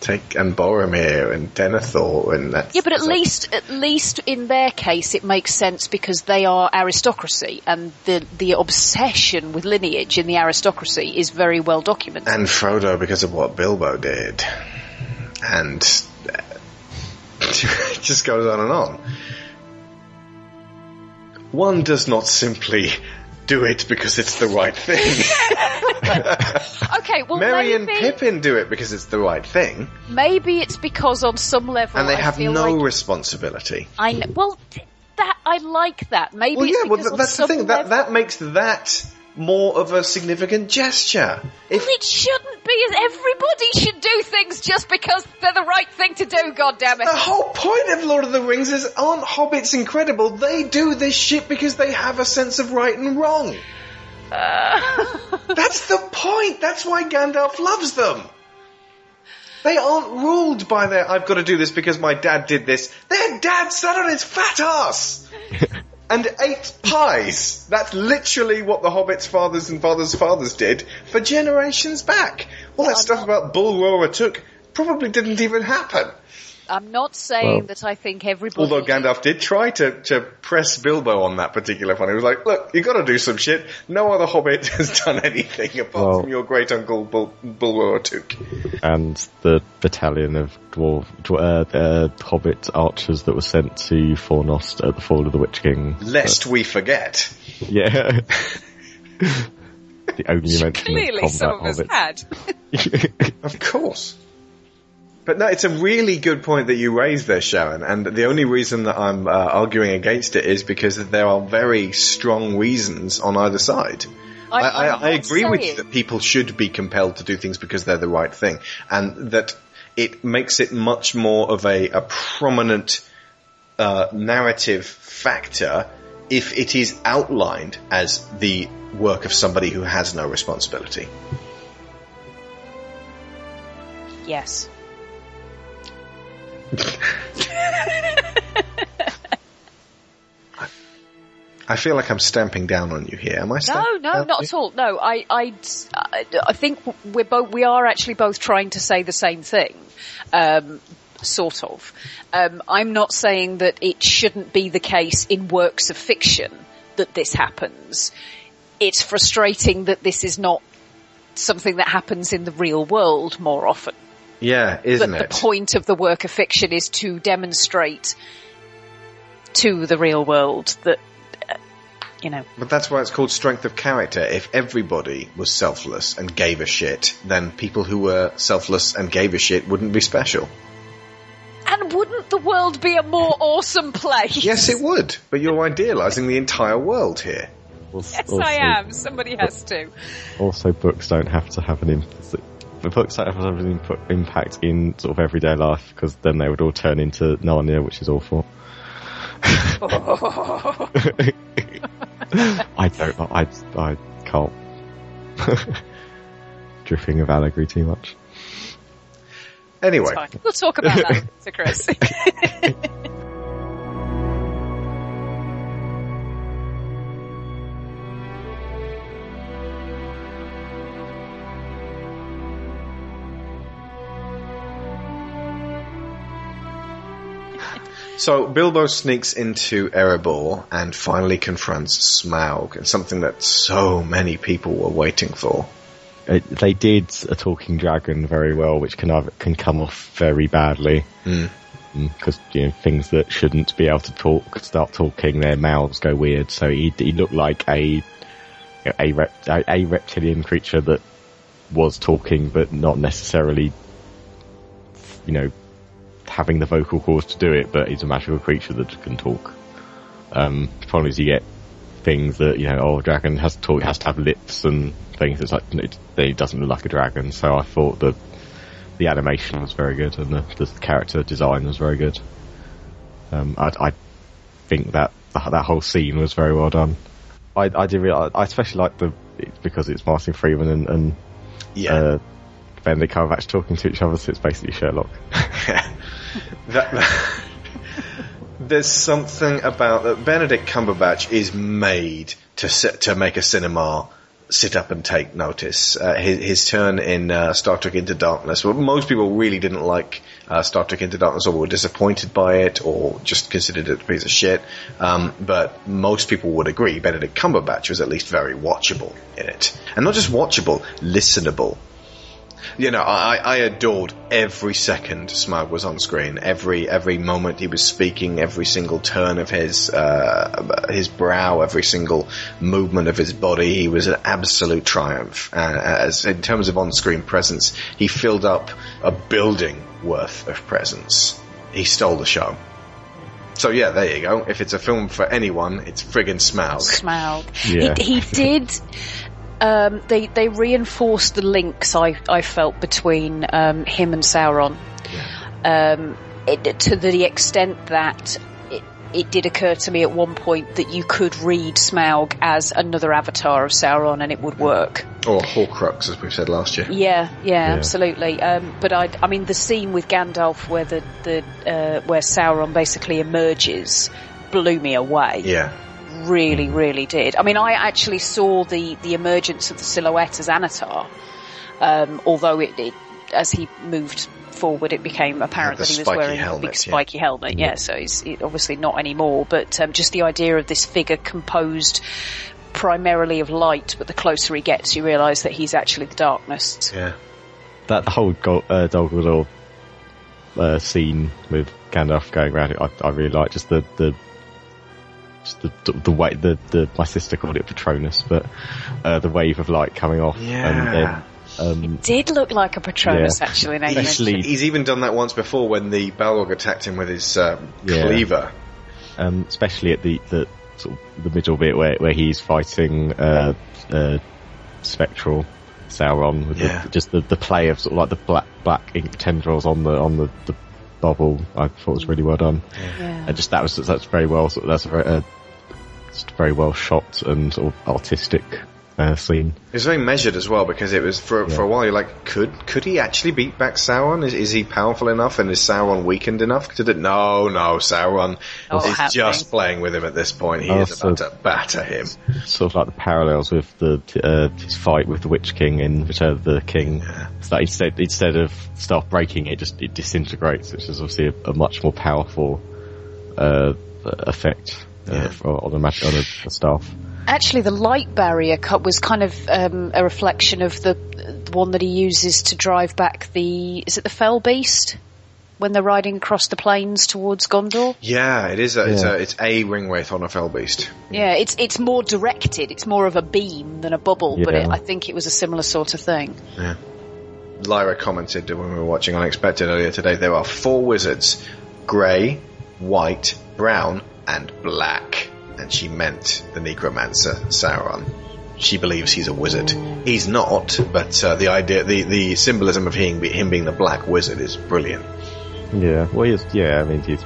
take, and Boromir and Denethor and that. Yeah, but at least, at least in their case, it makes sense because they are aristocracy, and the the obsession with lineage in the aristocracy is very well documented. And Frodo because of what Bilbo did. And it just goes on and on. One does not simply do it because it's the right thing. okay, well, Merry and Pippin do it because it's the right thing, maybe it's because on some level, and they I have no like responsibility. I know. Well, th- that I like that. Maybe Well, it's yeah, well, because th- on that's the thing. That that makes that more of a significant gesture. If Well, it shouldn't be. As everybody should do things just because they're the right thing to do. God damn it! the whole point of Lord of the Rings is, aren't hobbits incredible? They do this shit because they have a sense of right and wrong. Uh. That's the point. That's why Gandalf loves them. They aren't ruled by their, I've got to do this because my dad did this. Their dad sat on his fat ass! and ate pies. That's literally what the Hobbits' fathers and fathers' fathers did for generations back. All that stuff about Bullroarer Took probably didn't even happen. I'm not saying Well, that I think everybody. Although Gandalf did try to, to press Bilbo on that particular one. He was like, look, you gotta do some shit. No other Hobbit has done anything apart Well- from your great uncle Bul- Bullroarer Took. and the battalion of dwarf, dwar- uh, uh, hobbit archers that were sent to Fornost at the fall of the Witch King. Lest we forget. Yeah. the only mention of Clearly, combat some of us hobbits. had. Of course. But no, it's a really good point that you raised there, Sharon. And the only reason that I'm uh, arguing against it is because there are very strong reasons on either side. I, I, I'm I agree with you that people should be compelled to do things because they're the right thing, and that it makes it much more of a, a prominent uh, narrative factor if it is outlined as the work of somebody who has no responsibility. Yes. I feel like I'm stamping down on you here. Am I? No, no, not on at all. No, I, I, I think we're both, we are actually both trying to say the same thing. Um, sort of. Um, I'm not saying that it shouldn't be the case in works of fiction that this happens. It's frustrating that this is not something that happens in the real world more often. Yeah, isn't but it? the point of the work of fiction is to demonstrate to the real world that, uh, you know, But that's why it's called strength of character. If everybody was selfless and gave a shit, then people who were selfless and gave a shit wouldn't be special. and wouldn't the world be a more awesome place? Yes, it would. But you're idealising the entire world here. Yes, I am. Somebody has to. Also, books don't have to have an impact. The books don't have to have an impact in sort of everyday life because then they would all turn into Narnia, which is awful. I don't. know. I I can't. Drifting of allegory too much. Anyway, We'll talk about that later, Chris. So Bilbo sneaks into Erebor and finally confronts Smaug, and something that so many people were waiting for. Uh, they did a talking dragon very well, which can have, can come off very badly. Hmm. Because you know things that shouldn't be able to talk start talking, their mouths go weird. So he he looked like a a, rep, a, a reptilian creature that was talking, but not necessarily, you know, having the vocal cords to do it. But he's a magical creature that can talk. Um, the problem is you get things that you know, oh, a dragon has to talk, has to have lips and things. It's like it, it doesn't look like a dragon. So I thought that the animation was very good and the, the character design was very good. Um, I, I think that that whole scene was very well done. I, I did really, I especially like the because it's Martin Freeman and, and Yeah. uh, Benedict Cumberbatch talking to each other, so it's basically Sherlock. That, there's something about that. Benedict Cumberbatch is made to sit, to make a cinema sit up and take notice. Uh, his, his turn in uh, Star Trek Into Darkness. Well, most people really didn't like uh, Star Trek Into Darkness, or were disappointed by it, or just considered it a piece of shit. Um, but most people would agree Benedict Cumberbatch was at least very watchable in it, and not just watchable, listenable. You know, I, I adored every second Smaug was on screen. Every every moment he was speaking, every single turn of his uh, his brow, every single movement of his body, he was an absolute triumph. Uh, as in terms of on-screen presence, he filled up a building worth of presence. He stole the show. So yeah, there you go. If it's a film for anyone, it's friggin' Smaug. Smaug. Yeah. He, he did. Um, they they reinforced the links I I felt between um, him and Sauron. Um, it, to the extent that it, it did occur to me at one point that you could read Smaug as another avatar of Sauron and it would work. Or Horcrux, as we said last year. Yeah, yeah, Yeah. absolutely. Um, but I, I mean, the scene with Gandalf where the the uh, where Sauron basically emerges blew me away. Yeah. Really, really did. I mean, I actually saw the the emergence of the silhouette as Annatar, um, although it, it as he moved forward, it became apparent the that he was spiky wearing a helmet, big yeah. spiky helmet. Yeah, so he's it, obviously not anymore. But um, just the idea of this figure composed primarily of light, but the closer he gets, you realise that he's actually the darkness. Yeah. That whole Go- uh, Dol Guldur uh, scene with Gandalf going around it, I, I really like just the the just the, the way the, the my sister called it Patronus, but uh, the wave of light coming off, and then um, Did look like a Patronus Yeah. actually. Now you He's, he's even done that once before when the Balrog attacked him with his uh, Yeah. cleaver. um, especially at the, the sort of the middle bit where where he's fighting uh, uh, spectral Sauron with Yeah. the, just the, the play of sort of like the black black ink tendrils on the on the, the bubble. I thought was really well done. Yeah. And just that was that's very well that's a very uh, very well shot and sort of artistic uh, scene. It was very measured as well because it was for for a while. You're like, could could he actually beat back Sauron? Is, is he powerful enough and is Sauron weakened enough to do? No, no, Sauron Oh, is happening. just playing with him at this point. He Oh, is so- about to batter him. Sort of like the parallels with the uh, his fight with the Witch King in Return of the King. It's like instead instead of stuff breaking, it just it disintegrates, which is obviously a, a much more powerful uh, effect uh, for- on a mag- on a, a staff. Actually, the light barrier cut was kind of um, a reflection of the, the one that he uses to drive back the. Is it the Fell Beast? When they're riding across the plains towards Gondor? Yeah, it is. A, It's a it's a ringwraith on a fell beast. Yeah, it's it's more directed. It's more of a beam than a bubble, but it, I think it was a similar sort of thing. Yeah. Lyra commented when we were watching Unexpected earlier today, there are four wizards. Grey, white, brown, and black. And she meant the necromancer, Sauron. She believes he's a wizard. He's not, but uh, the idea, the, the symbolism of him, him being the black wizard is brilliant. Yeah, well, he's, yeah, I mean, he's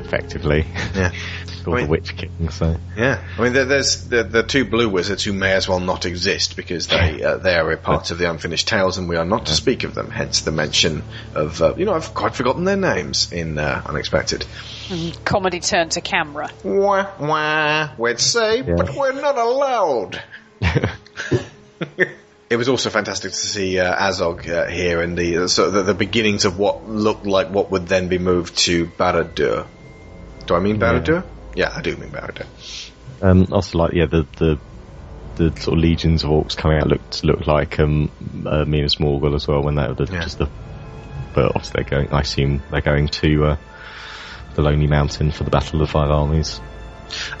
effectively Yeah. called I mean- the Witch King, so. Yeah, I mean, there, there's the, the two blue wizards who may as well not exist because they uh, they are a part of the unfinished tales, and we are not to speak of them. Hence the mention of uh, you know I've quite forgotten their names in uh, Unexpected. Mm, Comedy turned to camera. Wah wah. We'd say, but we're not allowed. It was also fantastic to see uh, Azog uh, here and the, so the the beginnings of what looked like what would then be moved to Barad-dûr. Do I mean Barad-dûr? Yeah, I do mean Barad-dûr. Um, also, like, yeah, the, the, the sort of legions of orcs coming out looked, looked like, um, uh, Minas Morgul as well when they were the, just the, but obviously they're going, I assume they're going to, uh, the Lonely Mountain for the Battle of the Five Armies.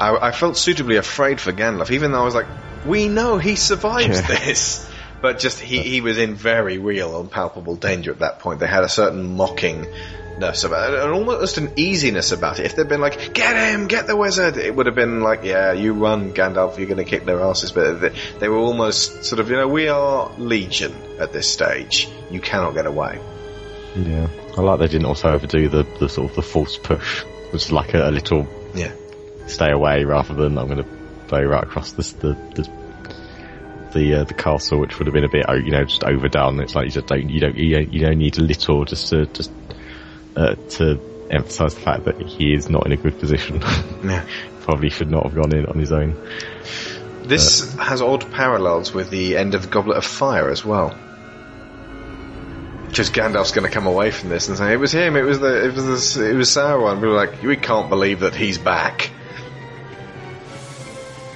I, I felt suitably afraid for Gandalf, even though I was like, we know he survives Yeah. this. But just, he, he was in very real and palpable danger at that point. They had a certain mockingness about it, and almost an easiness about it. If they'd been like, get him, get the wizard, it would have been like, yeah, you run, Gandalf, you're gonna kick their asses. But they, they were almost sort of, you know, we are legion at this stage. You cannot get away. Yeah. I like they didn't also overdo the, the sort of the force push, which is like a, a little Yeah. stay away rather than I'm going to blow right across this, the the the uh, the castle, which would have been a bit oh, you know just overdone. It's like you just don't you don't you don't, you don't need a little just to just uh, to emphasise the fact that he is not in a good position. Yeah. Probably should not have gone in on his own. This has odd parallels with the end of the Goblet of Fire as well. Because Gandalf's going to come away from this and say, "It was him. It was the. It was the, It was Sauron." We're like, "We can't believe that he's back."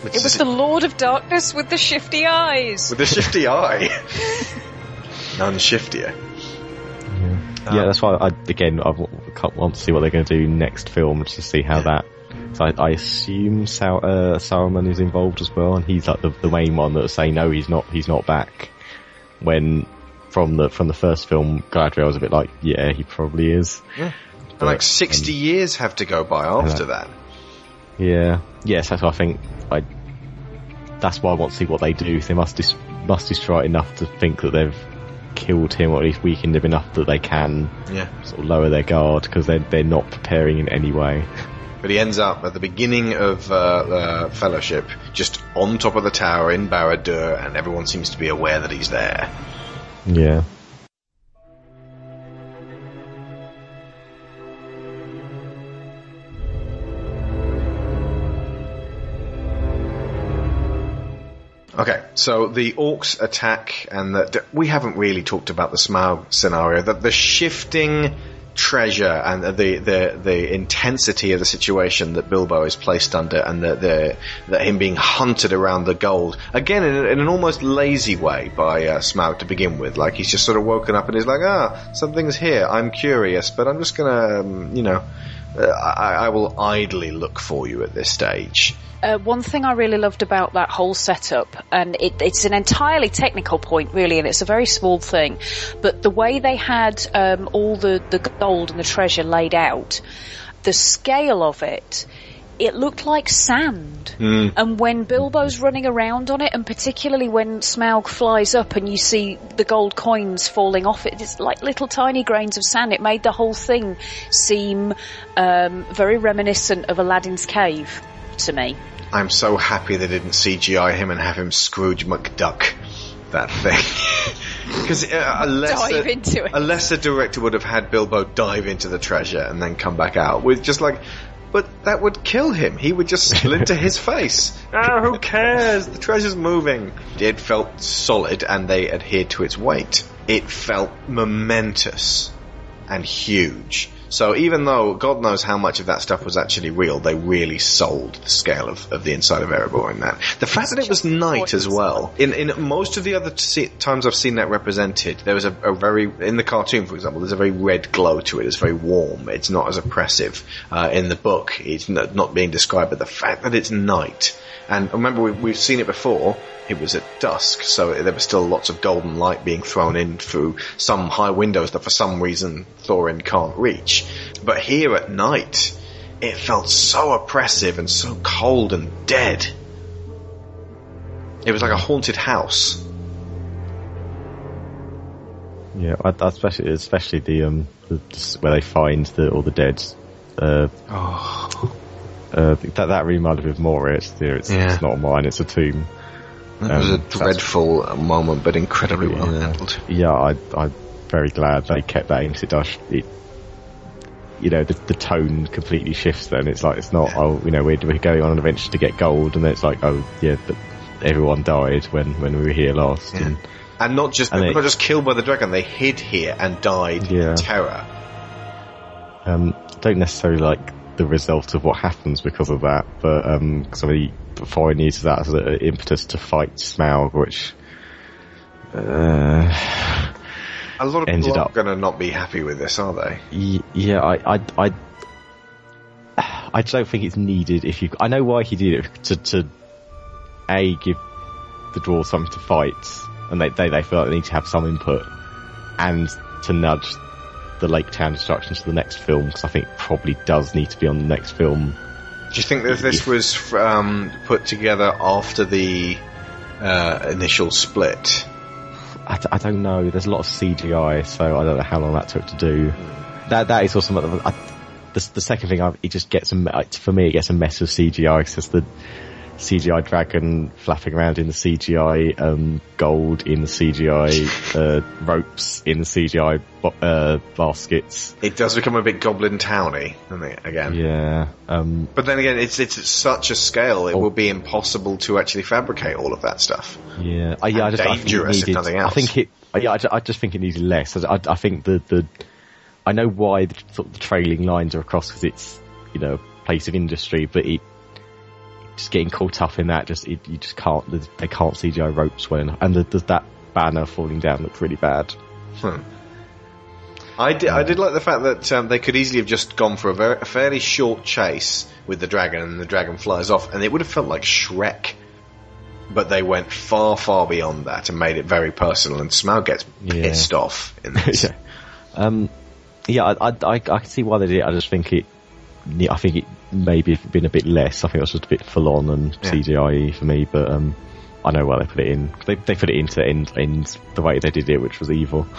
It was the Lord of Darkness with the shifty eyes. with the shifty eye. None shiftier. yeah, that's why I again I want to see what they're going to do next film to see how that. So I, I assume Sau- uh, Saruman is involved as well, and he's like the, the main one that's saying no, he's not, he's not back. When from the from the first film, Galadriel was a bit like, yeah, he probably is. Yeah. But, like sixty um, years have to go by after Yeah. that. Yeah, yes, that's what I think. I that's why I want to see what they do. They must dis- must destroy it enough to think that they've killed him or at least weakened him enough that they can Yeah. sort of lower their guard because they're they're not preparing in any way. But he ends up at the beginning of uh, the Fellowship, just on top of the tower in Barad-dûr, and everyone seems to be aware that he's there. Yeah. Okay, so the orcs attack, and the, we haven't really talked about the Smaug scenario. That the shifting treasure and the, the the intensity of the situation that Bilbo is placed under, and the, the that him being hunted around the gold again in, in an almost lazy way by uh, Smaug to begin with. Like he's just sort of woken up and he's like, ah, something's here. I'm curious, but I'm just gonna, um, you know, uh, I, I will idly look for you at this stage. Uh, one thing I really loved about that whole setup, and it, it's an entirely technical point, really, and it's a very small thing, but the way they had um, all the, the gold and the treasure laid out, the scale of it, it looked like sand. And when Bilbo's running around on it, and particularly when Smaug flies up and you see the gold coins falling off it, it's like little tiny grains of sand. It made the whole thing seem um, very reminiscent of Aladdin's cave to me. I'm so happy they didn't CGI him and have him Scrooge McDuck that thing. Because uh, a lesser, Dive into it. a lesser director would have had Bilbo dive into the treasure and then come back out with just like, but that would kill him. He would just spill into his face. Oh, who cares? The treasure's moving. It felt solid and they adhered to its weight. It felt momentous and huge. So even though God knows how much of that stuff was actually real, they really sold the scale of, of the inside of Erebor in that. The fact that it was night as well. In in most of the other t- times I've seen that represented, there was a, a very in the cartoon, for example, there's a very red glow to it. It's very warm. It's not as oppressive. Uh, in the book, it's not, not being described, but the fact that it's night. And remember, we've, we've seen it before. It was at dusk, so there was still lots of golden light being thrown in through some high windows that for some reason Thorin can't reach. But here at night, it felt so oppressive and so cold and dead. It was like a haunted house. Yeah, I, I especially especially the um where they find the all the dead. Uh, oh. uh, that that reminded me of Moria. There, it's, Yeah. it's not mine; it's a tomb. It was a Um, dreadful moment, but incredibly well handled. Yeah, I, I'm very glad they kept that in 'cause it does. It, you know, the, the tone completely shifts. Then it's like it's not. Oh, you know, we're, we're going on an adventure to get gold, and then it's like, oh, yeah, but everyone died when when we were here last. And, And not just And they were not just killed by the dragon; they hid here and died Yeah. in terror. um, don't necessarily like the result of what happens because of that, but um, mean, Thorin uses that as an impetus to fight Smaug, which. Uh, A lot of Ended people are going to not be happy with this, are they? Y- Yeah, I, I, I, I don't think it's needed. If you, I know why he did it to, to a give the dwarves something to fight, and they, they, they feel like they need to have some input, and to nudge the Lake Town destruction to the next film because I think it probably does need to be on the next film. Do you think that this was um, put together after the uh, initial split? I, don't know. There's a lot of CGI, so I don't know how long that took to do. That that is also. I, the, the second thing, I, it just gets a for me. It gets a mess of CGI because the CGI dragon flapping around in the CGI um, gold in the CGI uh, ropes in the CGI bo- uh, baskets. It does become a bit Goblin Towny, doesn't it? Again. Yeah. Um, But then again, it's it's at such a scale; it will be impossible to actually fabricate all of that stuff. Yeah, I, yeah, I just I think it dangerous, if needed, nothing I think it. Yeah, I, I just think it needed less. I, I think the the I know why the, sort of the trailing lines are across because it's you know a place of industry, but it just getting caught up in that just it, you just can't they can't CGI ropes well enough, and the, the, that banner falling down looked really bad. Hmm. I did, I did like the fact that um, they could easily have just gone for a, very, a fairly short chase with the dragon, and the dragon flies off, and it would have felt like Shrek. But they went far, far beyond that and made it very personal, and Smaug gets Yeah. pissed off in this. yeah. Um, yeah, I, I, I, I can see why they did it. I just think it, I think it maybe it's been a bit less. I think it was just a bit full on and Yeah. CGI for me, but um, I know why they put it in. They, they put it into end, end the way they did it, which was evil.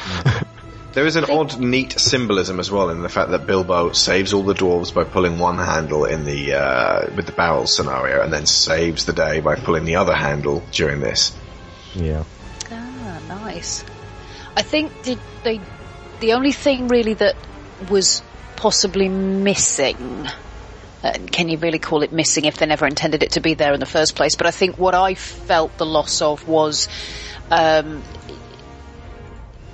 There is an odd, neat symbolism as well in the fact that Bilbo saves all the dwarves by pulling one handle in the uh, with the barrel scenario, and then saves the day by pulling the other handle during this. Yeah. Ah, nice. I think did they the only thing really that was possibly missing uh, can you really call it missing if they never intended it to be there in the first place? But I think what I felt the loss of was um,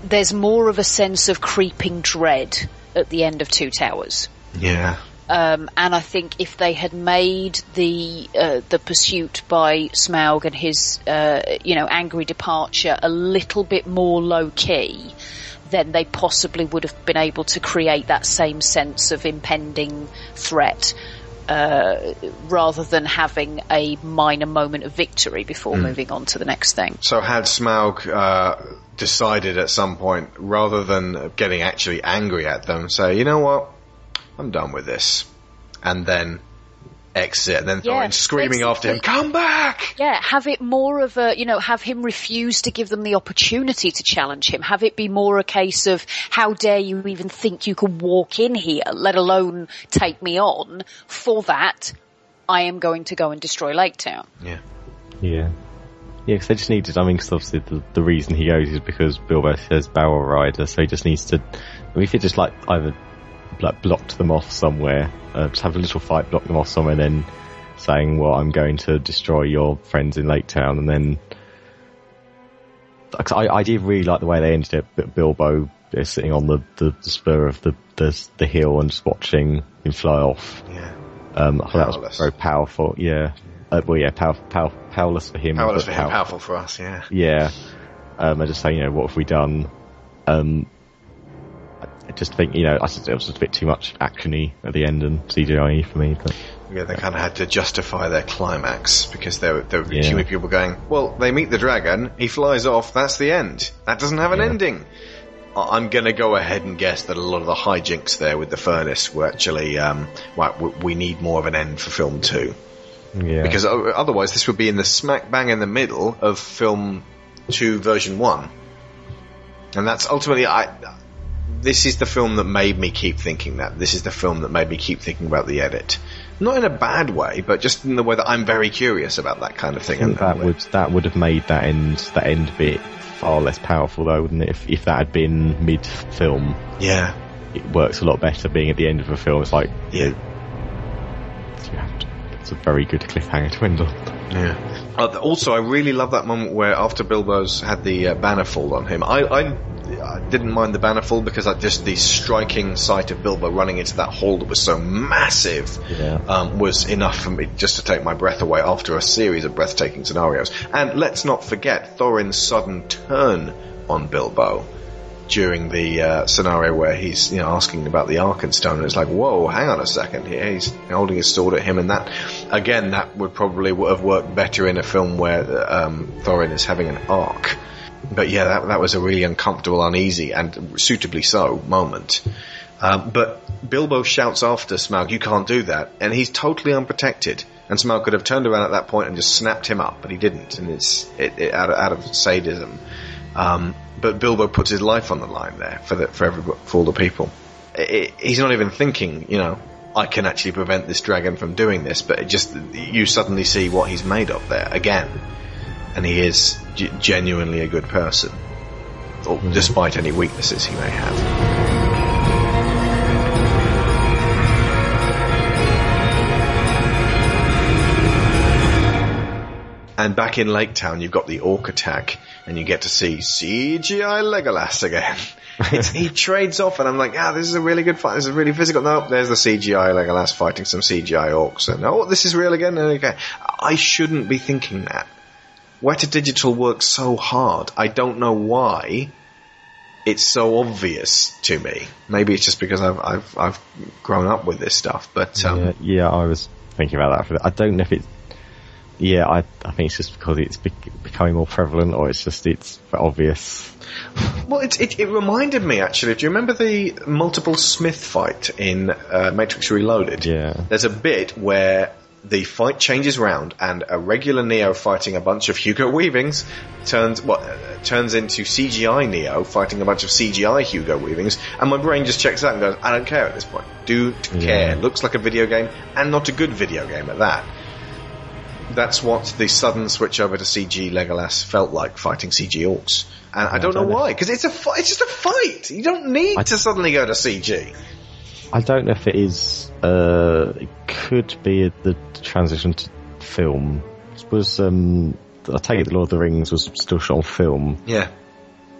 there's more of a sense of creeping dread at the end of Two Towers. Yeah. Um, and I think if they had made the uh, the pursuit by Smaug and his uh, you know angry departure a little bit more low key, then they possibly would have been able to create that same sense of impending threat. Uh, rather than having a minor moment of victory before Mm. moving on to the next thing. So had Smaug uh, decided at some point, rather than getting actually angry at them, say, you know what, I'm done with this, and then exit, and then Yeah, Thorin screaming after him, come back! Yeah, have it more of a, you know, have him refuse to give them the opportunity to challenge him. Have it be more a case of, how dare you even think you can walk in here, let alone take me on. For that, I am going to go and destroy Lake Town. Yeah. Yeah. Yeah, because they just needed, I mean, because obviously the, the reason he goes is because Bilbo says barrel rider, so he just needs to, I mean, if he just like either like blocked them off somewhere, uh, just have a little fight, block them off somewhere, and then saying, well, I'm going to destroy your friends in Lake Town, and then, I, I did really like the way they ended it, but Bilbo is sitting on the, the, the spur of the, the, the hill and just watching him fly off. Yeah. Um, I thought that was very powerful, yeah. Uh, well, yeah, power, power, powerless for him. Powerless for him, powerful- powerful for us, yeah. yeah. Um, I just say, you know, what have we done? Um, I- just think, you know, I just, it was just a bit too much actiony at the end and CGI for me. But Yeah, they kind of had to justify their climax because there, were- there were Yeah. too many people going, well, they meet the dragon, he flies off, that's the end. That doesn't have an Yeah. ending. I'm going to go ahead and guess that a lot of the hijinks there with the furnace were actually, um, right, we, need more of an end for film two. yeah, Because otherwise this would be in the smack bang in the middle of film 2 version 1. And that's ultimately, I, this is the film that made me keep thinking that. This is the film that made me keep thinking about the edit. Not in a bad way, but just in the way that I'm very curious about that kind of thing. And- that would that would have made that end that end bit far less powerful though, wouldn't it? If if that had been mid film, yeah. it works a lot better. Being at the end of a film, it's like Yeah. you it's a very good cliffhanger to end on. Yeah. Uh, also, I really love that moment where after Bilbo's had the uh, banner fall on him, I, I, I didn't mind the banner fall because I just the striking sight of Bilbo running into that hole that was so massive Yeah. um, was enough for me just to take my breath away after a series of breathtaking scenarios. And let's not forget Thorin's sudden turn on Bilbo during the uh, scenario where he's you know asking about the Arkenstone, and it's like, whoa, hang on a second here. He's holding his sword at him, and that again, that would probably have worked better in a film where um, Thorin is having an arc. But yeah, that that was a really uncomfortable, uneasy, and suitably so moment. Um, but Bilbo shouts after Smaug, "You can't do that," and he's totally unprotected. And Smaug could have turned around at that point and just snapped him up, but he didn't, and it's it, it, out of, out of sadism. Um, but Bilbo puts his life on the line there for the, for every, for all the people. I I he's not even thinking, you know, I can actually prevent this dragon from doing this, but it just you suddenly see what he's made of there again, and he is g- genuinely a good person, or, despite any weaknesses he may have. And back in Lake Town, you've got the orc attack, and you get to see CGI Legolas again. It's, he trades off, and I'm like, ah, this is a really good fight. This is really physical. Nope, there's the CGI Legolas fighting some CGI orcs, and oh, this is real again. Okay, I shouldn't be thinking that. Weta Digital works so hard. I don't know why. It's so obvious to me. Maybe it's just because I've I've I've grown up with this stuff, but um, yeah, yeah, I was thinking about that. For I don't know if it's. Yeah, I I think it's just because it's bec- becoming more prevalent, or it's just it's obvious. Well, it, it, it reminded me actually. Do you remember the multiple Smith fight in uh, Matrix Reloaded? Yeah. There's a bit where the fight changes round, and a regular Neo fighting a bunch of Hugo Weavings turns what uh, turns into CGI Neo fighting a bunch of CGI Hugo Weavings, and my brain just checks out and goes, "I don't care at this point. Do care. Looks like a video game, and not a good video game at that." That's what the sudden switch over to CG Legolas felt like fighting CG orcs. And I don't know why, because it's a fi- it's just a fight. You don't need to suddenly go to CG. I don't know if it is. Uh, it could be the transition to film. Was um, I take it the Lord of the Rings was still shot on film. Yeah.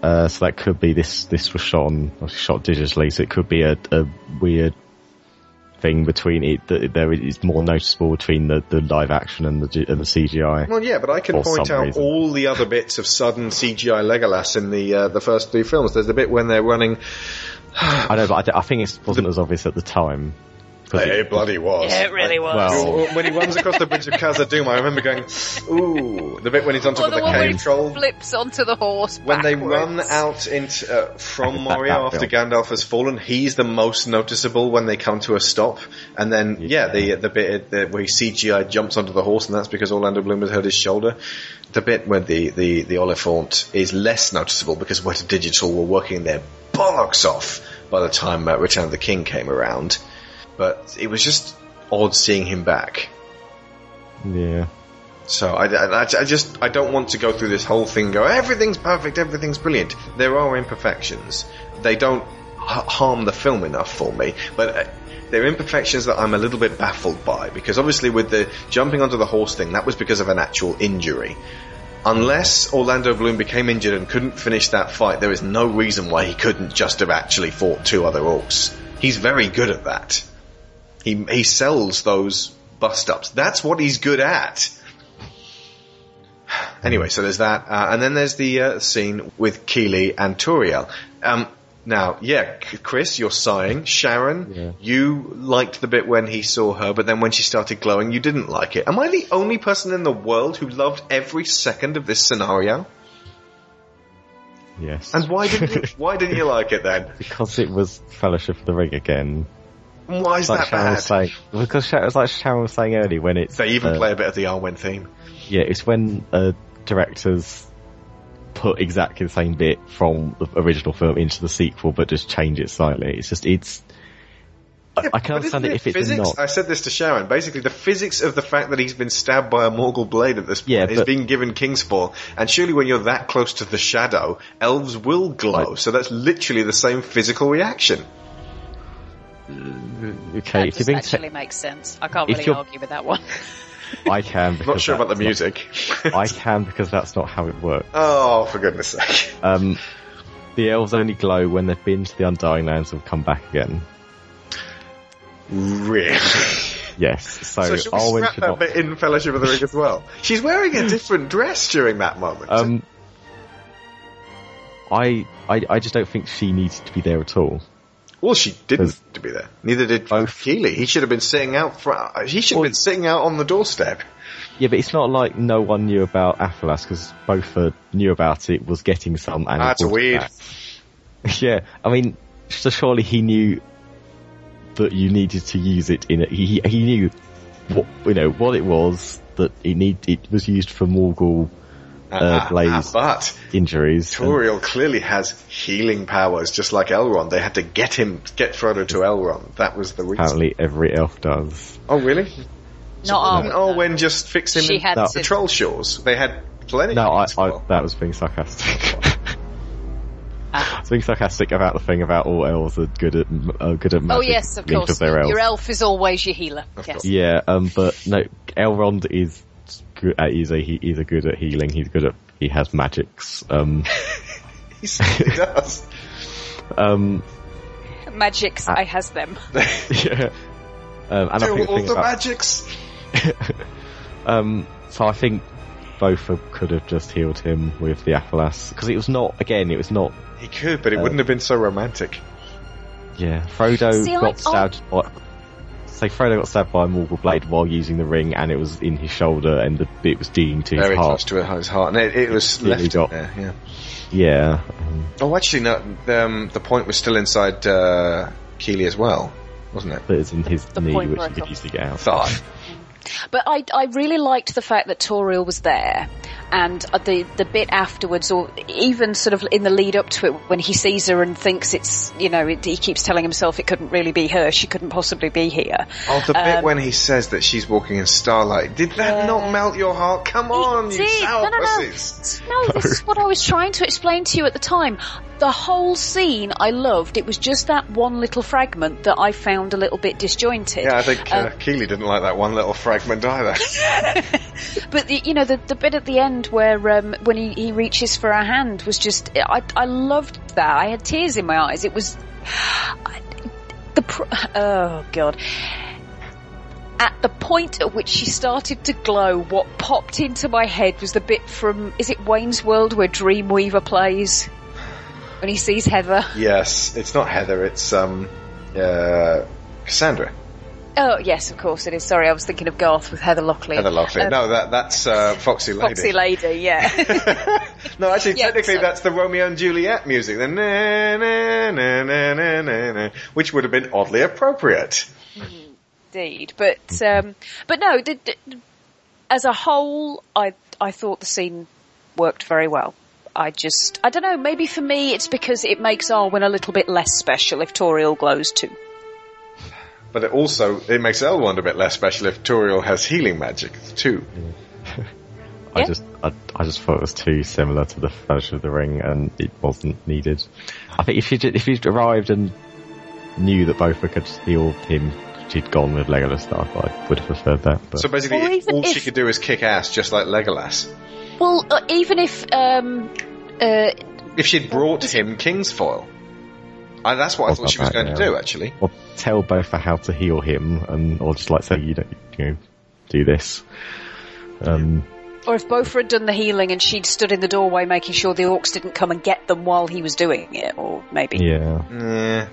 Uh, so that could be this. This was shot on shot digitally, so it could be a, a weird thing between it. That there is more noticeable between the, the live action and the and the CGI. Well, yeah, but I can point out reason. all the other bits of sudden CGI Legolas in the uh, the first three films. There's a bit when they're running. I know, but I think it wasn't as obvious at the time. 'Cause It bloody was. Yeah, it really was. Well, when he runs across the bridge of Khazad-dûm, I remember going, "Ooh!" The bit when he's on top Or of the the cave troll. flips onto the horse. When they run out into uh, from That- Moria after film. Gandalf has fallen, he's the most noticeable when they come to a stop. And then, yeah, the the bit the, where he CGI jumps onto the horse, and that's because Orlando Bloom has hurt his shoulder. The bit where the the the Oliphaunt is less noticeable because Weta Digital were working their bollocks off by the time uh, Return of the King came around. But it was just odd seeing him back. Yeah. So I, I, I just I don't want to go through this whole thing. Go everything's perfect, everything's brilliant. There are imperfections. They don't harm the film enough for me, but. Uh, they're imperfections that I'm a little bit baffled by because obviously with the jumping onto the horse thing, that was because of an actual injury. Unless Orlando Bloom became injured and couldn't finish that fight, there is no reason why he couldn't just have actually fought two other orcs. He's very good at that. He he sells those bust ups. That's what he's good at. Anyway, so there's that, uh, and then there's the uh, scene with Kili and Tauriel. Um, now, yeah, Chris, you're sighing. Sharon, you liked the bit when he saw her, but then when she started glowing, you didn't like it. Am I the only person in the world who loved every second of this scenario? Yes. And why didn't you, why didn't you like it then? because it was Fellowship of the Ring again. Why is like that Sharon bad? saying, because Sharon, it's like Sharon was saying earlier when it's They even uh, play a bit of the Arwen theme. Yeah, it's when uh, directors put exactly the same bit from the original film into the sequel, but just change it slightly. It's just it's. I, I can understand it if it's physics? not. I said this to Sharon. Basically, the physics of the fact that he's been stabbed by a Morgul blade at this point Yeah, is being given Kingsfoil. And surely when you're that close to the shadow, elves will glow. so that's literally the same physical reaction. Okay, That if you're being actually makes sense. I can't if really argue with that one. I can. Because Not sure about the music. not- I can because that's not how it works. oh, for goodness sake. Um, the elves only glow when they've been to the Undying Lands and come back again. Really? Yes. So, So should we Arwen scrap should that not. bit in Fellowship of the Ring as well? She's wearing a different dress during that moment. Um, I, I I just don't think she needs to be there at all. Well, she didn't need to be there. Neither did Kili. He should have been sitting out. Fr- he should have been sitting out on the doorstep. Yeah, but it's not like no one knew about Athelas because Bofur uh, knew about it, was getting some, and That's weird. yeah, I mean, so surely he knew that you needed to use it in it. He he knew what you know what it was that it need it was used for Morgul uh, Ah, blaze ah, but injuries. and- Tauriel clearly has healing powers, just like Elrond. They had to get him, get Frodo to Elrond. That was the reason. apparently, every elf does. Oh, really? Not Didn't Arwen. Olwen just fix him She in had the to- Trollshaws? They had plenty. No, I, I that was being sarcastic. I being sarcastic about the thing about all elves are good at uh, good at magic. Oh yes, of course. they're elves. Your elf is always your healer. yes. Yeah, um, but no, Elrond is good at, he's a, he, he's a good at healing, he's good at, he has magics, um, he certainly does. um, Magics, Ah. I has them. yeah. Um, and I Do think all thing the about, magics. um, so I think both of- could have just healed him with the Athelas, because it was not, again, it was not, He could, but it Uh, wouldn't have been so romantic. yeah, Frodo See, I- got stabbed by, say Frodo got stabbed by a Morgul blade while using the ring and it was in his shoulder and the bit was digging to his Very heart. close to his heart, and it, it was Yeah, he left got- there. Yeah. Yeah. um, Oh, actually, no. Um, the point was still inside uh, Kili as well, wasn't it? But it's in his knee, point which he could off. easily get out. Thought. But I, I really liked the fact that Tauriel was there, and uh, the the bit afterwards, or even sort of in the lead up to it, when he sees her and thinks it's, you know, it, he keeps telling himself it couldn't really be her, she couldn't possibly be here. Oh, the bit Um, when he says that she's walking in starlight. Did that not melt your heart? Come on, you did. No, no, no. sourpusses. No, this is what I was trying to explain to you at the time. The whole scene I loved. It was just that one little fragment that I found a little bit disjointed. Yeah, I think uh, Um, Kili didn't like that one little fragment either. But the, you know, the, the bit at the end where um, when he, he reaches for her hand was just I I loved that. I had tears in my eyes. It was I- the pr- oh god. At the point at which she started to glow, what popped into my head was the bit from is it Wayne's World where Dreamweaver plays when he sees Heather. yes, it's not Heather. It's um, uh, Cassandra. Oh yes, of course it is. Sorry, I was thinking of Garth with Heather Lockley. Heather Lockley. Um, no, that that's uh, Foxy Lady. Foxy Lady, yeah. No, actually, Yeah, technically, so- that's the Romeo and Juliet music. The na na na na na na na, which would have been oddly appropriate. Indeed, but um, but no, the, the, as a whole, I I thought the scene worked very well. I just I don't know. Maybe for me, it's because it makes Arwen a little bit less special if Tauriel glows too. But it also it makes Elrond a bit less special if Tauriel has healing magic too. I just, I, I just thought it was too similar to the Fellowship of the Ring, and it wasn't needed. I think if she if he'd arrived and knew that Bofur could heal him, she'd gone with Legolas stuff. I would have preferred that. But So basically, Or even all she could do is kick ass, just like Legolas. Well, uh, even if um, uh, If she'd brought him Kingsfoil, I, that's what I thought she was going that, to do. Actually, or tell Bofur how to heal him, and or just like say you don't, you know, do this. Um, or if Bofur had done the healing and she'd stood in the doorway making sure the orcs didn't come and get them while he was doing it, or maybe. yeah. yeah.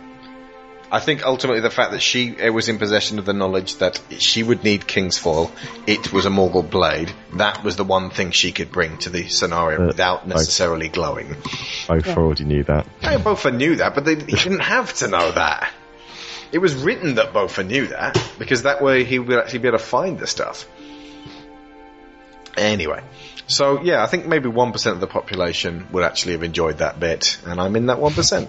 I think ultimately the fact that she uh, was in possession of the knowledge that she would need Kingsfoil, it was a Morgul blade. That was the one thing she could bring to the scenario Uh, without necessarily glowing. Bofur already knew that. They both knew that, but they, he didn't have to know that. It was written that Bofur knew that because that way he would actually be able to find the stuff. Anyway, so yeah, I think maybe one percent of the population would actually have enjoyed that bit, and I'm in that one percent.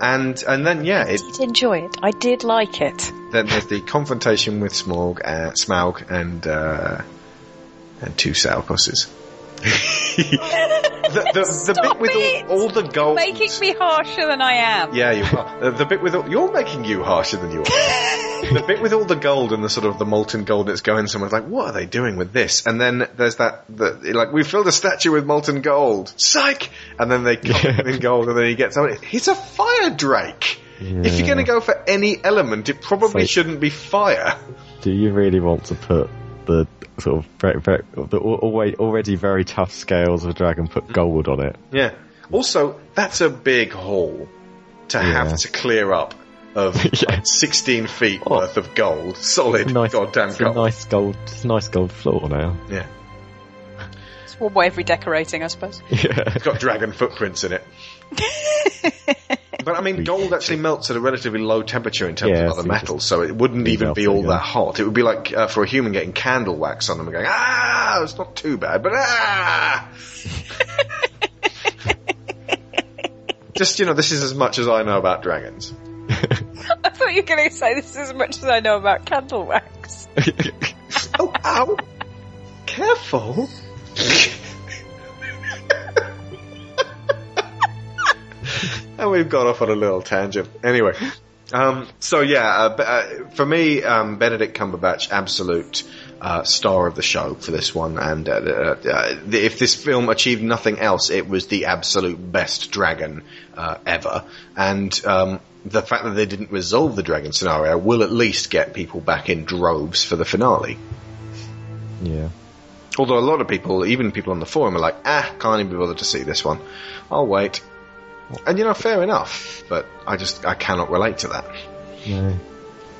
And and then yeah, it, I did enjoy it. I did like it. then there's the confrontation with Smorg, uh, Smaug, and uh, and two sourpusses. the, the, the bit with all, all the gold. Making me harsher than I am. Yeah, you are. The, the bit with all, you're making you harsher than you are. the bit with all the gold and the sort of the molten gold that's going somewhere. Like, what are they doing with this? And then there's that, the, like, we filled a statue with molten gold. Psych! And then they cover him in gold, and then he gets on it. He's a fire drake. If you're going to go for any element, it probably So- shouldn't be fire. Do you really want to put the sort of very, very, the already very tough scales of a dragon put gold on it? Yeah. Also, that's a big hole to Yeah. have to clear up of like 16 feet worth of gold. Solid Nice, goddamn it's a gold. nice gold, it's a nice gold floor now. Yeah. It's one way of redecorating, I suppose. Yeah. It's got dragon footprints in it. but I mean, gold actually melts at a relatively low temperature in terms Yeah, of other metals, so it wouldn't even melt be all again. that hot. It would be like uh, for a human getting candle wax on them and going, ah, it's not too bad, but ah. Just, you know, this is as much as I know about dragons. I thought you were going to say this is as much as I know about candle wax. oh, ow! Careful! and we've gone off on a little tangent. Anyway, um, so yeah, uh, uh, for me, um, Benedict Cumberbatch, absolute uh, star of the show for this one. And uh, uh, uh, if this film achieved nothing else, it was the absolute best dragon uh, ever. And um, the fact that they didn't resolve the dragon scenario will at least get people back in droves for the finale. Yeah. Although a lot of people, even people on the forum, are like, ah, can't even be bothered to see this one. I'll wait. And you know, fair enough, but I just, I cannot relate to that. No.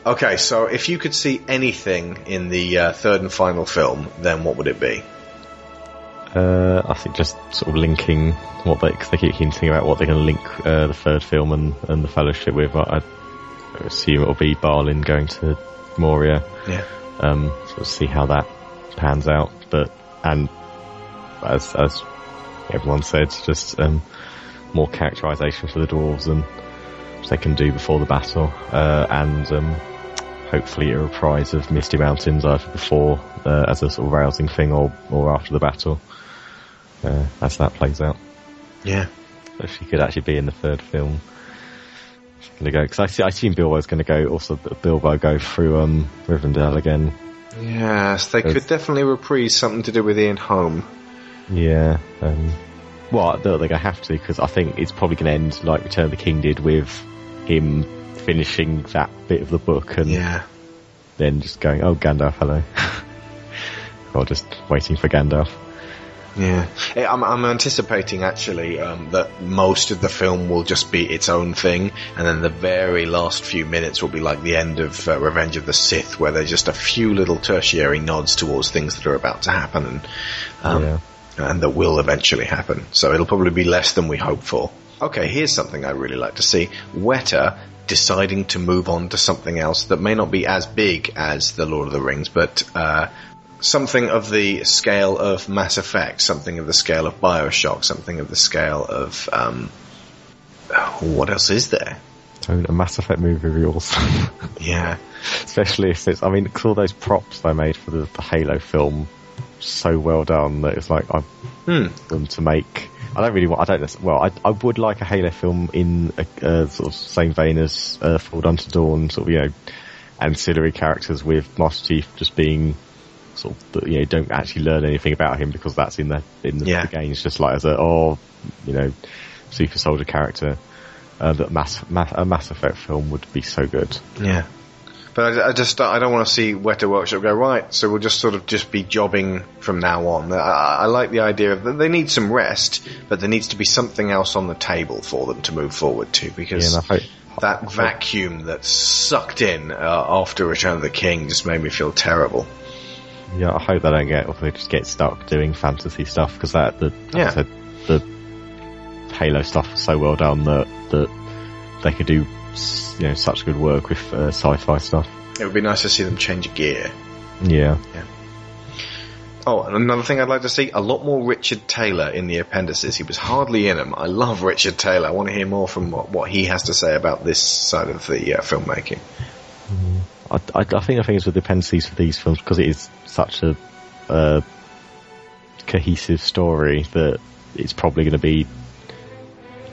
Okay, so if you could see anything in the uh, third and final film, then what would it be? Uh, I think just sort of linking what they, cause they keep hinting about what they're going to link uh, the third film and, and the Fellowship with. I, I assume it'll be Balin going to Moria. Yeah. Um, so we'll see how that pans out. But and as as everyone said, just um, more characterization for the dwarves and they can do before the battle, uh, and um, hopefully a reprise of Misty Mountains either before uh, as a sort of rousing thing or or after the battle. Uh, as that plays out. Yeah. If she could actually be in the third film, she's going to go because I see I assume Bilbo's going to go also Bilbo go through um, Rivendell again. Yes, they could definitely reprise something to do with Ian Home. Yeah. Um, well, they're, they're going to have to because I think it's probably going to end like Return of the King did with him finishing that bit of the book and Yeah. then just going, "Oh, Gandalf, hello." or just waiting for Gandalf. Yeah, Eh, I'm, I'm anticipating actually um, that most of the film will just be its own thing, and then the very last few minutes will be like the end of uh, Revenge of the Sith, where there's just a few little tertiary nods towards things that are about to happen, and um, Yeah. and that will eventually happen. So it'll probably be less than we hope for. Okay, here's something I'd really like to see: Weta deciding to move on to something else that may not be as big as the Lord of the Rings, but uh, something of the scale of Mass Effect, something of the scale of Bioshock, something of the scale of um, what else is there? A Mass Effect movie would be awesome. Yeah, Especially if it's, I mean, 'cause all those props they made for the, the Halo film, so well done that it's like I Hmm. them to make. I don't really want. I don't. Well, I I would like a Halo film in a, a sort of same vein as uh, Forward Unto Dawn, sort of you know, ancillary characters with Master Chief just being sort of that, you know don't actually learn anything about him because that's in the in the, Yeah. the game. It's just like as a oh you know super soldier character. Uh, that mass, mass a Mass Effect film would be so good. yeah. But I, I just I don't want to see Weta Workshop go right. So we'll just sort of just be jobbing from now on. I, I like the idea of that they need some rest, but there needs to be something else on the table for them to move forward to because Yeah, and I hope- that vacuum that's sucked in uh, after Return of the King just made me feel terrible. Yeah, I hope they don't get, or they just get stuck doing fantasy stuff because that, the, Yeah. Said, the Halo stuff was so well done that that they could do, you know, such good work with uh, sci-fi stuff. It would be nice to see them change gear. Yeah, Yeah. Oh, and another thing I'd like to see, a lot more Richard Taylor in the appendices. He was hardly in them. I love Richard Taylor. I want to hear more from what, what he has to say about this side of the uh, filmmaking. I, I, I think the thing is with the dependencies for these films because it is such a uh, cohesive story that it's probably going to be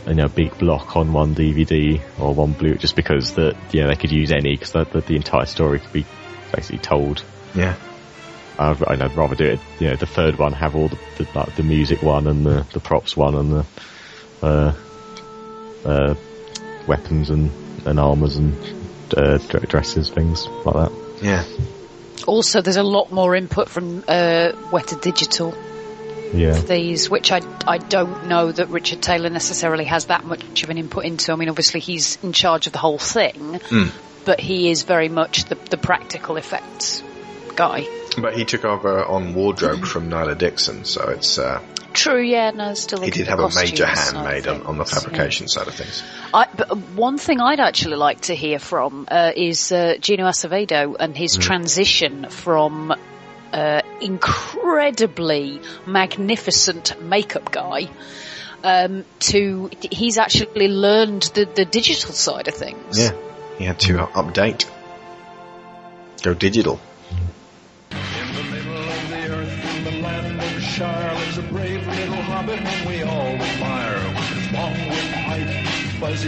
you know, a big block on one DVD or one blue, just because that you know they could use any because the, the, the entire story could be basically told. Yeah. I'd, I'd rather do it. You know, the third one have all the the, like, the music one and the, the props one and the uh, uh, weapons and, and armors and uh, dresses, things like that. Yeah. Also, there's a lot more input from uh, Weta Digital Yeah. for these, which I, I don't know that Richard Taylor necessarily has that much of an input into. I mean, obviously he's in charge of the whole thing, Hmm. but he is very much the, the practical effects guy. But he took over on wardrobe from Ngila Dickson, so it's uh, True, yeah, no, still. he did have a major hand made on, on the things, yeah. fabrication side of things. I, but one thing I'd actually like to hear from uh, is uh, Gino Acevedo and his Mm. transition from uh, incredibly magnificent makeup guy um, to he's actually learned the, the digital side of things. Yeah, he had to update, go digital.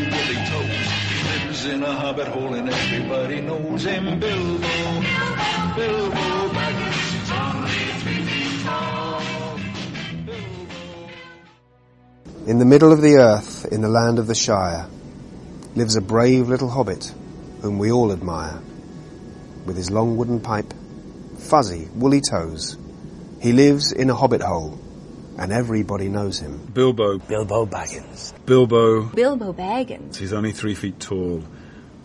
Toes. He lives in a hobbit hole and everybody knows him. Bilbo, Bilbo Baggins. In the middle of the earth, in the land of the Shire, lives a brave little hobbit whom we all admire. With his long wooden pipe, fuzzy, woolly toes, he lives in a hobbit hole, and everybody knows him. Bilbo. Bilbo Baggins. Bilbo. Bilbo Baggins. He's only three feet tall.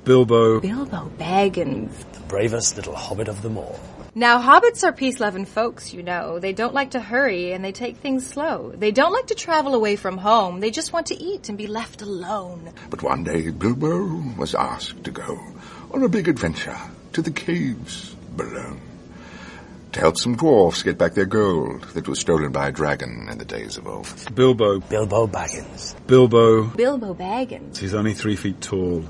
Bilbo. Bilbo Baggins. The bravest little hobbit of them all. Now, hobbits are peace-loving folks, you know. They don't like to hurry and they take things slow. They don't like to travel away from home. They just want to eat and be left alone. But one day Bilbo was asked to go on a big adventure to the caves below to help some dwarfs get back their gold that was stolen by a dragon in the days of old. Bilbo. Bilbo Baggins. Bilbo. Bilbo Baggins. He's only three feet tall.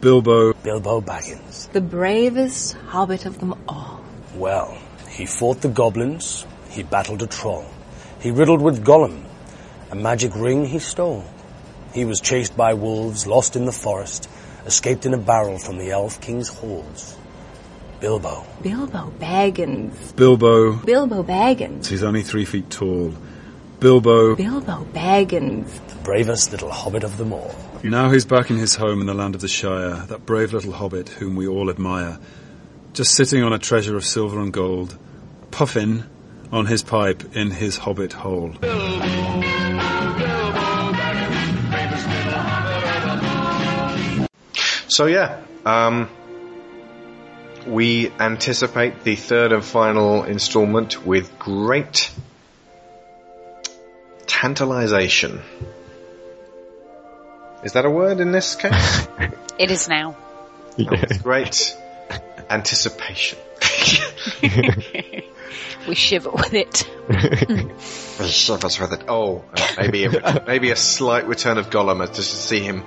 Bilbo. Bilbo Baggins. The bravest hobbit of them all. Well, he fought the goblins. He battled a troll. He riddled with Gollum. A magic ring he stole. He was chased by wolves, lost in the forest, escaped in a barrel from the Elf King's halls. Bilbo. Bilbo Baggins. Bilbo. Bilbo Baggins. He's only three feet tall. Bilbo. Bilbo Baggins. The bravest little hobbit of them all. Now he's back in his home in the land of the Shire, that brave little hobbit whom we all admire. Just sitting on a treasure of silver and gold, puffing on his pipe in his hobbit hole. So yeah, um, we anticipate the third and final installment with great tantalization. Is that a word in this case? It is now. With great anticipation. We shiver with it. Shivers with it. Oh, uh, maybe a, maybe a slight return of Gollum as to see him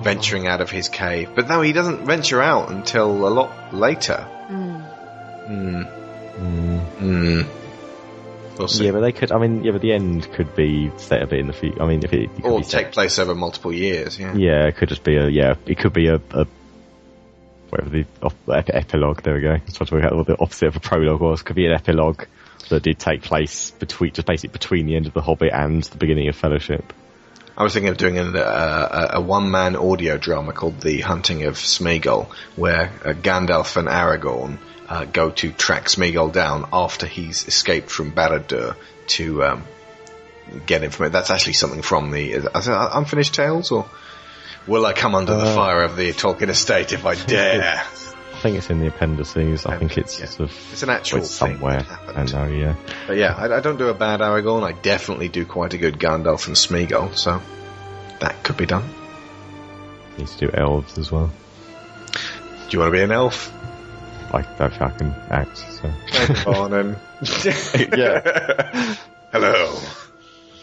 venturing out of his cave. But no, he doesn't venture out until a lot later. Hmm. Hmm. We'll. Yeah, but they could. I mean, yeah, but the end could be set a bit in the future. I mean, if it, it could Or set- take place over multiple years. Yeah. Yeah, it could just be a yeah. It could be a, a whatever the ep- epilogue. There we go. I was trying to work out what the opposite of a prologue was. Could be an epilogue that did take place between just basically between the end of the Hobbit and the beginning of Fellowship. I was thinking of doing a, a, a one-man audio drama called The Hunting of Smeagol, where uh, Gandalf and Aragorn uh, go to track Smeagol down after he's escaped from Barad-dûr to um, get information. That's actually something from the is it Unfinished Tales, or will I come under the Uh, fire of the Tolkien estate if I dare? I think it's in the appendices. I think it's sort of It's an actual it's thing somewhere. I know. Yeah. But yeah, I, I don't do a bad Aragorn. I definitely do quite a good Gandalf and Smeagol, so that could be done. Needs to do elves as well. Do you want to be an elf? I I can act. So. Come on and yeah. Hello.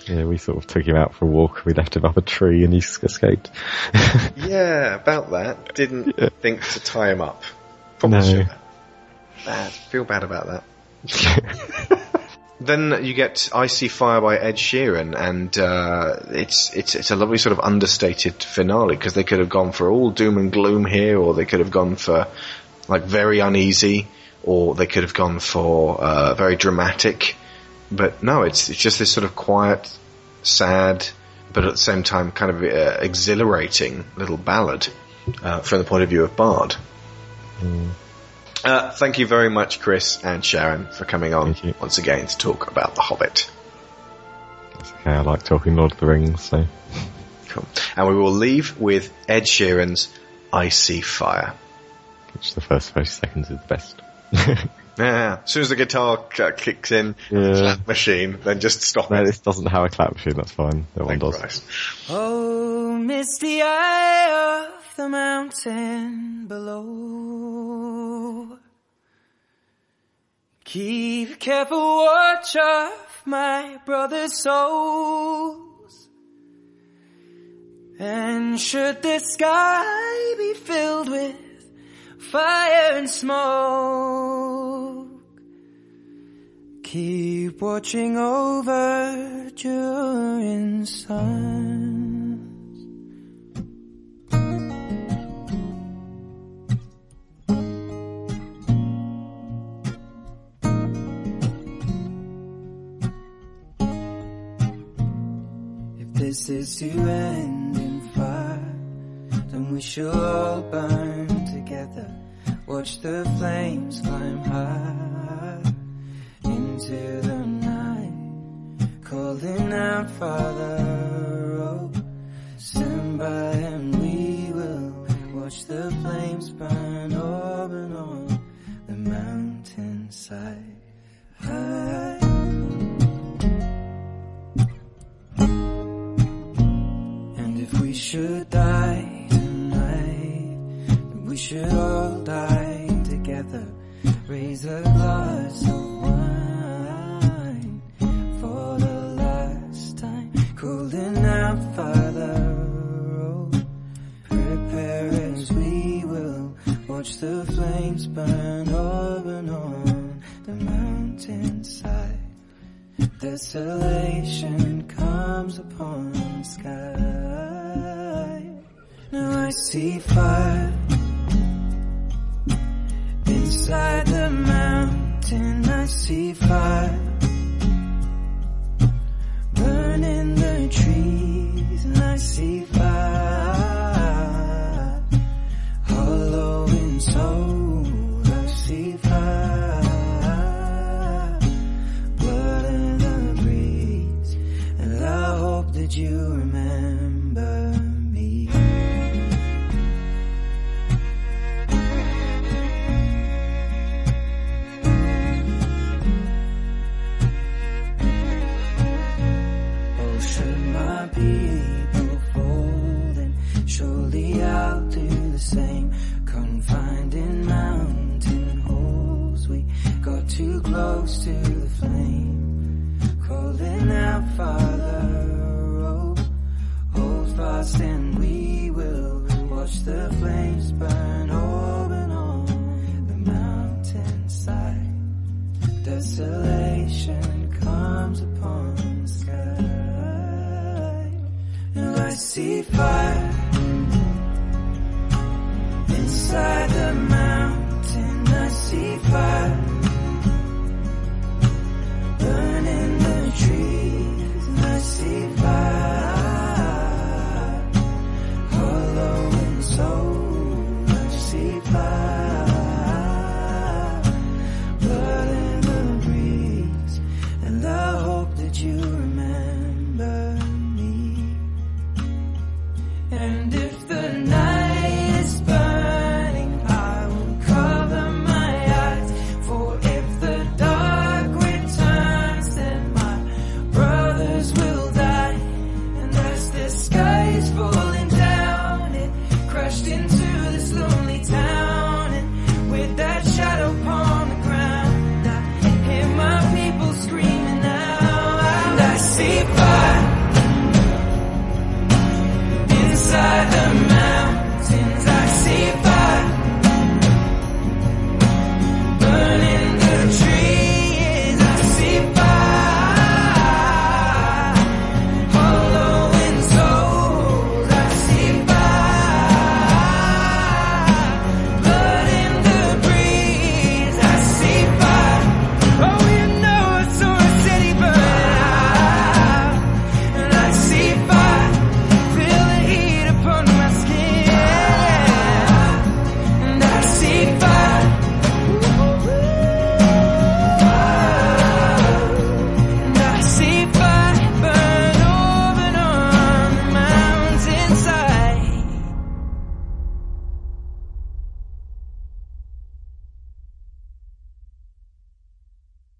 Yeah, we sort of took him out for a walk. We left him up a tree, and he escaped. Yeah, about that. Didn't think to tie him up. Probably No. Bad. Feel bad about that. then you get "I See Fire" by Ed Sheeran, and uh, it's it's it's a lovely sort of understated finale because they could have gone for all doom and gloom here, or they could have gone for like very uneasy, or they could have gone for uh, very dramatic. But no, it's it's just this sort of quiet, sad, but at the same time kind of uh, exhilarating little ballad uh, from the point of view of Bard. Uh, thank you very much, Chris and Sharon, for coming on once again to talk about The Hobbit. Okay, I like talking Lord of the Rings, so. Cool. And we will leave with Ed Sheeran's I See Fire. Which the first 30 seconds is the best. Yeah, as soon as the guitar kicks in, Yeah. clap machine, then just stop No, it. this doesn't have a clap machine, that's fine. That one does. Christ. Oh, misty eye of the mountain below. Keep careful watch of my brother's souls. And should the sky be filled with fire and smoke, keep watching over Durin's sons. Is to end in fire, then we shall all burn together. Watch the flames climb high into the night, calling out, Father, oh, stand by and we will watch the flames burn open on the mountainside. High. Should die tonight, we should all die together. Raise a glass of wine for the last time. Calling out, Father, oh, prepare as we will watch the flames burn open on the mountainside. Desolation comes upon the sky. Now I see fire inside the mountain. I see fire burning the trees, and I see fire hollowing. I see fire, blood in the breeze, and I hope that you. Close to the flame. Calling out, Father, oh, hold fast and we will watch the flames burn open on the mountainside. Desolation comes upon the sky. And I see fire inside the mountain. I see fire